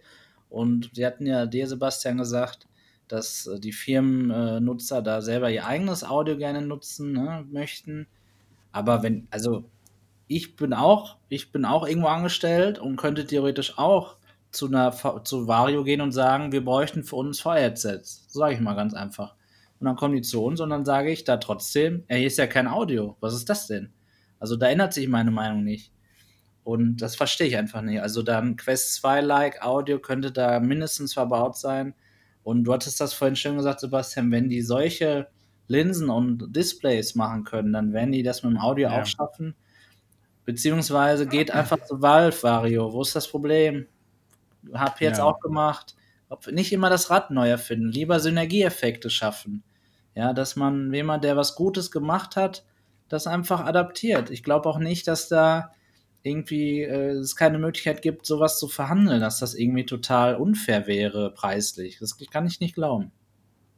Und sie hatten ja dir, Sebastian, gesagt, dass äh, die Firmennutzer da selber ihr eigenes Audio gerne nutzen ne, möchten. Aber wenn, also ich bin auch, ich bin auch irgendwo angestellt und könnte theoretisch auch zu einer zu Vario gehen und sagen, wir bräuchten für uns VR-Headsets. Sage ich mal ganz einfach. Und dann kommen die zu uns und dann sage ich da trotzdem, ja, hier ist ja kein Audio. Was ist das denn? Also da ändert sich meine Meinung nicht. Und das verstehe ich einfach nicht. Also dann Quest 2-like Audio könnte da mindestens verbaut sein. Und du hattest das vorhin schön gesagt, Sebastian, wenn die solche Linsen und Displays machen können, dann werden die das mit dem Audio ja. auch schaffen. Beziehungsweise geht einfach zu Valve, Vario. Wo ist das Problem? Hab jetzt ja. auch gemacht. Nicht immer das Rad neu erfinden, lieber Synergieeffekte schaffen. Ja, dass man jemand, der was Gutes gemacht hat, das einfach adaptiert. Ich glaube auch nicht, dass da irgendwie äh, es keine Möglichkeit gibt, sowas zu verhandeln, dass das irgendwie total unfair wäre preislich. Das kann ich nicht glauben.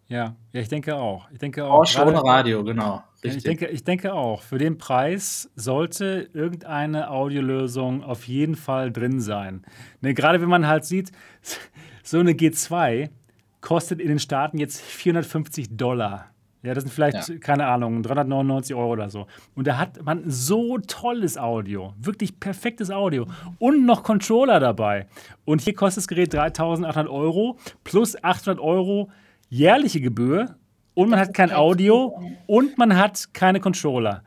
Ja, ja, ich denke auch. Ich denke auch. Porsche ohne Radio, genau. Richtig. Ich denke, ich denke auch. Für den Preis sollte irgendeine Audiolösung auf jeden Fall drin sein. Ne, gerade wenn man halt sieht, so eine G2 kostet in den Staaten jetzt 450 Dollar. Ja, das sind vielleicht, ja. keine Ahnung, 399 Euro oder so. Und da hat man so tolles Audio, wirklich perfektes Audio und noch Controller dabei. Und hier kostet das Gerät 3800 Euro plus 800 Euro jährliche Gebühr und man hat kein Audio und man hat keine Controller.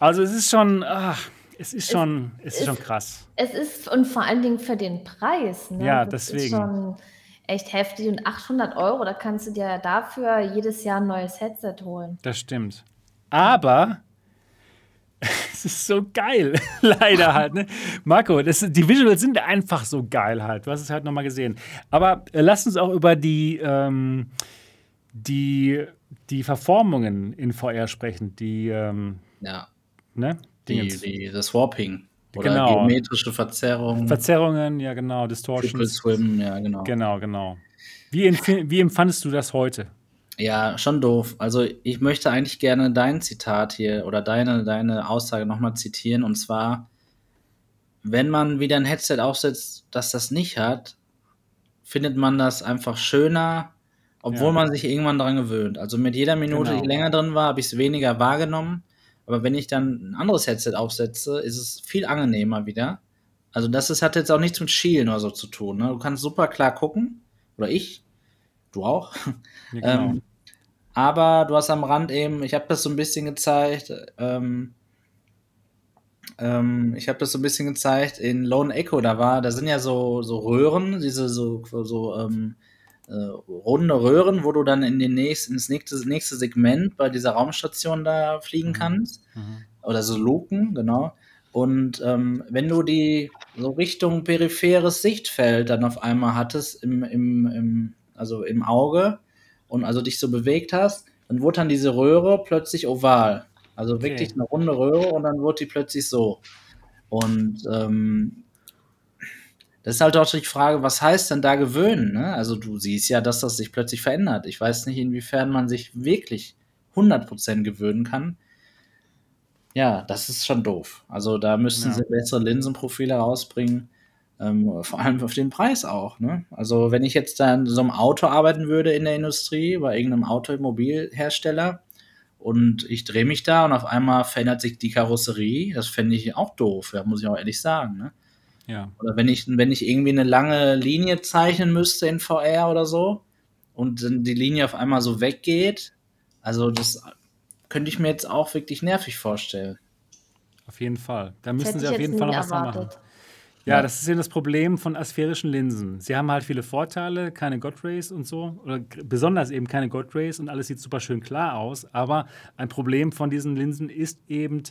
Also es ist schon, ach, es ist schon, es, es ist schon krass. Es ist und vor allen Dingen für den Preis. Ne? Ja, das deswegen. Echt heftig und 800 Euro, da kannst du dir dafür jedes Jahr ein neues Headset holen. Das stimmt. Aber es ist so geil, leider halt. Ne? Marco, das, die Visuals sind einfach so geil halt. Du hast es halt nochmal gesehen. Aber äh, lass uns auch über die, ähm, die, die Verformungen in VR sprechen. Die, ähm, ja. Ne? Die, die, das Warping. Oder genau. geometrische Verzerrungen. Verzerrungen, ja genau, Distortions. Swim, ja genau. Genau, genau. Wie, wie empfandest du das heute? Ja, schon doof. Also ich möchte eigentlich gerne dein Zitat hier oder deine, deine Aussage nochmal zitieren. Und zwar, wenn man wieder ein Headset aufsetzt, das das nicht hat, findet man das einfach schöner, obwohl ja. man sich irgendwann daran gewöhnt. Also mit jeder Minute, genau. die länger drin war, habe ich es weniger wahrgenommen. Aber wenn ich dann ein anderes Headset aufsetze, ist es viel angenehmer wieder. Also das ist, hat jetzt auch nichts mit Schielen oder so zu tun. Ne? Du kannst super klar gucken. Oder ich. Du auch. Ja, genau. ähm, aber du hast am Rand eben, ich habe das so ein bisschen gezeigt, ähm, ähm, ich habe das so ein bisschen gezeigt in Lone Echo, da war, da sind ja so, so Röhren, diese so, so ähm, äh, runde Röhren, wo du dann in den nächsten, ins nächste, nächste Segment bei dieser Raumstation da fliegen mhm. kannst. Mhm. Oder so Luken, genau. Und ähm, wenn du die so Richtung peripheres Sichtfeld dann auf einmal hattest, im, im, im, also im Auge, und also dich so bewegt hast, dann wurde dann diese Röhre plötzlich oval. Also okay. wirklich eine runde Röhre und dann wurde die plötzlich so. Und ähm, das ist halt auch die Frage, was heißt denn da gewöhnen? Ne? Also du siehst ja, dass das sich plötzlich verändert. Ich weiß nicht, inwiefern man sich wirklich 100% gewöhnen kann. Ja, das ist schon doof. Also da müssten ja. sie bessere Linsenprofile rausbringen. Ähm, vor allem auf den Preis auch. Ne? Also wenn ich jetzt da in so einem Auto arbeiten würde in der Industrie, bei irgendeinem Automobilhersteller und ich drehe mich da und auf einmal verändert sich die Karosserie, das fände ich auch doof, ja, muss ich auch ehrlich sagen. Ne? Ja. Oder wenn ich, wenn ich irgendwie eine lange Linie zeichnen müsste in VR oder so und dann die Linie auf einmal so weggeht, also das könnte ich mir jetzt auch wirklich nervig vorstellen. Auf jeden Fall. Da müssen sie auf jeden Fall noch was erwartet. machen. Ja, das ist ja das Problem von asphärischen Linsen. Sie haben halt viele Vorteile, keine God Rays und so, oder besonders eben keine God Rays und alles sieht super schön klar aus. Aber ein Problem von diesen Linsen ist eben,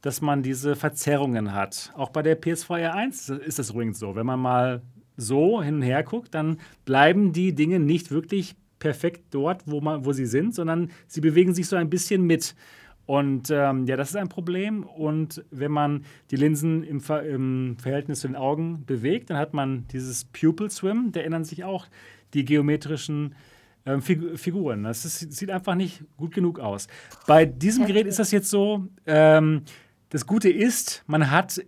dass man diese Verzerrungen hat. Auch bei der PS4 1 ist das übrigens so. Wenn man mal so hin und her guckt, dann bleiben die Dinge nicht wirklich perfekt dort, wo, man, wo sie sind, sondern sie bewegen sich so ein bisschen mit. Und ähm, ja, das ist ein Problem. Und wenn man die Linsen im, Ver im, Verhältnis zu den Augen bewegt, dann hat man dieses Pupil Swim. Da ändern sich auch die geometrischen ähm, Fig Figuren. Das ist, sieht einfach nicht gut genug aus. Bei diesem Gerät ist das jetzt so. Ähm, das Gute ist, man hat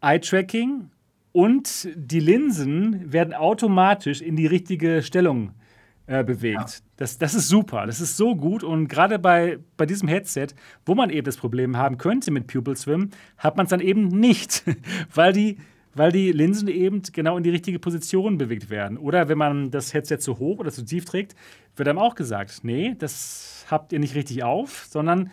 Eye-Tracking und die Linsen werden automatisch in die richtige Stellung äh, bewegt. Ja. Das, das ist super, das ist so gut und gerade bei, bei diesem Headset, wo man eben das Problem haben könnte mit Pupil Swim, hat man es dann eben nicht, weil die, weil die Linsen eben genau in die richtige Position bewegt werden. Oder wenn man das Headset zu hoch oder zu tief trägt, wird einem auch gesagt, nee, das habt ihr nicht richtig auf, sondern ein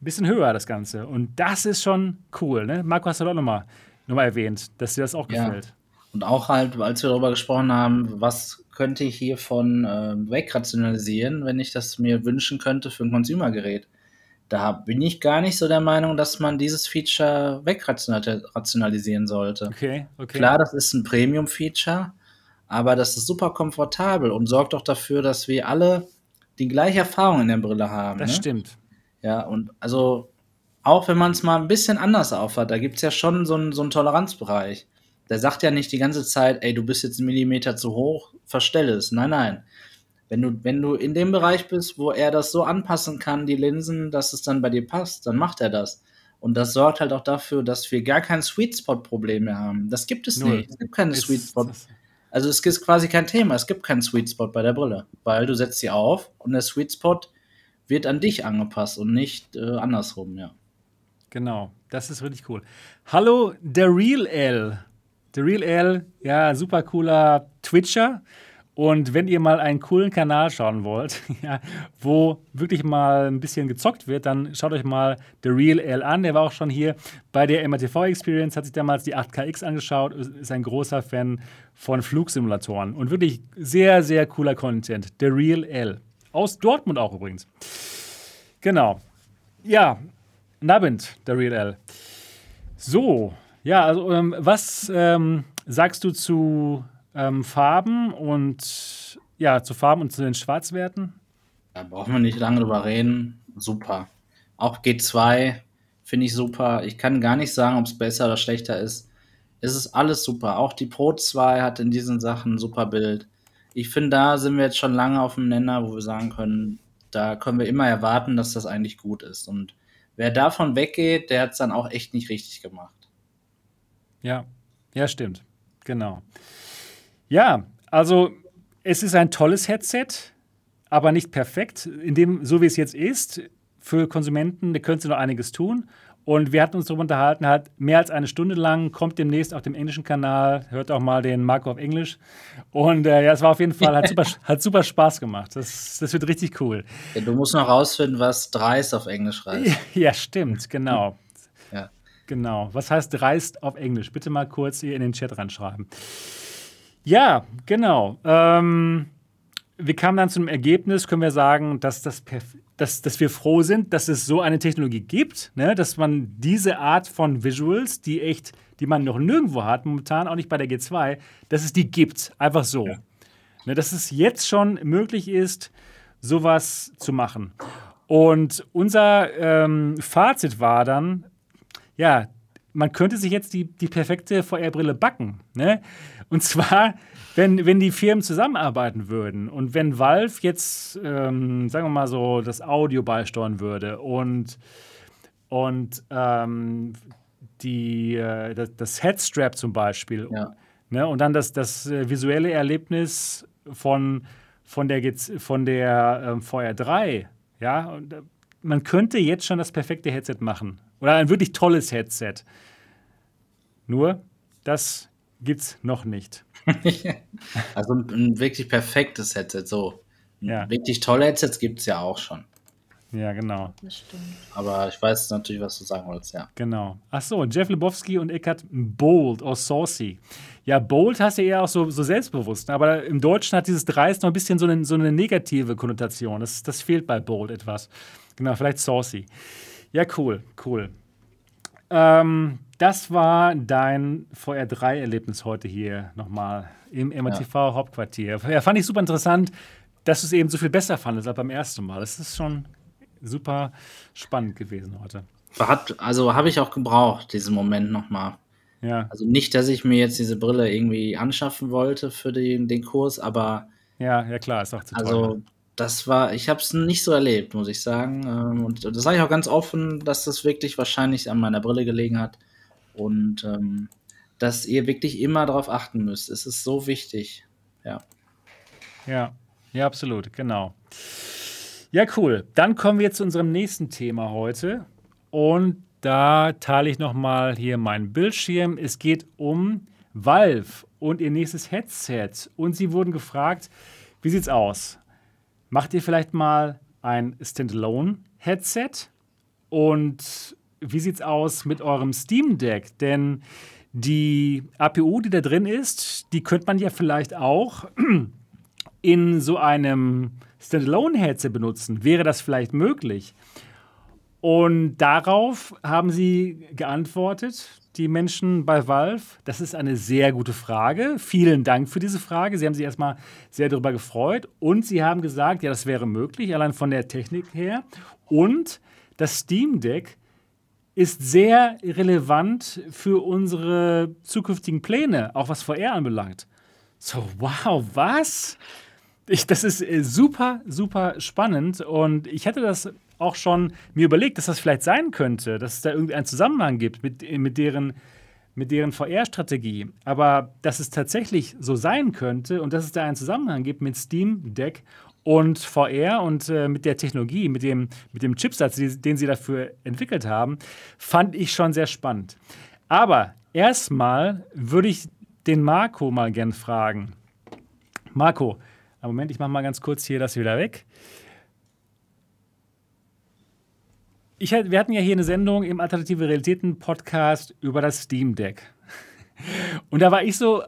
bisschen höher das Ganze. Und das ist schon cool. Ne? Marco, hast du doch nochmal nochmal erwähnt, dass dir das auch Ja. gefällt. Und auch halt, als wir darüber gesprochen haben, was könnte ich hiervon äh, wegrationalisieren, wenn ich das mir wünschen könnte für ein Consumer-Gerät. Da bin ich gar nicht so der Meinung, dass man dieses Feature wegrationalisieren sollte. Okay, okay. Klar, das ist ein Premium-Feature, aber das ist super komfortabel und sorgt auch dafür, dass wir alle die gleiche Erfahrung in der Brille haben. das ne? stimmt. Ja, und also auch wenn man es mal ein bisschen anders aufhat, da gibt es ja schon so einen so einen Toleranzbereich. Der sagt ja nicht die ganze Zeit, ey, du bist jetzt einen Millimeter zu hoch, verstelle es. Nein, nein. Wenn du, wenn du in dem Bereich bist, wo er das so anpassen kann, die Linsen, dass es dann bei dir passt, dann macht er das. Und das sorgt halt auch dafür, dass wir gar kein Sweet Spot-Problem mehr haben. Das gibt es Null. nicht. Es gibt keine Ist- Sweet Spot. Also es ist quasi kein Thema. Es gibt keinen Sweet Spot bei der Brille, weil du setzt sie auf und der Sweet Spot wird an dich angepasst und nicht äh, andersrum, ja. Genau, das ist wirklich cool. Hallo, der Real L. Der Real L, ja, super cooler Twitcher. Und wenn ihr mal einen coolen Kanal schauen wollt, ja, wo wirklich mal ein bisschen gezockt wird, dann schaut euch mal The Real L an. Der war auch schon hier bei der MRTV Experience, hat sich damals die 8KX angeschaut, ist ein großer Fan von Flugsimulatoren und wirklich sehr, sehr cooler Content. The Real L. Aus Dortmund auch übrigens. Genau. Ja, Nabend, der Real L. So, ja, also ähm, was ähm, sagst du zu ähm, Farben und ja, zu Farben und zu den Schwarzwerten? Da brauchen wir nicht lange drüber reden. Super. Auch G2 finde ich super. Ich kann gar nicht sagen, ob es besser oder schlechter ist. Es ist alles super. Auch die Pro 2 hat in diesen Sachen ein super Bild. Ich finde, da sind wir jetzt schon lange auf dem Nenner, wo wir sagen können, da können wir immer erwarten, dass das eigentlich gut ist. Und wer davon weggeht, der hat es dann auch echt nicht richtig gemacht. Ja, ja, stimmt. Genau. Ja, also es ist ein tolles Headset, aber nicht perfekt. In dem, so wie es jetzt ist, für Konsumenten, da können sie noch einiges tun. Und wir hatten uns darüber unterhalten, halt mehr als eine Stunde lang, kommt demnächst auf dem englischen Kanal, hört auch mal den Marco auf Englisch. Und äh, ja, es war auf jeden Fall, hat super, hat super Spaß gemacht. Das, das wird richtig cool. Ja, du musst noch rausfinden, was dreist auf Englisch heißt. Ja, stimmt, genau. Ja. Genau. Was heißt dreist auf Englisch? Bitte mal kurz hier in den Chat reinschreiben. Ja, genau. Ähm, wir kamen dann zum Ergebnis, können wir sagen, dass, das dass, dass wir froh sind, dass es so eine Technologie gibt, ne? dass man diese Art von Visuals, die echt, die man noch nirgendwo hat, momentan auch nicht bei der G2, dass es die gibt. Einfach so. Ne? Dass es jetzt schon möglich ist, sowas zu machen. Und unser ähm, Fazit war dann, ja, man könnte sich jetzt die, die perfekte VR-Brille backen. Ne? Und zwar, wenn, wenn die Firmen zusammenarbeiten würden und wenn Valve jetzt, ähm, sagen wir mal so, das Audio beisteuern würde und, und ähm, die, äh, das, das Headstrap zum Beispiel Ja. Ne? Und dann das, das äh, visuelle Erlebnis von, von der, von der ähm, VR3. Ja? Und, äh, man könnte jetzt schon das perfekte Headset machen. Oder ein wirklich tolles Headset. Nur, das gibt's noch nicht. Also ein, wirklich perfektes Headset, so. Ja. Wirklich tolle Headsets gibt es ja auch schon. Ja, genau. Das stimmt. Aber ich weiß natürlich, was du sagen wolltest, ja. Genau. Ach so, Jeff Lebowski und Eckhard Bold aus Saucy. Ja, Bold hast du eher auch so, so selbstbewusst, ne? aber im Deutschen hat dieses Dreist noch ein bisschen so eine, so eine negative Konnotation. Das, das fehlt bei Bold etwas. Genau, vielleicht Saucy. Ja, cool, cool. Ähm, das war dein VR3-Erlebnis heute hier nochmal im MRTV Hauptquartier. Ja, fand ich super interessant, dass du es eben so viel besser fandest als beim ersten Mal. Das ist schon super spannend gewesen heute. Hat, also habe ich auch gebraucht, diesen Moment nochmal. Ja, Also nicht, dass ich mir jetzt diese Brille irgendwie anschaffen wollte für den, den Kurs, aber ja, ja klar, ist auch zu teuer. also das war, ich habe es nicht so erlebt, muss ich sagen. Ähm, Und das sage ich auch ganz offen, dass das wirklich wahrscheinlich an meiner Brille gelegen hat. Und ähm, dass ihr wirklich immer darauf achten müsst. Es ist so wichtig. Ja. Ja, ja, absolut, genau. Ja, cool. Dann kommen wir zu unserem nächsten Thema heute. Und da teile ich nochmal hier meinen Bildschirm. Es geht um Valve und ihr nächstes Headset. Und sie wurden gefragt, wie sieht's aus? Macht ihr vielleicht mal ein Standalone-Headset? Und wie sieht's aus mit eurem Steam Deck? Denn die APU, die da drin ist, die könnte man ja vielleicht auch in so einem Standalone-Headset benutzen. Wäre das vielleicht möglich? Und darauf haben sie geantwortet, die Menschen bei Valve. Das ist eine sehr gute Frage. Vielen Dank für diese Frage. Sie haben sich erstmal sehr darüber gefreut. Und sie haben gesagt, ja, das wäre möglich, allein von der Technik her. Und das Steam Deck ist sehr relevant für unsere zukünftigen Pläne, auch was VR anbelangt. So, wow, was? Ich, das ist äh, super, super spannend und ich hätte das auch schon mir überlegt, dass das vielleicht sein könnte, dass es da irgendeinen Zusammenhang gibt mit, mit deren, mit deren VR-Strategie. Aber dass es tatsächlich so sein könnte und dass es da einen Zusammenhang gibt mit Steam Deck und VR und äh, mit der Technologie, mit dem, mit dem Chipsatz, den sie dafür entwickelt haben, fand ich schon sehr spannend. Aber erstmal würde ich den Marco mal gern fragen. Marco, Moment, ich mache mal ganz kurz hier das wieder weg. Ich, wir hatten ja hier eine Sendung im Alternative Realitäten Podcast über das Steam Deck. Und da war ich so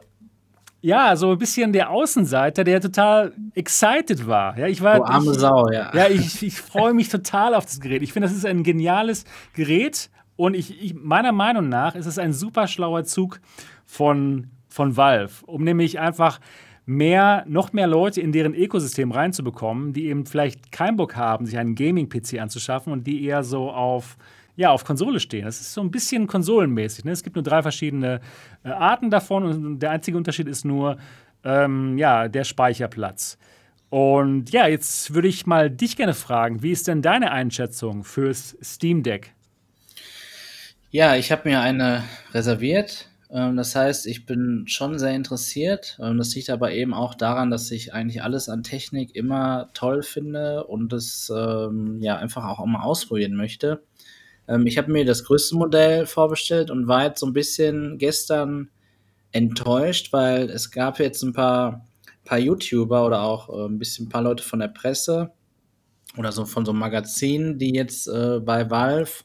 ja, so ein bisschen der Außenseiter, der total excited war. Ja, ich war. Oh, arme ich, Sau, ja. Ja, ich, ich freue mich total auf das Gerät. Ich finde, das ist ein geniales Gerät und ich, ich, meiner Meinung nach ist es ein super schlauer Zug von, von Valve, um nämlich einfach mehr, noch mehr Leute in deren Ökosystem reinzubekommen, die eben vielleicht keinen Bock haben, sich einen Gaming-PC anzuschaffen und die eher so auf ja, auf Konsole stehen. Das ist so ein bisschen konsolenmäßig. Ne? Es gibt nur drei verschiedene äh, Arten davon und der einzige Unterschied ist nur ähm, ja, der Speicherplatz. Und ja, jetzt würde ich mal dich gerne fragen, wie ist denn deine Einschätzung fürs Steam Deck? Ja, ich habe mir eine reserviert. Ähm, das heißt, ich bin schon sehr interessiert. Ähm, das liegt aber eben auch daran, dass ich eigentlich alles an Technik immer toll finde und es ähm, ja einfach auch mal ausprobieren möchte. Ähm, ich habe mir das größte Modell vorbestellt und war jetzt so ein bisschen gestern enttäuscht, weil es gab jetzt ein paar, paar YouTuber oder auch äh, ein bisschen ein paar Leute von der Presse oder so von so einem Magazin, die jetzt äh, bei Valve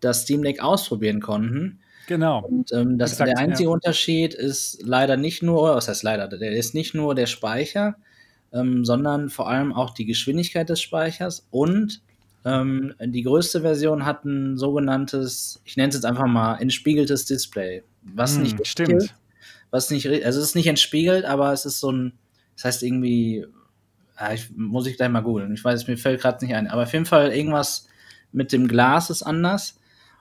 das Steam Deck ausprobieren konnten. Genau. Und ähm, das, Exakt, der einzige ja. Unterschied ist leider nicht nur, was heißt leider, der ist nicht nur der Speicher, ähm, sondern vor allem auch die Geschwindigkeit des Speichers und ähm, die größte Version hat ein sogenanntes, ich nenne es jetzt einfach mal, entspiegeltes Display. Was hm, nicht stimmt. was nicht, also es ist nicht entspiegelt, aber es ist so ein, das heißt irgendwie, ja, ich, muss ich gleich mal googeln. Ich weiß, mir fällt gerade nicht ein. Aber auf jeden Fall irgendwas mit dem Glas ist anders.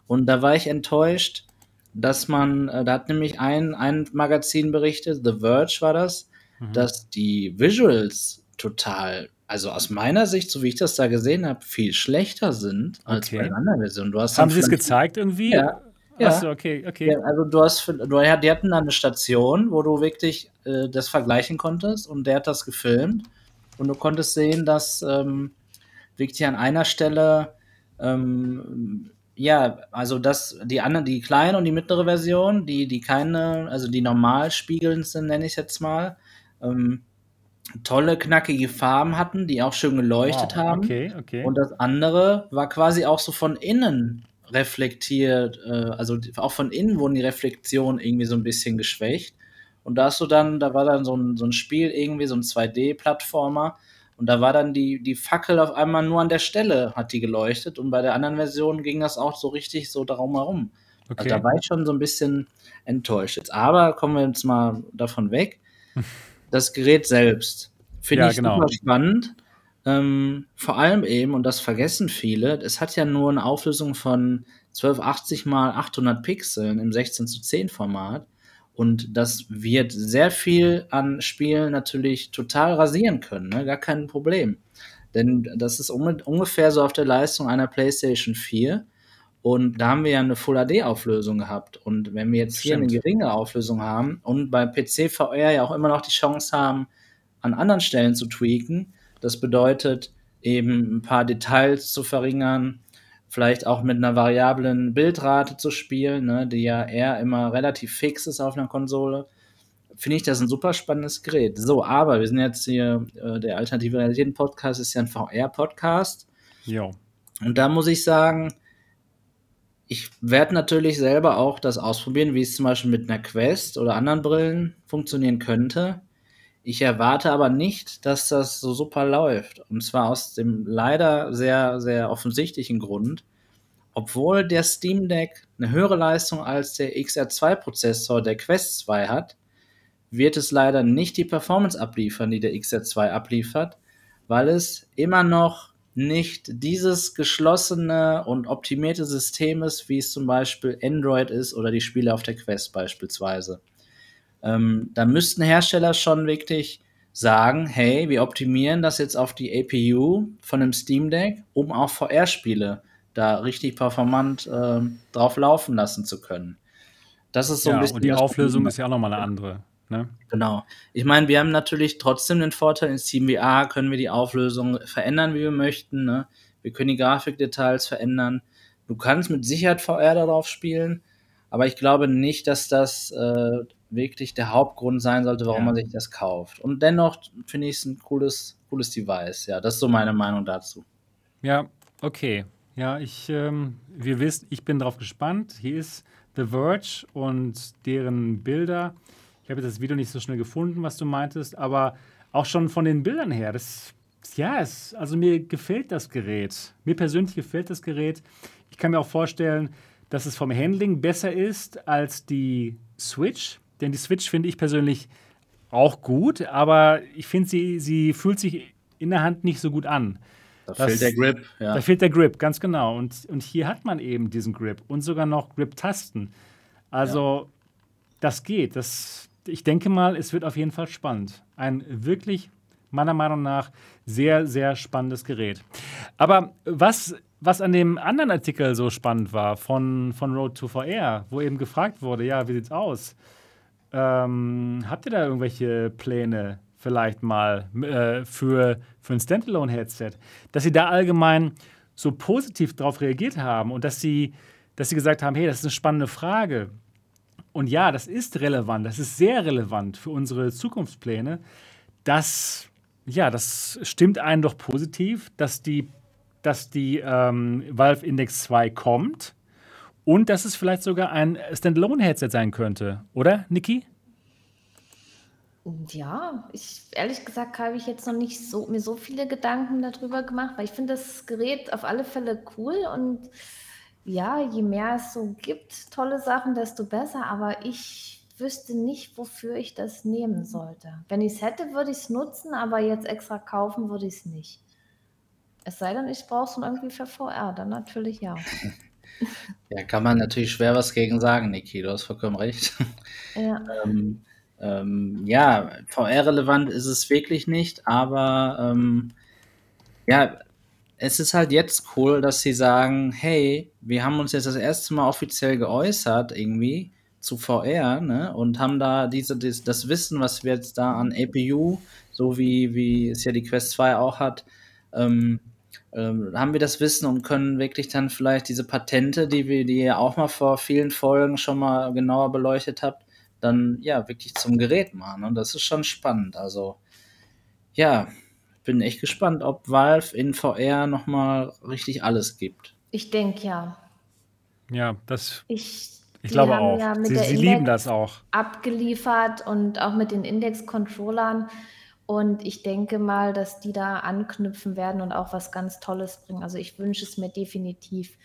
Und da war ich enttäuscht, dass man, äh, da hat nämlich ein, ein Magazin berichtet, The Verge war das, mhm. dass die Visuals total also aus meiner Sicht, so wie ich das da gesehen habe, viel schlechter sind als okay. bei den anderen Versionen. Du hast Haben sie es gezeigt irgendwie? Ja. Ja. Achso, okay, okay. Ja, also du hast, du, die hatten da eine Station, wo du wirklich äh, das vergleichen konntest und der hat das gefilmt und du konntest sehen, dass ähm, wirklich an einer Stelle ähm, ja, also das, die andere, die kleine und die mittlere Version, die, die keine, also die normal spiegelnd sind, nenne ich es jetzt mal, ähm, tolle, knackige Farben hatten, die auch schön geleuchtet wow, haben. Okay, okay. Und das andere war quasi auch so von innen reflektiert, äh, also auch von innen wurden die Reflektionen irgendwie so ein bisschen geschwächt. Und da hast du dann, da war dann so ein, so ein Spiel irgendwie, so ein 2D-Plattformer. Und da war dann die, die Fackel auf einmal nur an der Stelle, hat die geleuchtet. Und bei der anderen Version ging das auch so richtig so darum herum. Also okay. Also da war ich schon so ein bisschen enttäuscht. Jetzt aber kommen wir jetzt mal davon weg. das Gerät selbst. Finde ja, ich genau. super spannend. Ähm, vor allem eben, und das vergessen viele, es hat ja nur eine Auflösung von 1280 mal 800 Pixeln im 16 zu 10 Format. Und das wird sehr viel an Spielen natürlich total rasieren können, ne? gar kein Problem. Denn das ist ungefähr so auf der Leistung einer PlayStation 4. Und da haben wir ja eine Full HD-Auflösung gehabt. Und wenn wir jetzt hier eine geringe Auflösung haben und bei PC VR ja auch immer noch die Chance haben, an anderen Stellen zu tweaken, das bedeutet eben ein paar Details zu verringern, vielleicht auch mit einer variablen Bildrate zu spielen, ne, die ja eher immer relativ fix ist auf einer Konsole, finde ich das ein super spannendes Gerät. So, aber wir sind jetzt hier, äh, der Alternative Realitäten Podcast ist ja ein VR-Podcast. Ja. Und da muss ich sagen, ich werde natürlich selber auch das ausprobieren, wie es zum Beispiel mit einer Quest oder anderen Brillen funktionieren könnte. Ich erwarte aber nicht, dass das so super läuft. Und zwar aus dem leider sehr, sehr offensichtlichen Grund, obwohl der Steam Deck eine höhere Leistung als der XR2-Prozessor der Quest 2 hat, wird es leider nicht die Performance abliefern, die der XR2 abliefert, weil es immer noch nicht dieses geschlossene und optimierte System ist, wie es zum Beispiel Android ist oder die Spiele auf der Quest beispielsweise. Ähm, da müssten Hersteller schon wirklich sagen, hey, wir optimieren das jetzt auf die APU von dem Steam Deck, um auch VR-Spiele da richtig performant äh, drauf laufen lassen zu können. Das ist so ja, ein bisschen. Und die Auflösung ist ja auch nochmal eine andere. Ne? Genau. Ich meine, wir haben natürlich trotzdem den Vorteil, in Steam VR können wir die Auflösung verändern, wie wir möchten. Ne? Wir können die Grafikdetails verändern. Du kannst mit Sicherheit VR darauf spielen, aber ich glaube nicht, dass das äh, wirklich der Hauptgrund sein sollte, warum ja. man sich das kauft. Und dennoch finde ich es ein cooles, cooles Device. Ja, das ist so meine Meinung dazu. Ja, okay. Ja, ich, ähm, wir wissen, ich bin darauf gespannt. Hier ist The Verge und deren Bilder ich habe das Video nicht so schnell gefunden, was du meintest, aber auch schon von den Bildern her, das, ja, es, also mir gefällt das Gerät. Mir persönlich gefällt das Gerät. Ich kann mir auch vorstellen, dass es vom Handling besser ist als die Switch, denn die Switch finde ich persönlich auch gut, aber ich finde, sie, sie fühlt sich in der Hand nicht so gut an. Da das, fehlt der Grip, ja. Da fehlt der Grip, ganz genau. Und, und hier hat man eben diesen Grip und sogar noch Grip-Tasten. Also, ja. das geht. Das, ich denke mal, es wird auf jeden Fall spannend. Ein wirklich, meiner Meinung nach, sehr, sehr spannendes Gerät. Aber was, was an dem anderen Artikel so spannend war von, von Road to VR, wo eben gefragt wurde, ja, wie sieht's aus? Ähm, habt ihr da irgendwelche Pläne vielleicht mal äh, für, für ein Standalone-Headset? Dass sie da allgemein so positiv darauf reagiert haben und dass sie, dass sie gesagt haben, hey, das ist eine spannende Frage. Und ja, das ist relevant, das ist sehr relevant für unsere Zukunftspläne. Das, ja, das stimmt einen doch positiv, dass die, dass die ähm, Valve Index 2 kommt und dass es vielleicht sogar ein Standalone-Headset sein könnte, oder, Niki? Ja, ich ehrlich gesagt habe ich jetzt noch nicht so, mir so viele Gedanken darüber gemacht, weil ich finde das Gerät auf alle Fälle cool und ja, je mehr es so gibt, tolle Sachen, desto besser. Aber ich wüsste nicht, wofür ich das nehmen sollte. Wenn ich es hätte, würde ich es nutzen, aber jetzt extra kaufen würde ich es nicht. Es sei denn, ich brauche es irgendwie für VR, dann natürlich ja. Ja, kann man natürlich schwer was gegen sagen, Niki, du hast vollkommen recht. Ja, ähm, ähm, ja VR-relevant ist es wirklich nicht, aber ähm, ja, es ist halt jetzt cool, dass sie sagen, hey, wir haben uns jetzt das erste Mal offiziell geäußert irgendwie zu VR, ne? Und haben da diese, das, das Wissen, was wir jetzt da an APU, so wie, wie es ja die Quest 2 auch hat, ähm, ähm, haben wir das Wissen und können wirklich dann vielleicht diese Patente, die wir, die ihr auch mal vor vielen Folgen schon mal genauer beleuchtet habt, dann ja wirklich zum Gerät machen. Und das ist schon spannend. Also ja, bin echt gespannt, ob Valve in VR nochmal richtig alles gibt. Ich denke ja. Ja, das. Ich, ich glaube auch. Ja sie, sie lieben das auch. Abgeliefert und auch mit den Index-Controllern. Und ich denke mal, dass die da anknüpfen werden und auch was ganz Tolles bringen. Also ich wünsche es mir definitiv,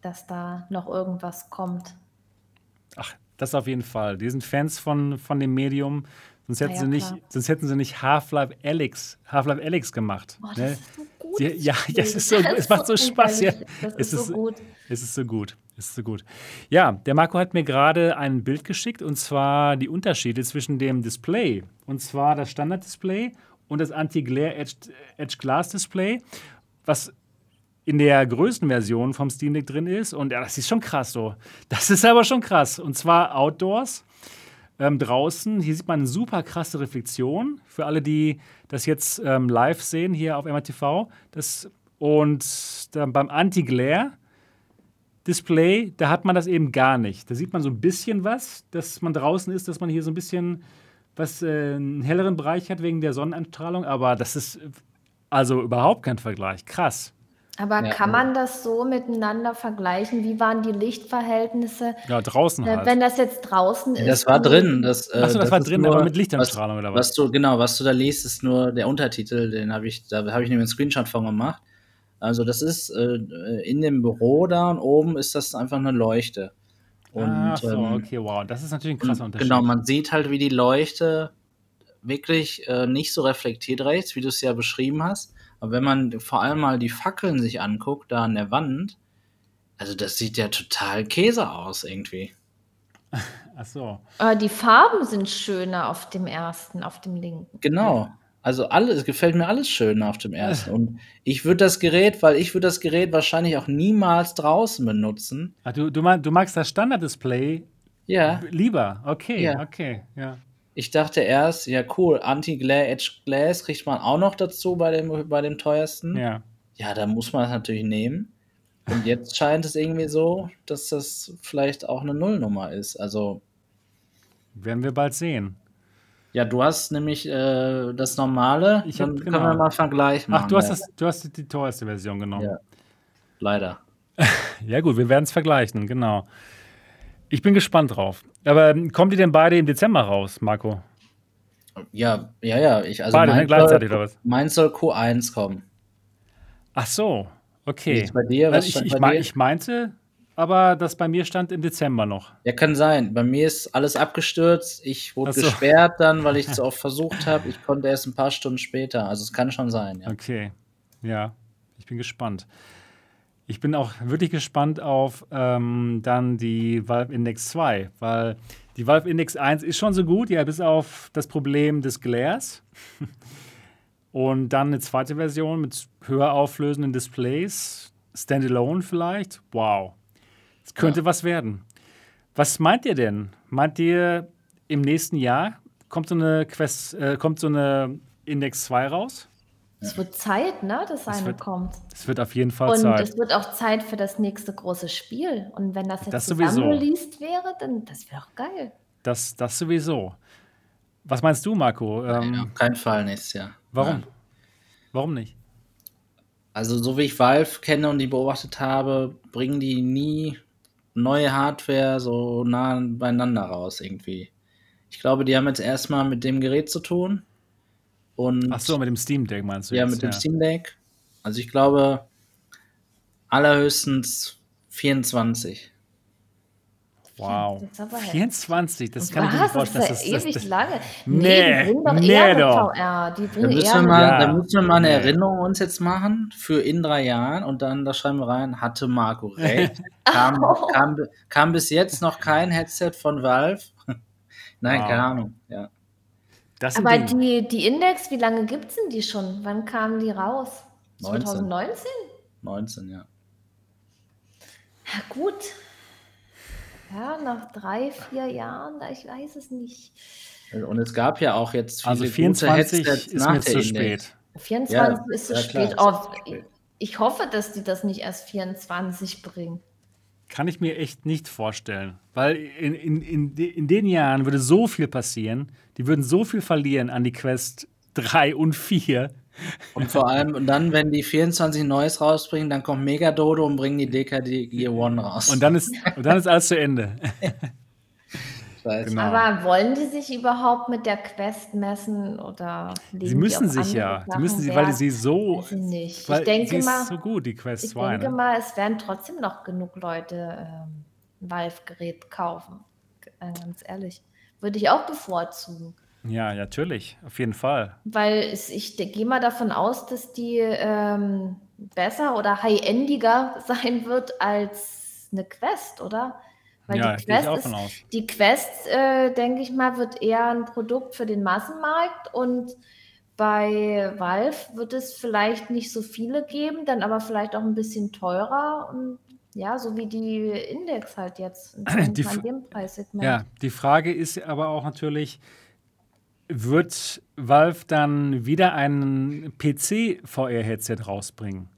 dass da noch irgendwas kommt. Ach, das auf jeden Fall. Die sind Fans von, von dem Medium. Sonst hätten, ja, sie, nicht, sonst hätten sie nicht Half-Life Alyx, Half-Life Alyx gemacht. Oh, das ne? ist so gut. Sie, ja, ja, es ist so, es macht so Spaß. Ja. Das ist, es so gut. Es ist so gut. Ist so gut. Ja, der Marco hat mir gerade ein Bild geschickt und zwar die Unterschiede zwischen dem Display und zwar das Standard-Display und das Anti-Glare Edge, Edge Glass Display, was in der größten Version vom Steam Deck drin ist. Und ja, das ist schon krass so. Das ist aber schon krass. Und zwar Outdoors ähm, draußen. Hier sieht man eine super krasse Reflexion. Für alle, die das jetzt ähm, live sehen, hier auf MRTV. Das, und dann beim Anti-Glare. Display, da hat man das eben gar nicht. Da sieht man so ein bisschen was, dass man draußen ist, dass man hier so ein bisschen was äh, einen helleren Bereich hat wegen der Sonneneinstrahlung, aber das ist also überhaupt kein Vergleich. Krass. Aber Ja, kann man das so miteinander vergleichen? Wie waren die Lichtverhältnisse, Ja, draußen äh, halt. wenn das jetzt draußen Ja, das ist? war drin. Das, äh, Achso, das, war ist drin, nur, aber mit was, Lichteinstrahlung oder was? was du, genau, was du da liest, ist nur der Untertitel, den habe ich, da habe ich nämlich einen Screenshot von gemacht. Also das ist äh, in dem Büro da und oben ist das einfach eine Leuchte. Und Ach so, ähm, okay, wow. Das ist natürlich ein krasser Unterschied. Genau, man sieht halt, wie die Leuchte wirklich äh, nicht so reflektiert rechts, wie du es ja beschrieben hast. Aber wenn man vor allem mal die Fackeln sich anguckt, da an der Wand, also das sieht ja total Käse aus irgendwie. Ach so. Aber die Farben sind schöner auf dem ersten, auf dem linken. Genau. Also alles, es gefällt mir alles schön auf dem ersten. Und ich würde das Gerät, weil ich würde das Gerät wahrscheinlich auch niemals draußen benutzen. Ach, du, du, mag, du magst das Standard-Display Ja, lieber. Okay, Ja. okay, ja. ich dachte erst, ja cool, Anti-Glare Edge Glass kriegt man auch noch dazu bei dem, bei dem teuersten. Ja. Ja, da muss man es natürlich nehmen. Und jetzt scheint es irgendwie so, dass das vielleicht auch eine Nullnummer ist. Also, Werden wir bald sehen. Ja, du hast nämlich äh, das normale. Ich dann hab- können genau. wir mal Vergleich machen. Ach, du hast, das, du hast die teuerste Version genommen. Ja. Leider. Ja, gut, wir werden es vergleichen, genau. Ich bin gespannt drauf. Aber ähm, kommen die denn beide im Dezember raus, Marco? Ja, ja, ja. Ich, also beide, ne? Gleichzeitig soll, oder was? meins soll Q1 kommen. Ach so, okay. bei dir? Was Also ich, ich, bei dir? ich meinte, aber das bei mir stand im Dezember noch. Ja, kann sein. Bei mir ist alles abgestürzt. Ich wurde so. gesperrt dann, weil ich es oft versucht habe. Ich konnte erst ein paar Stunden später. Also es kann schon sein, ja. Okay, ja, ich bin gespannt. Ich bin auch wirklich gespannt auf ähm, dann die Valve Index 2, weil die Valve Index 1 ist schon so gut, ja, bis auf das Problem des Glares. Und dann eine zweite Version mit höher auflösenden Displays, Standalone vielleicht. Wow, es könnte was werden. Was meint ihr denn? Meint ihr, im nächsten Jahr kommt so eine Quest, äh, kommt so eine Index 2 raus? Es wird Zeit, ne, dass eine wird kommt. Es wird auf jeden Fall Und Zeit. es wird auch Zeit für das nächste große Spiel. Und wenn das jetzt Das zusammen sowieso. released wäre, dann das wäre auch geil. Das, das sowieso. Was meinst du, Marco? Ähm, ja. Auf keinen Fall nächstes Jahr. Warum? Nein. Warum nicht? Also, so wie ich Valve kenne und die beobachtet habe, bringen die nie neue Hardware so nah beieinander raus irgendwie. Ich glaube, die haben jetzt erstmal mit dem Gerät zu tun. Und Ach so, mit dem Steam Deck meinst du ja, jetzt? mit dem Steam Deck. Also ich glaube, allerhöchstens 24. Wow. Das ist aber heftig. 24, das kann ich mir nicht Was? vorstellen. Das ist ja ewig das, lange. Nee, die bringen doch nee eher doch. VR. Die Da bringen müssen, eher wir eine mal, Ja. da müssen wir mal eine Nee. Erinnerung uns jetzt machen für in drei Jahren und dann da schreiben wir rein, hatte Marco recht. Kam, kam, kam bis jetzt noch kein Headset von Valve. Nein, Wow. keine Ahnung. Ja. das Aber Ding. die, die Index, wie lange gibt es denn die schon? Wann kamen die raus? 19. 2019? 19, ja. Ja, gut. Ja, nach drei, vier Jahren, ich weiß es nicht. Und es gab ja auch jetzt viele Also gute 24 Headsets ist nach mir der zu Index. spät. 24 Ja, ist zu ja, spät. Oh, ich hoffe, dass die das nicht erst 24 bringen. Kann ich mir echt nicht vorstellen. Weil in, in, in, in den Jahren würde so viel passieren. Die würden so viel verlieren an die Quest 3 und 4. Und vor allem dann, wenn die 24 Neues rausbringen, dann kommt Megadodo und bringen die DKD Gear One raus. Und dann ist, und dann ist alles zu Ende. Genau. Aber wollen die sich überhaupt mit der Quest messen oder Sie die müssen sich ja. Die Sachen müssen sie, weil sie so. Weiß ich nicht. Weil Ich denke sie ist mal, so gut, die Quest ich 2. denke Ne? mal, es werden trotzdem noch genug Leute ähm, ein Valve-Gerät kaufen. Äh, Ganz ehrlich. Würde ich auch bevorzugen. Ja, natürlich. Auf jeden Fall. Weil es, ich gehe mal davon aus, dass die ähm, besser oder high-endiger sein wird als eine Quest, oder? Weil ja, die Quest ist, die Quest, äh, denke ich mal, wird eher ein Produkt für den Massenmarkt und bei Valve wird es vielleicht nicht so viele geben, dann aber vielleicht auch ein bisschen teurer und ja, so wie die Index halt jetzt in Die dem, Preissegment. Ja, die Frage ist aber auch natürlich, wird Valve dann wieder ein PC-VR-Headset rausbringen?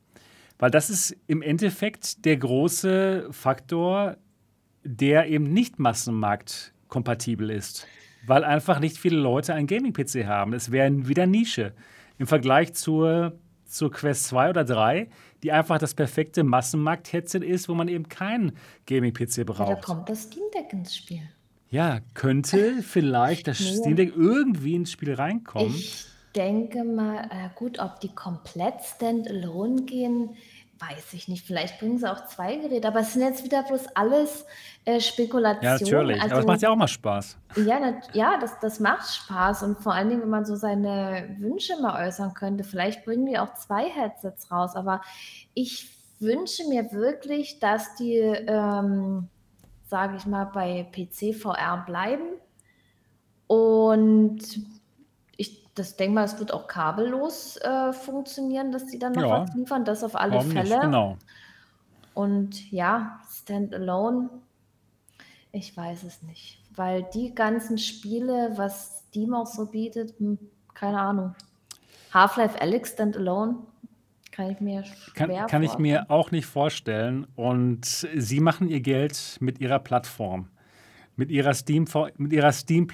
Weil das ist im Endeffekt der große Faktor, der eben nicht massenmarktkompatibel ist. Weil einfach nicht viele Leute einen Gaming-PC haben. Es wäre wieder Nische. Im Vergleich zur zur Quest 2 oder 3, die einfach das perfekte Massenmarkt-Headset ist, wo man eben keinen Gaming-PC braucht. Ja, da kommt das Steam Deck ins Spiel. Ja, könnte vielleicht das nee. Steam Deck irgendwie ins Spiel reinkommen. Ich denke mal, äh, gut, ob die komplett standalone gehen, weiß ich nicht. Vielleicht bringen sie auch zwei Geräte, aber es sind jetzt wieder bloß alles äh, Spekulationen. Ja, natürlich. Also, aber es macht ja auch mal Spaß. Ja, na, ja das, das macht Spaß. Und vor allen Dingen, wenn man so seine Wünsche mal äußern könnte, vielleicht bringen die auch zwei Headsets raus. Aber ich wünsche mir wirklich, dass die, ähm, sage ich mal, bei PC VR bleiben. Und das denke mal, es wird auch kabellos äh, funktionieren, dass sie dann noch ja. was liefern. Das auf alle Fälle. Nicht? Genau. Und ja, Standalone, ich weiß es nicht. Weil die ganzen Spiele, was Steam auch so bietet, hm, keine Ahnung. Half-Life Alex Standalone, kann ich mir schwer Kann, kann ich mir auch nicht vorstellen. Und sie machen ihr Geld mit ihrer Plattform mit ihrer Steam mit ihrer Steam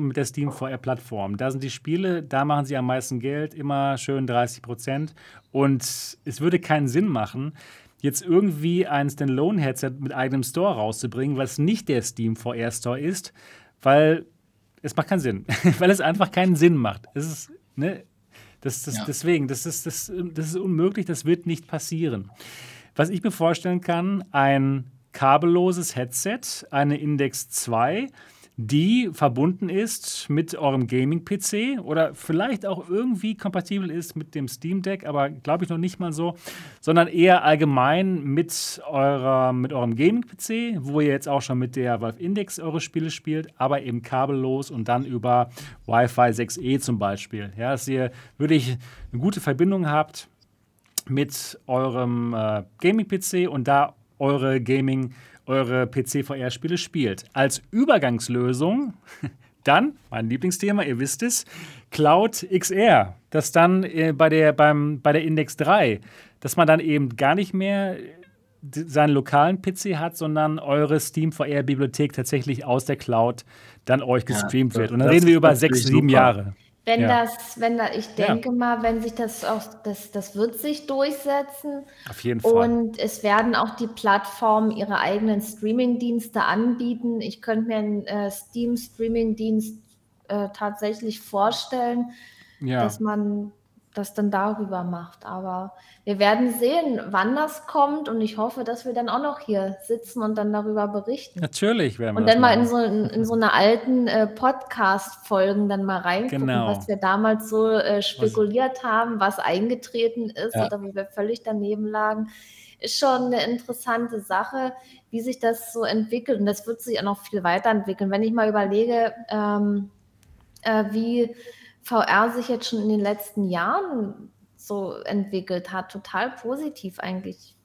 mit der Steam VR Plattform. Da sind die Spiele, da machen sie am meisten Geld, immer schön 30 Prozent. Und es würde keinen Sinn machen, jetzt irgendwie ein Standalone Headset mit eigenem Store rauszubringen, es nicht der Steam VR Store ist, weil es macht keinen Sinn, weil es einfach keinen Sinn macht. Es ist ne, das, das, ja. Deswegen, das ist, das, das ist unmöglich, das wird nicht passieren. Was ich mir vorstellen kann, ein kabelloses Headset, eine Index 2, die verbunden ist mit eurem Gaming-PC oder vielleicht auch irgendwie kompatibel ist mit dem Steam Deck, aber glaube ich noch nicht mal so, sondern eher allgemein mit, eurer, mit eurem Gaming-PC, wo ihr jetzt auch schon mit der Valve Index eure Spiele spielt, aber eben kabellos und dann über Wi-Fi 6E zum Beispiel. Ja, dass ihr wirklich eine gute Verbindung habt mit eurem äh, Gaming-PC und da eure Gaming, eure PC-VR-Spiele spielt. Als Übergangslösung dann, mein Lieblingsthema, ihr wisst es, Cloud XR. Das dann äh, bei, der, beim, bei der Index 3, dass man dann eben gar nicht mehr seinen lokalen PC hat, sondern eure Steam VR-Bibliothek tatsächlich aus der Cloud dann euch gestreamt ja, wird. Und dann reden wir über sechs, sieben. Jahre. Wenn ja. das, wenn da, ich denke ja. mal, wenn sich das auch, das, das wird sich durchsetzen. Auf jeden Fall. Und es werden auch die Plattformen ihre eigenen Streaming-Dienste anbieten. Ich könnte mir einen äh, Steam-Streaming-Dienst äh, tatsächlich vorstellen, ja. dass man das dann darüber macht. Aber wir werden sehen, wann das kommt und ich hoffe, dass wir dann auch noch hier sitzen und dann darüber berichten. Natürlich werden wir Und dann mal in so, in, in so einer alten äh, Podcast-Folgen dann mal reingucken, genau. was wir damals so äh, spekuliert was? haben, was eingetreten ist ja. oder wie wir völlig daneben lagen. Ist schon eine interessante Sache, wie sich das so entwickelt und das wird sich auch noch viel weiterentwickeln. Wenn ich mal überlege, ähm, äh, wie VR sich jetzt schon in den letzten Jahren so entwickelt hat. Total positiv eigentlich.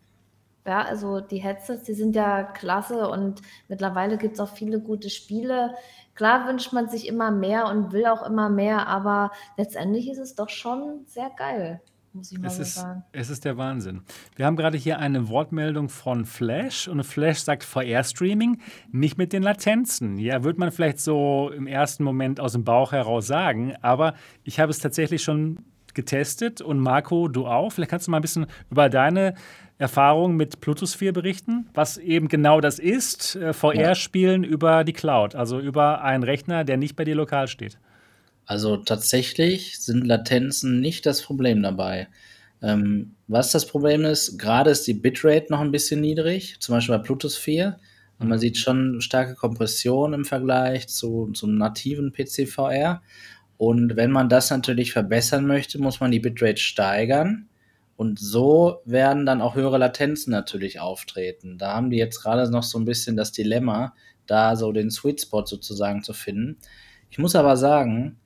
Ja, also die Headsets, die sind ja klasse und mittlerweile gibt es auch viele gute Spiele. Klar wünscht man sich immer mehr und will auch immer mehr, aber letztendlich ist es doch schon sehr geil muss ich mal es so ist, sagen. Es ist der Wahnsinn. Wir haben gerade hier eine Wortmeldung von Flash und Flash sagt VR-Streaming nicht mit den Latenzen. Ja, wird man vielleicht so im ersten Moment aus dem Bauch heraus sagen, aber ich habe es tatsächlich schon getestet und Marco, du auch. Vielleicht kannst du mal ein bisschen über deine Erfahrung mit Plutosphere berichten, was eben genau das ist, äh, VR-Spielen ja. über die Cloud, also über einen Rechner, der nicht bei dir lokal steht. Also tatsächlich sind Latenzen nicht das Problem dabei. Ähm, was das Problem ist, gerade ist die Bitrate noch ein bisschen niedrig, zum Beispiel bei Bluetooth 4. Und man mhm. sieht schon starke Kompression im Vergleich zu, zum nativen PC-VR. Und wenn man das natürlich verbessern möchte, muss man die Bitrate steigern. Und so werden dann auch höhere Latenzen natürlich auftreten. Da haben die jetzt gerade noch so ein bisschen das Dilemma, da so den Sweet Spot sozusagen zu finden. Ich muss aber sagen,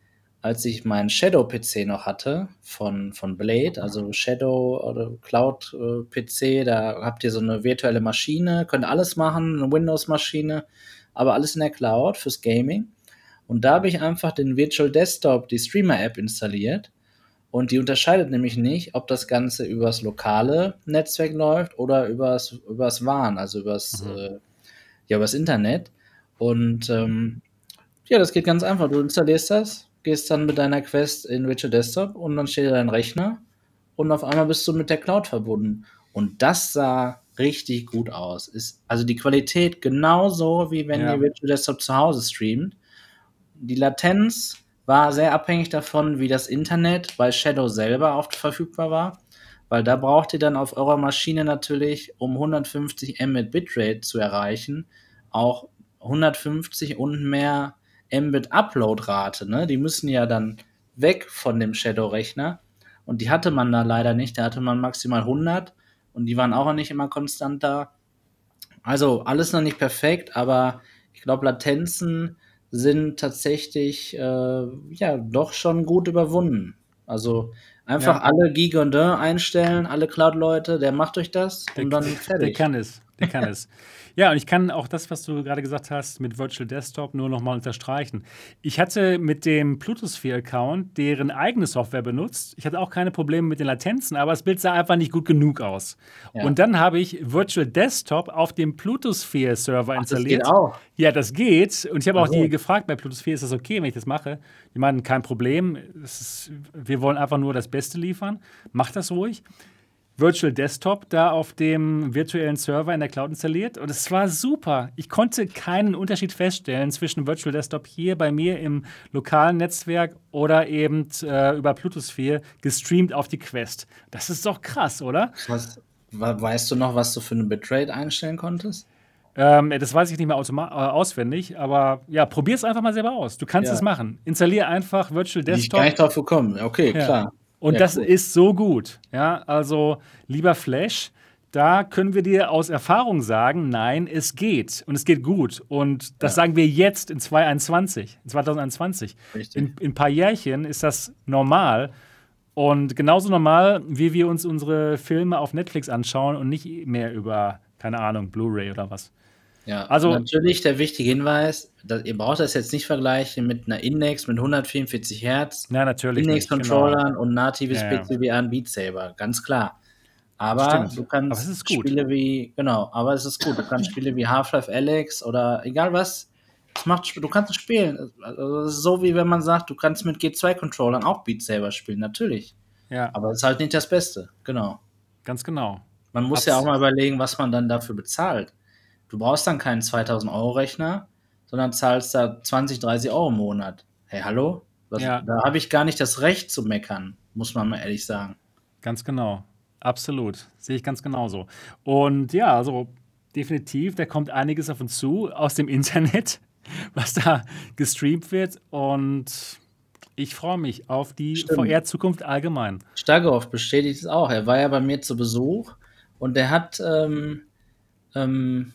als ich meinen Shadow-PC noch hatte von, von Blade, also Shadow oder Cloud-PC, äh, da habt ihr so eine virtuelle Maschine, könnt alles machen, eine Windows-Maschine, aber alles in der Cloud fürs Gaming. Und da habe ich einfach den Virtual Desktop, die Streamer-App installiert. Und die unterscheidet nämlich nicht, ob das Ganze übers lokale Netzwerk läuft oder übers, übers WAN, also übers, mhm. äh, ja, übers Internet. Und ähm, ja, das geht ganz einfach. Du installierst das, gehst dann mit deiner Quest in Virtual Desktop und dann steht da dein Rechner und auf einmal bist du mit der Cloud verbunden. Und das sah richtig gut aus. Ist also die Qualität genauso, wie wenn ja. ihr Virtual Desktop zu Hause streamt. Die Latenz war sehr abhängig davon, wie das Internet bei Shadow selber oft verfügbar war, weil da braucht ihr dann auf eurer Maschine natürlich, um 150 Mbit Bitrate zu erreichen, auch 150 und mehr Mbit Upload-Rate. Ne? Die müssen ja dann weg von dem Shadow-Rechner und die hatte man da leider nicht. Da hatte man maximal 100 und die waren auch nicht immer konstant da. Also alles noch nicht perfekt, aber ich glaube, Latenzen sind tatsächlich äh, ja doch schon gut überwunden. Also einfach ja. alle Gigondin einstellen, alle Cloud-Leute, der macht euch das der, und dann fertig. Der kann es, der kann es. Ja, und ich kann auch das, was du gerade gesagt hast mit Virtual Desktop, nur nochmal unterstreichen. Ich hatte mit dem Plutosphere-Account deren eigene Software benutzt. Ich hatte auch keine Probleme mit den Latenzen, aber das Bild sah einfach nicht gut genug aus. Ja. Und dann habe ich Virtual Desktop auf dem Plutosphere-Server installiert. Das geht auch. Ja, das geht. Und ich habe auch also. die gefragt bei Plutosphere, ist das okay, wenn ich das mache? Die meinen, kein Problem. Ist, wir wollen einfach nur das Beste liefern. Mach das ruhig. Virtual Desktop da auf dem virtuellen Server in der Cloud installiert und es war super. Ich konnte keinen Unterschied feststellen zwischen Virtual Desktop hier bei mir im lokalen Netzwerk oder eben äh, über Plutosphere gestreamt auf die Quest. Das ist doch krass, oder? Was, weißt du noch, was du für eine Bitrate einstellen konntest? Ähm, das weiß ich nicht mehr äh, auswendig, aber ja, probier es einfach mal selber aus. Du kannst ja. es machen. Installier einfach Virtual Desktop. Ich gar nicht drauf gekommen. Okay, ja. klar. Und ja, das cool. ist so gut. Ja, also lieber Flash, da können wir dir aus Erfahrung sagen, nein, es geht und es geht gut. Und das ja. sagen wir jetzt in 2021, in 2021. In, in ein paar Jährchen ist das normal. Und genauso normal, wie wir uns unsere Filme auf Netflix anschauen und nicht mehr über, keine Ahnung, Blu-ray oder was. Ja, also natürlich der wichtige Hinweis, dass ihr braucht das jetzt nicht vergleichen mit einer Index mit 144 Hertz, ja, natürlich Index-Controllern genau. und natives ja, PC wie ein Beat Saber, ganz klar. Aber Stimmt. du kannst Spiele wie, genau, aber es ist gut. Du kannst Spiele wie Half-Life Alex oder egal was, es macht, du kannst es spielen. Also so wie wenn man sagt, du kannst mit G2-Controllern auch Beat Saber spielen, natürlich. Ja. Aber es ist halt nicht das Beste, genau. Ganz genau. Man muss Absolut. ja auch mal überlegen, was man dann dafür bezahlt. Du brauchst dann keinen 2000 Euro Rechner, sondern zahlst da 20, 30 Euro im Monat. Hey, hallo? Was, ja. Da habe ich gar nicht das Recht zu meckern, muss man mal ehrlich sagen. Ganz genau. Absolut. Sehe ich ganz genauso. Und ja, also definitiv, da kommt einiges auf uns zu aus dem Internet, was da gestreamt wird. Und ich freue mich auf die VR-Zukunft allgemein. Stagoff bestätigt es auch. Er war ja bei mir zu Besuch und der hat ähm, ähm,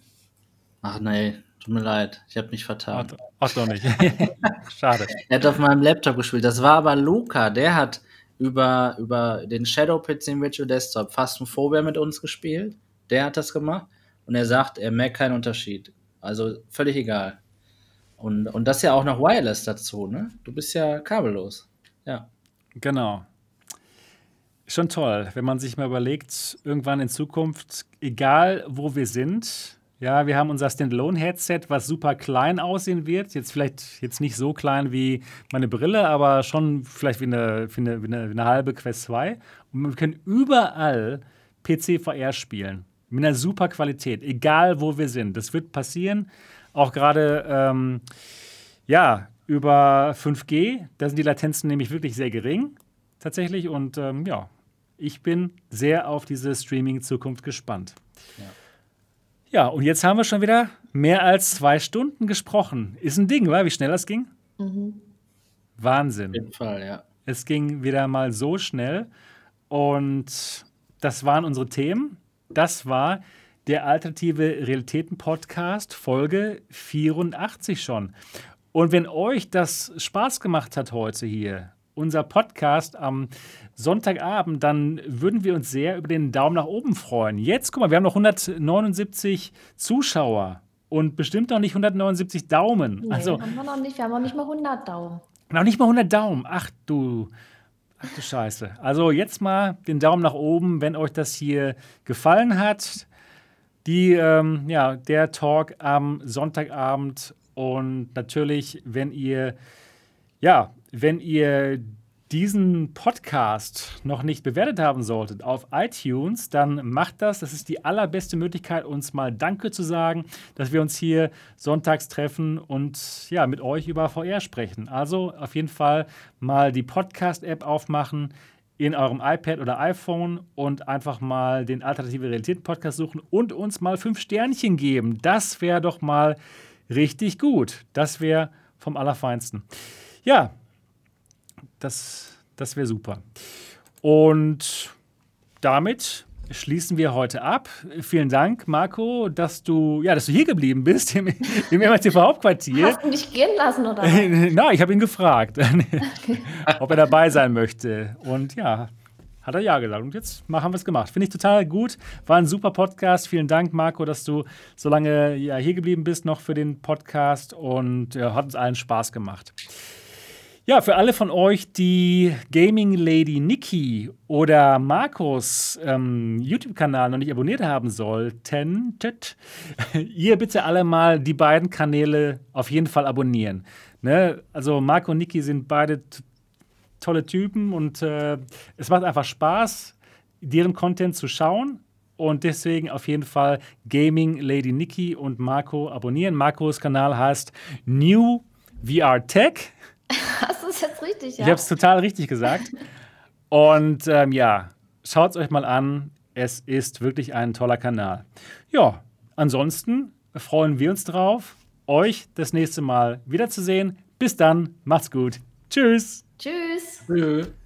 Ach nee, tut mir leid, ich habe mich vertan. Ach, doch nicht. Schade. er hat auf meinem Laptop gespielt. Das war aber Luca, der hat über, über den Shadow PC im Virtual Desktop Phasmophobia mit uns gespielt. Der hat das gemacht und er sagt, er merkt keinen Unterschied. Also völlig egal. Und, und das ja auch noch wireless dazu, ne? Du bist ja kabellos. Ja. Genau. Schon toll, wenn man sich mal überlegt, irgendwann in Zukunft, egal wo wir sind, ja, wir haben unser Standalone-Headset, was super klein aussehen wird. Jetzt vielleicht jetzt nicht so klein wie meine Brille, aber schon vielleicht wie eine, wie eine, wie eine, wie eine halbe Quest 2. Und wir können überall PC-VR spielen. Mit einer super Qualität, egal wo wir sind. Das wird passieren. Auch gerade, ähm, ja, über 5G. Da sind die Latenzen nämlich wirklich sehr gering, tatsächlich. Und ähm, ja, ich bin sehr auf diese Streaming-Zukunft gespannt. Ja. Ja, und jetzt haben wir schon wieder mehr als zwei Stunden gesprochen. Ist ein Ding, wa? wie schnell das ging? Mhm. Wahnsinn. Auf jeden Fall, ja. Es ging wieder mal so schnell. Und das waren unsere Themen. Das war der Alternative Realitäten Podcast, Folge 84 schon. Und wenn euch das Spaß gemacht hat heute hier, unser Podcast am Sonntagabend, dann würden wir uns sehr über den Daumen nach oben freuen. Jetzt, guck mal, wir haben noch 179 Zuschauer und bestimmt noch nicht 179 Daumen. Nee, also, haben wir noch nicht. Wir haben noch nicht mal 100 Daumen. Noch nicht mal 100 Daumen. Ach du, ach du Scheiße. Also jetzt mal den Daumen nach oben, wenn euch das hier gefallen hat. Die, ähm, ja, der Talk am Sonntagabend und natürlich, wenn ihr, ja, wenn ihr diesen Podcast noch nicht bewertet haben solltet auf iTunes, dann macht das. Das ist die allerbeste Möglichkeit, uns mal Danke zu sagen, dass wir uns hier sonntags treffen und ja, mit euch über VR sprechen. Also auf jeden Fall mal die Podcast-App aufmachen in eurem iPad oder iPhone und einfach mal den Alternative Realitäten Podcast suchen und uns mal fünf Sternchen geben. Das wäre doch mal richtig gut. Das wäre vom Allerfeinsten. Ja, das, das wäre super. Und damit schließen wir heute ab. Vielen Dank, Marco, dass du, ja, dass du hier geblieben bist im, im MRTV Hauptquartier. Hast du mich gehen lassen, oder? Nein, ich habe ihn gefragt, ob er dabei sein möchte. Und ja, hat er ja gesagt. Und jetzt haben wir es gemacht. Finde ich total gut. War ein super Podcast. Vielen Dank, Marco, dass du so lange ja, hier geblieben bist noch für den Podcast. Und ja, hat uns allen Spaß gemacht. Ja, für alle von euch, die Gaming Lady Nikki oder Markus ähm, YouTube-Kanal noch nicht abonniert haben sollten, ihr bitte alle mal die beiden Kanäle auf jeden Fall abonnieren. Ne? Also Marco und Niki sind beide tolle Typen und äh, es macht einfach Spaß, deren Content zu schauen. Und deswegen auf jeden Fall Gaming Lady Nikki und Marco abonnieren. Marcos Kanal heißt New VR Tech. Hast du es jetzt richtig? Ja? Ich habe es total richtig gesagt. Und ähm, ja, schaut es euch mal an. Es ist wirklich ein toller Kanal. Ja, ansonsten freuen wir uns drauf, euch das nächste Mal wiederzusehen. Bis dann, macht's gut. Tschüss. Tschüss. Tschüss.